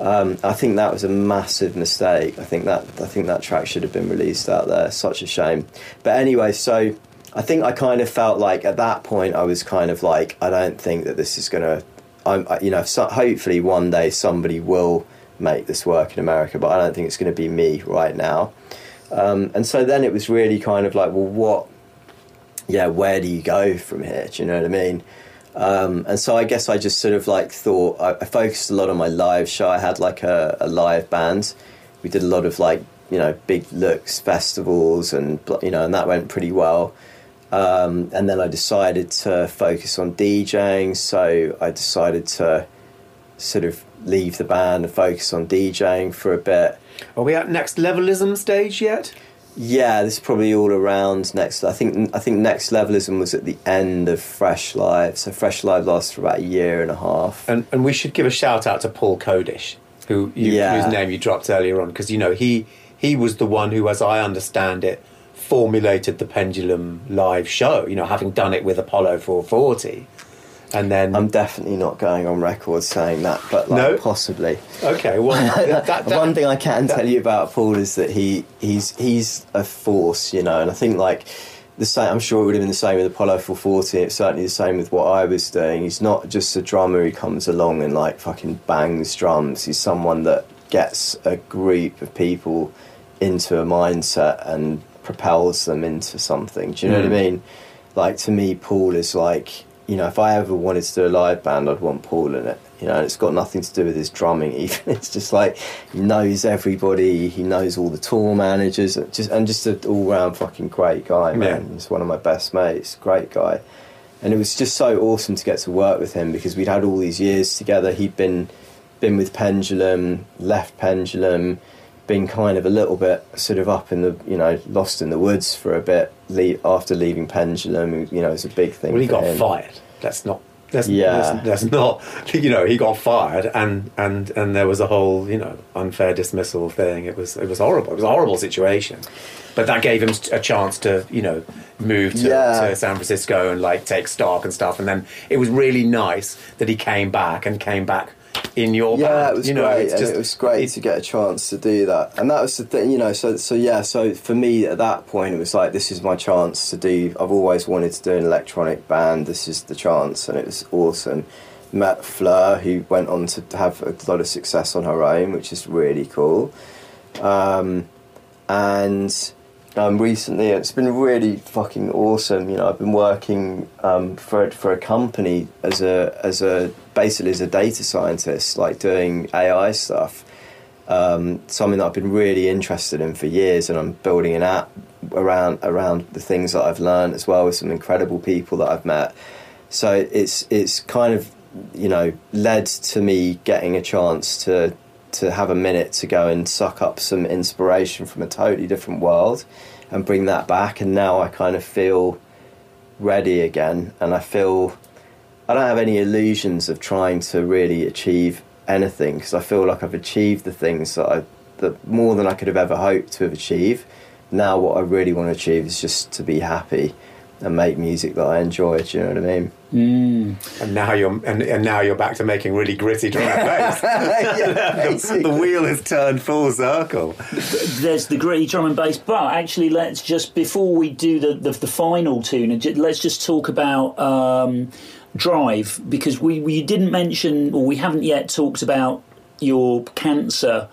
Um, I think that was a massive mistake. I think that I think that track should have been released out there. Such a shame. But anyway, so I think I kind of felt like at that point I was kind of like I don't think that this is gonna. I'm I- you know so, hopefully one day somebody will make this work in America, but I don't think it's going to be me right now. Um, and so then it was really kind of like, well, what? Yeah, where do you go from here? Do you know what I mean? Um, and so I guess I just sort of like thought I, I focused a lot on my live show. I had like a, a live band. We did a lot of like you know big looks festivals and you know and that went pretty well. Um, and then I decided to focus on DJing. So I decided to sort of leave the band and focus on DJing for a bit. Are we at Nextlevelism stage yet? Yeah, this is probably all around next. I think I think Nextlevelism was at the end of Fresh Live. So Fresh Live lasted for about a year and a half. And and we should give a shout out to Paul Kodish, who you, Yeah. whose name you dropped earlier on, because you know he he was the one who, as I understand it, formulated the Pendulum live show. You know, having done it with Apollo 440, and then I'm definitely not going on record saying that, but like No? possibly. okay, well, that, that, that- One thing I can tell you about Paul is that he he's he's a force, you know, and I think like the same. I'm sure it would have been the same with Apollo 440. It's certainly the same with what I was doing. He's not just a drummer who comes along and like fucking bangs drums. He's someone that gets a group of people into a mindset and propels them into something. Do you know what I hmm. mean? Like to me, Paul is like you know, if I ever wanted to do a live band, I'd want Paul in it. You know, it's got nothing to do with his drumming. Even it's just like he knows everybody. He knows all the tour managers. Just and just an all round fucking great guy, man. Yeah. He's one of my best mates. Great guy. And it was just so awesome to get to work with him because we'd had all these years together. He'd been been with Pendulum, left Pendulum, been kind of a little bit sort of up in the you know lost in the woods for a bit le- after leaving Pendulum. You know, it was a big thing. Well, he got him. fired. That's not. That's, Yeah. that's, that's not. You know, he got fired, and and and there was a whole you know unfair dismissal thing. It was it was horrible. It was a horrible situation, but that gave him a chance to you know move to, Yeah. to San Francisco and like take stock and stuff. And then it was really nice that he came back and came back in your yeah, band. it was you know, great. and just it was great to get a chance to do that, and that was the thing, you know. So, so yeah. So for me, at that point, it was like this is my chance to do. I've always wanted to do an electronic band. This is the chance, and it was awesome. Met Fleur, who went on to have a lot of success on her own, which is really cool. Um, and um, recently it's been really fucking awesome. You know, I've been working um, for for a company as a as a basically as a data scientist, like doing AI stuff. Um, something that I've been really interested in for years, and I'm building an app around around the things that I've learned as well with some incredible people that I've met. So it's it's kind of you know led to me getting a chance to to have a minute to go and suck up some inspiration from a totally different world and bring that back. And now I kind of feel ready again. And I feel I don't have any illusions of trying to really achieve anything because I feel like I've achieved the things that I that more than I could have ever hoped to have achieved. Now what I really want to achieve is just to be happy and make music that I enjoy do you know what I mean and now you're and, and now you're back to making really gritty drum and bass. the, the wheel has turned full circle. There's the gritty drum and bass, but actually, let's just before we do the the, the final tune, let's just talk about um, Drive because we we didn't mention or we haven't yet talked about your cancer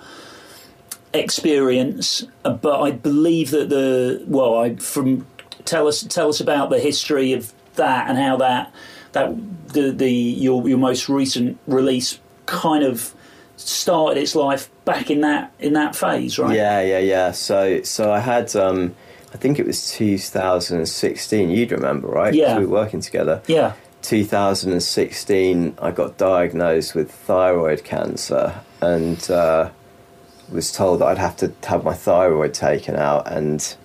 experience, uh, but I believe that the well, I from tell us tell us about the history of that and how that that the the your your most recent release kind of started its life back in that in that phase, right? Yeah, yeah, yeah. So, so I had, um, I think it was 2016. You'd remember, right? Yeah. we were working together. Yeah. 2016, I got diagnosed with thyroid cancer and uh, was told that I'd have to have my thyroid taken out. And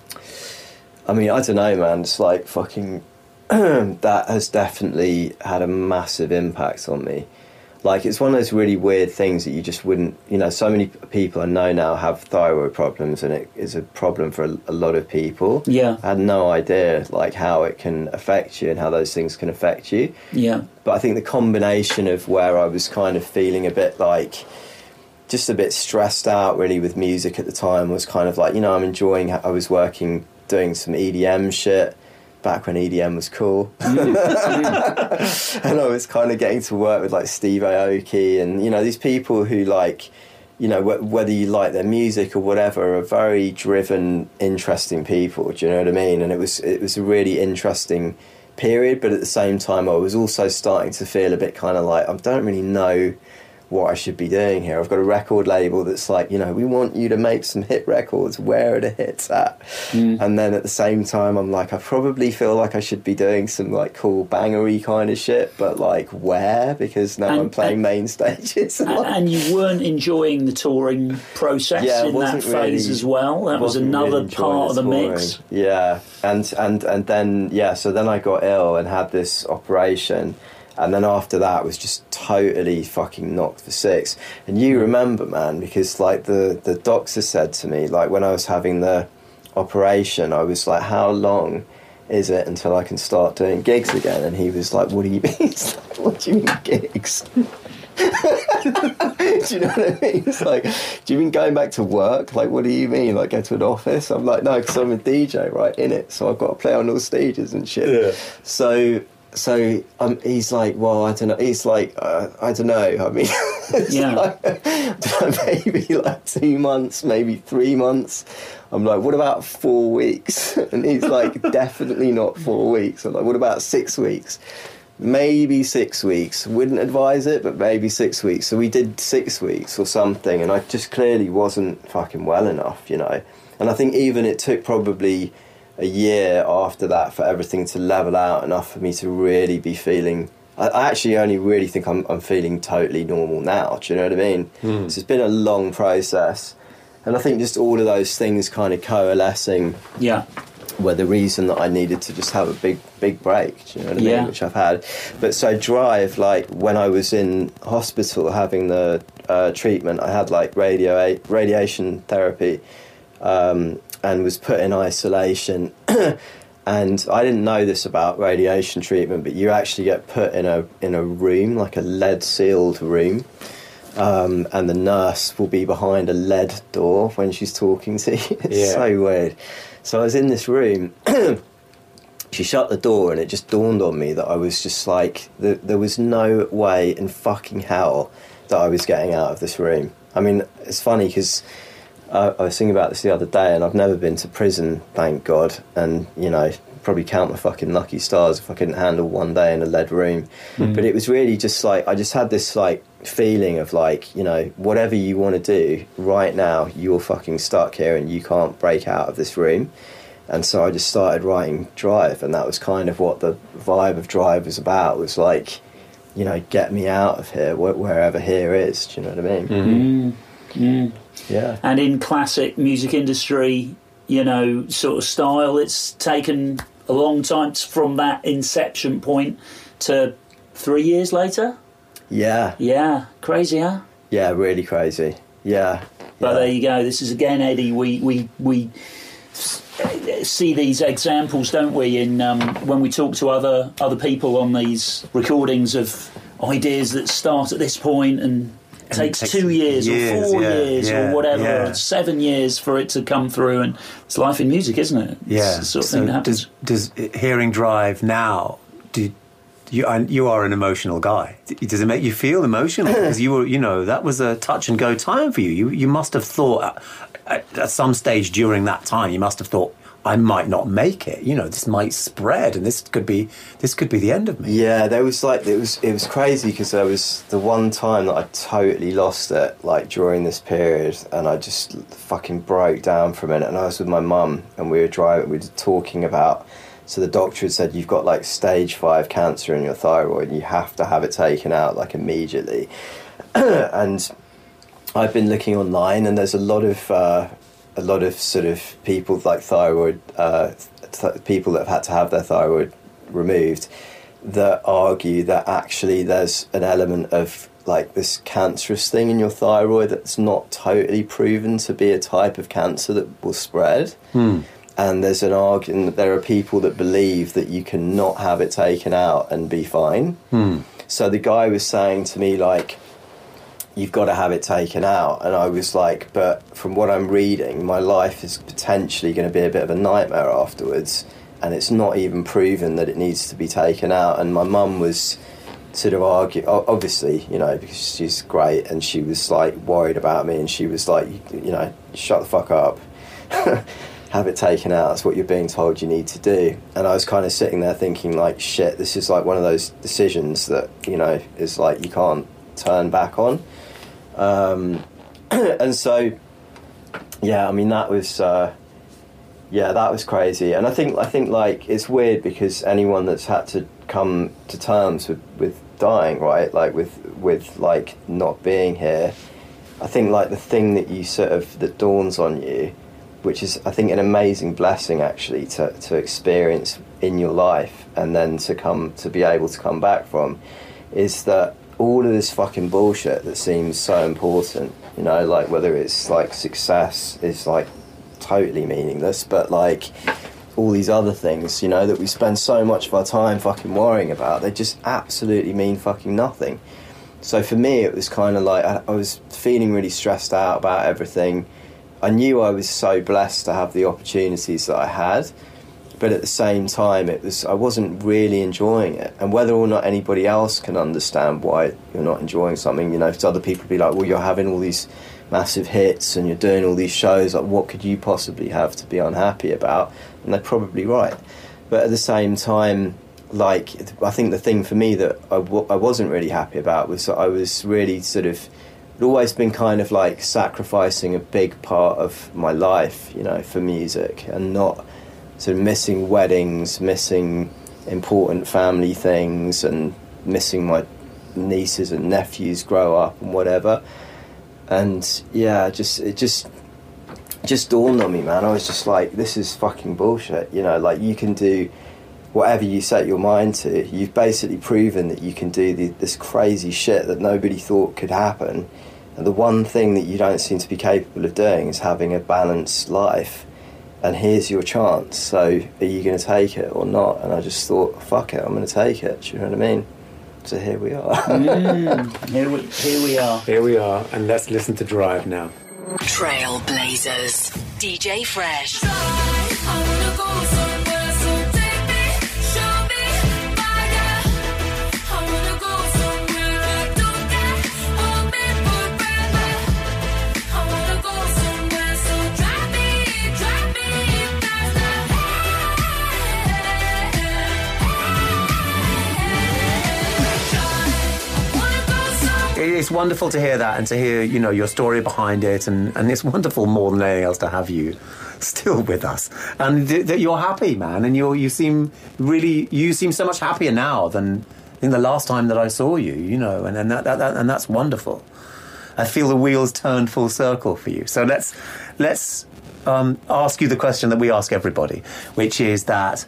I mean, I don't know, man. It's like fucking. that has definitely had a massive impact on me. Like, it's one of those really weird things that you just wouldn't. You know, so many people I know now have thyroid problems, and it is a problem for a, a lot of people. Yeah. I had no idea, like, how it can affect you and how those things can affect you Yeah. but I think the combination of where I was kind of feeling a bit like just a bit stressed out really with music at the time was kind of like you know I'm enjoying I was working doing some EDM shit back when EDM was cool. Mm. And I was kind of getting to work with like Steve Aoki and you know these people who like you know wh- whether you like their music or whatever are very driven interesting people do you know what I mean? And it was it was a really interesting period but at the same time I was also starting to feel a bit kind of like I don't really know what I should be doing here. I've got a record label that's like, you know, we want you to make some hit records. Where are the hits at? Mm. And then at the same time, I'm like, I probably feel like I should be doing some like cool bangery kind of shit, but like where? Because now And- I'm playing and- main stages. And, and you weren't enjoying the touring process Yeah, in that phase really- as well. That was another really part of the touring. mix. Yeah, and and and then yeah, so then I got ill and had this operation, and then after that was just totally fucking knocked for six. And you mm. remember, man, because like the the doctor said to me, like when I was having the operation, I was like, how long? Is it until I can start doing gigs again? And he was like, "What do you mean? Like, what do you mean gigs?" do you know what I mean? It's like, do you mean going back to work? Like, what do you mean? Like, go to an office? I'm like, no, because I'm a DJ, right, in it. So I've got to play on all stages and shit. Yeah. So, so um, he's like, well, I don't know. He's like, uh, I don't know. I mean, Yeah. like, maybe like two months, maybe three months. I'm like, what about four weeks? And he's like, definitely not four weeks. I'm like, what about six weeks? maybe six weeks. Wouldn't advise it, but maybe six weeks. So we did six weeks or something, and I just clearly wasn't fucking well enough, you know. And I think even it took probably a year after that for everything to level out enough for me to really be feeling. I, I actually only really think I'm, I'm feeling totally normal now. Do you know what I mean? So it's been a long process, and I think just all of those things kind of coalescing Yeah. were the reason that I needed to just have a big, big break. Do you know what I mean? Yeah. Which I've had. But so drive, like when I was in hospital having the uh, treatment, I had like radio radiation therapy, um, and was put in isolation. and I didn't know this about radiation treatment, but you actually get put in a in a room, like a lead sealed room. Um, and the nurse will be behind a lead door when she's talking to you. It's Yeah. so weird. So I was in this room. she shut the door, and it just dawned on me that I was just like, th- there was no way in fucking hell that I was getting out of this room. I mean, it's funny because I was thinking about this the other day, and I've never been to prison, thank God. And you know, probably count my fucking lucky stars if I couldn't handle one day in a lead room. Mm. But it was really just like I just had this like feeling of like you know whatever you want to do right now, you're fucking stuck here and you can't break out of this room. And so I just started writing Drive, and that was kind of what the vibe of Drive was about. Was like, you know, get me out of here, wh- wherever here is. Do you know what I mean? Mm-hmm. Mm. Mm. Yeah. And in classic music industry, you know, sort of style, it's taken a long time from that inception point to three years later. Yeah, Yeah, crazy, huh? yeah, really crazy. Yeah, But yeah. there you go. This is again, Eddie. We we we see these examples, don't we? In um, when we talk to other other people on these recordings of ideas that start at this point and takes takes two years, years, or four yeah, years yeah, or whatever, yeah. or seven years for it to come through. And it's life in music, isn't it? It's Yeah. sort of so thing that happens. does does hearing Drive now? Do you you are an emotional guy? Does it make you feel emotional? Because you were, you know, that was a touch and go time for you. You you must have thought at, at some stage during that time, you must have thought. I might not make it. You know, this might spread, and this could be this could be the end of me. Yeah, there was like it was it was crazy because there was the one time that I totally lost it, like during this period, and I just fucking broke down for a minute. And I was with my mum, and we were driving, we were talking about. So the doctor had said you've got like stage five cancer in your thyroid, you have to have it taken out like immediately. and I've been looking online, and there's a lot of uh, a lot of sort of people like thyroid uh, th- people that have had to have their thyroid removed that argue that actually there's an element of like this cancerous thing in your thyroid that's not totally proven to be a type of cancer that will spread. And there's an argument that there are people that believe that you cannot have it taken out and be fine. So the guy was saying to me like you've got to have it taken out. And I was like, but from what I'm reading, my life is potentially going to be a bit of a nightmare afterwards. And it's not even proven that it needs to be taken out. And my mum was sort of argue, obviously, you know, because she's great and she was like worried about me and she was like, you know, shut the fuck up. have it taken out. That's what you're being told you need to do. And I was kind of sitting there thinking, like, shit, this is like one of those decisions that, you know, is like you can't turn back on. Um, and so, yeah, I mean, that was, uh, yeah, that was crazy. And I think, I think, like, it's weird because anyone that's had to come to terms with, with dying, right, like with, with like not being here, I think like the thing that you sort of that dawns on you, which is I think an amazing blessing actually to to experience in your life and then to come to be able to come back from, is that all of this fucking bullshit that seems so important, you know, like whether it's like success is like totally meaningless, but like all these other things, you know, that we spend so much of our time fucking worrying about, they just absolutely mean fucking nothing. So for me, it was kind of like I, I was feeling really stressed out about everything. I knew I was so blessed to have the opportunities that I had, but at the same time, it was I wasn't really enjoying it. And whether or not anybody else can understand why you're not enjoying something, you know, to other people be like, well, you're having all these massive hits and you're doing all these shows. Like, what could you possibly have to be unhappy about? And they're probably right. But at the same time, like I think the thing for me that I, w- I wasn't really happy about was that I was really sort of it always been kind of like sacrificing a big part of my life, you know, for music and not sort of missing weddings, missing important family things, and missing my nieces and nephews grow up and whatever. And yeah, just it just just dawned on me, man. I was just like, this is fucking bullshit. You know, like you can do whatever you set your mind to. You've basically proven that you can do the, this crazy shit that nobody thought could happen. And the one thing that you don't seem to be capable of doing is having a balanced life. And here's your chance. So are you going to take it or not? And I just thought, fuck it, I'm going to take it. Do you know what I mean? So here we are. Mm. Here we, here we are. Here we are, and let's listen to Drive now. Trailblazers. DJ Fresh. It's wonderful to hear that and to hear, you know, your story behind it, and, and it's wonderful more than anything else to have you still with us, and th- that you're happy, man, and you you seem really you seem so much happier now than in the last time that I saw you, you know, and and that, that, that and that's wonderful. I feel the wheels turned full circle for you. So let's let's um, ask you the question that we ask everybody, which is that.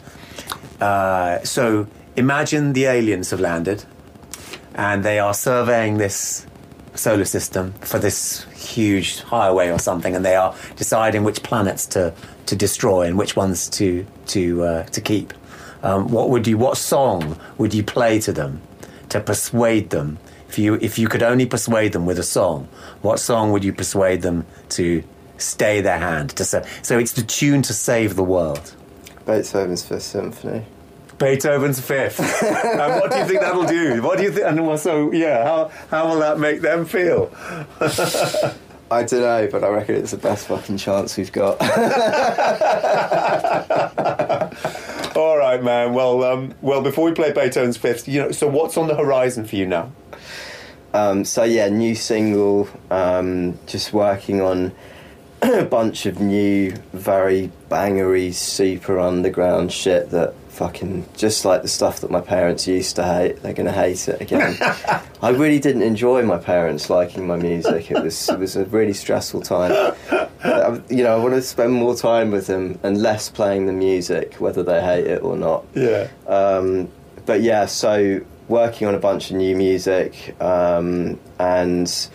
Uh, so imagine the aliens have landed and they are surveying this solar system for this huge highway or something, and they are deciding which planets to, to destroy and which ones to to uh, to keep. Um, what would you? What song would you play to them to persuade them? If you if you could only persuade them with a song, what song would you persuade them to stay their hand? To sa- so it's the tune to save the world. Beethoven's Fifth Symphony. Beethoven's Fifth. and what do you think that'll do? What do you think? And so, yeah, how how will that make them feel? I don't know, but I reckon it's the best fucking chance we've got. All right, man. Well, um, well, before we play Beethoven's Fifth, you know, so what's on the horizon for you now? Um, so yeah, new single. Um, just working on a bunch of new, very bangery, super underground shit that fucking just like the stuff that my parents used to hate. They're gonna hate it again. I really didn't enjoy my parents liking my music. It was it was a really stressful time. Uh, You know, I want to spend more time with them and less playing the music, whether they hate it or not. Yeah. Um, but yeah, so working on a bunch of new music um, and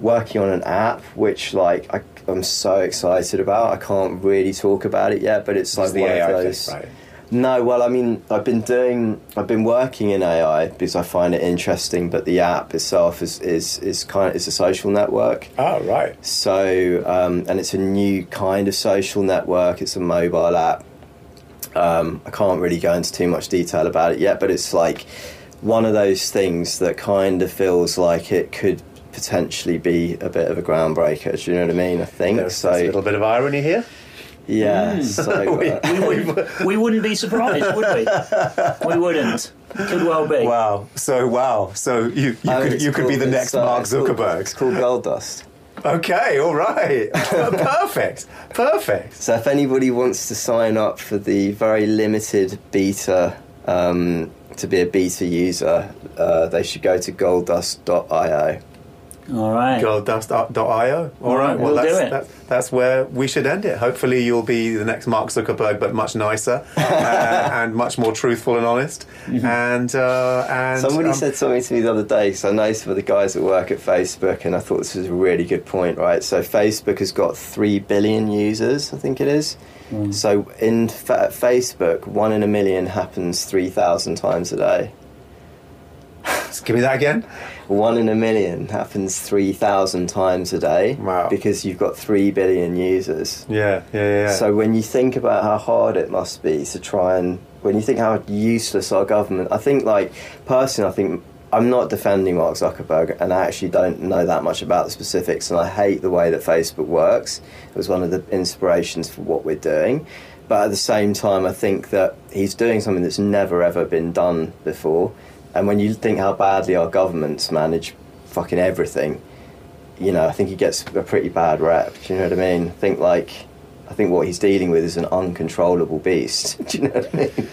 working on an app, which like I, I'm so excited about. I can't really talk about it yet, but it's like It's the one AI of thing, those. right? No, well, I mean, I've been doing, I've been working in AI because I find it interesting. But the app itself is is is kind of it's a social network. Oh, right. So, um, and it's a new kind of social network. It's a mobile app. Um, I can't really go into too much detail about it yet, but it's like one of those things that kind of feels like it could potentially be a bit of a groundbreaker. Do you know what I mean? I think There's, so. there's a little bit of irony here. Yeah. So, uh, We wouldn't, we wouldn't be surprised, would we? We wouldn't. Could well be. Wow. So wow. So you you oh, could you could be the next uh, Mark it's called- Zuckerberg. It's called Gold Dust. Okay. All right. Perfect. Perfect. So if anybody wants to sign up for the very limited beta, um, to be a beta user, uh, they should go to golddust.io. All right. Golddust.io. All right. Well, We'll do that's, it. That, that's where we should end it. Hopefully, you'll be the next Mark Zuckerberg, but much nicer uh, and much more truthful and honest. And uh, and Somebody um, said something to me the other day, So I know some of the guys that work at Facebook, and I thought this was a really good point, right? So Facebook has got 3 billion users, I think it is. So in fa- Facebook, one in a million happens 3,000 times a day. Give me that again. One in a million happens 3,000 times a day Wow. because you've got 3 billion users. Yeah. Yeah. Yeah. So when you think about how hard it must be to try and when you think how useless our government, I think like personally, I think I'm not defending Mark Zuckerberg, and I actually don't know that much about the specifics, and I hate the way that Facebook works. It was one of the inspirations for what we're doing. but at the same time, I think that he's doing something that's never ever been done before. And when you think how badly our governments manage fucking everything, you know, I think he gets a pretty bad rep. Do you know what I mean? I think like, I think what he's dealing with is an uncontrollable beast. Do you know what I mean?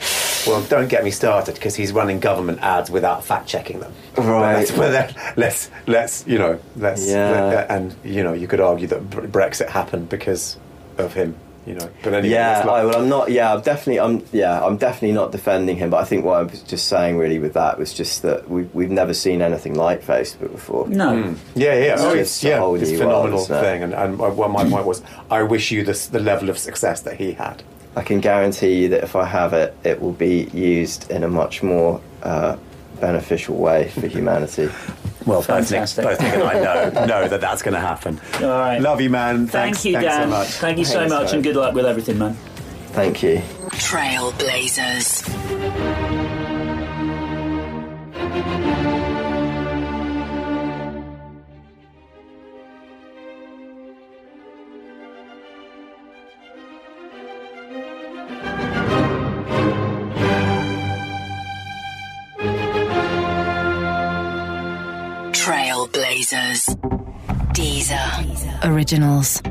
Well, don't get me started because he's running government ads without fact checking them. Right. But, that's, but let's let's you know let's Yeah. and you know you could argue that Brexit happened because of him. You know, but anyway, Yeah, like- I, well, I'm not. Yeah, I'm definitely. I'm. Yeah, I'm definitely not defending him. But I think what I was just saying really with that was just that we we've never seen anything like Facebook before. No. Yeah, yeah, It's oh, just it's, a yeah, whole it's new phenomenal world, thing. And, and my- well, my point was, I wish you this, the level of success that he had. I can guarantee you that if I have it, it will be used in a much more uh, beneficial way for humanity. Well, both Nick, Fantastic. both Nick and I know know that that's going to happen. All right. Love you, man. Thank Thanks, you, thanks Dan. so much. Thank you so much, mate. and good luck with everything, man. Thank you. Trailblazers. Trailblazers. Deezer. Originals.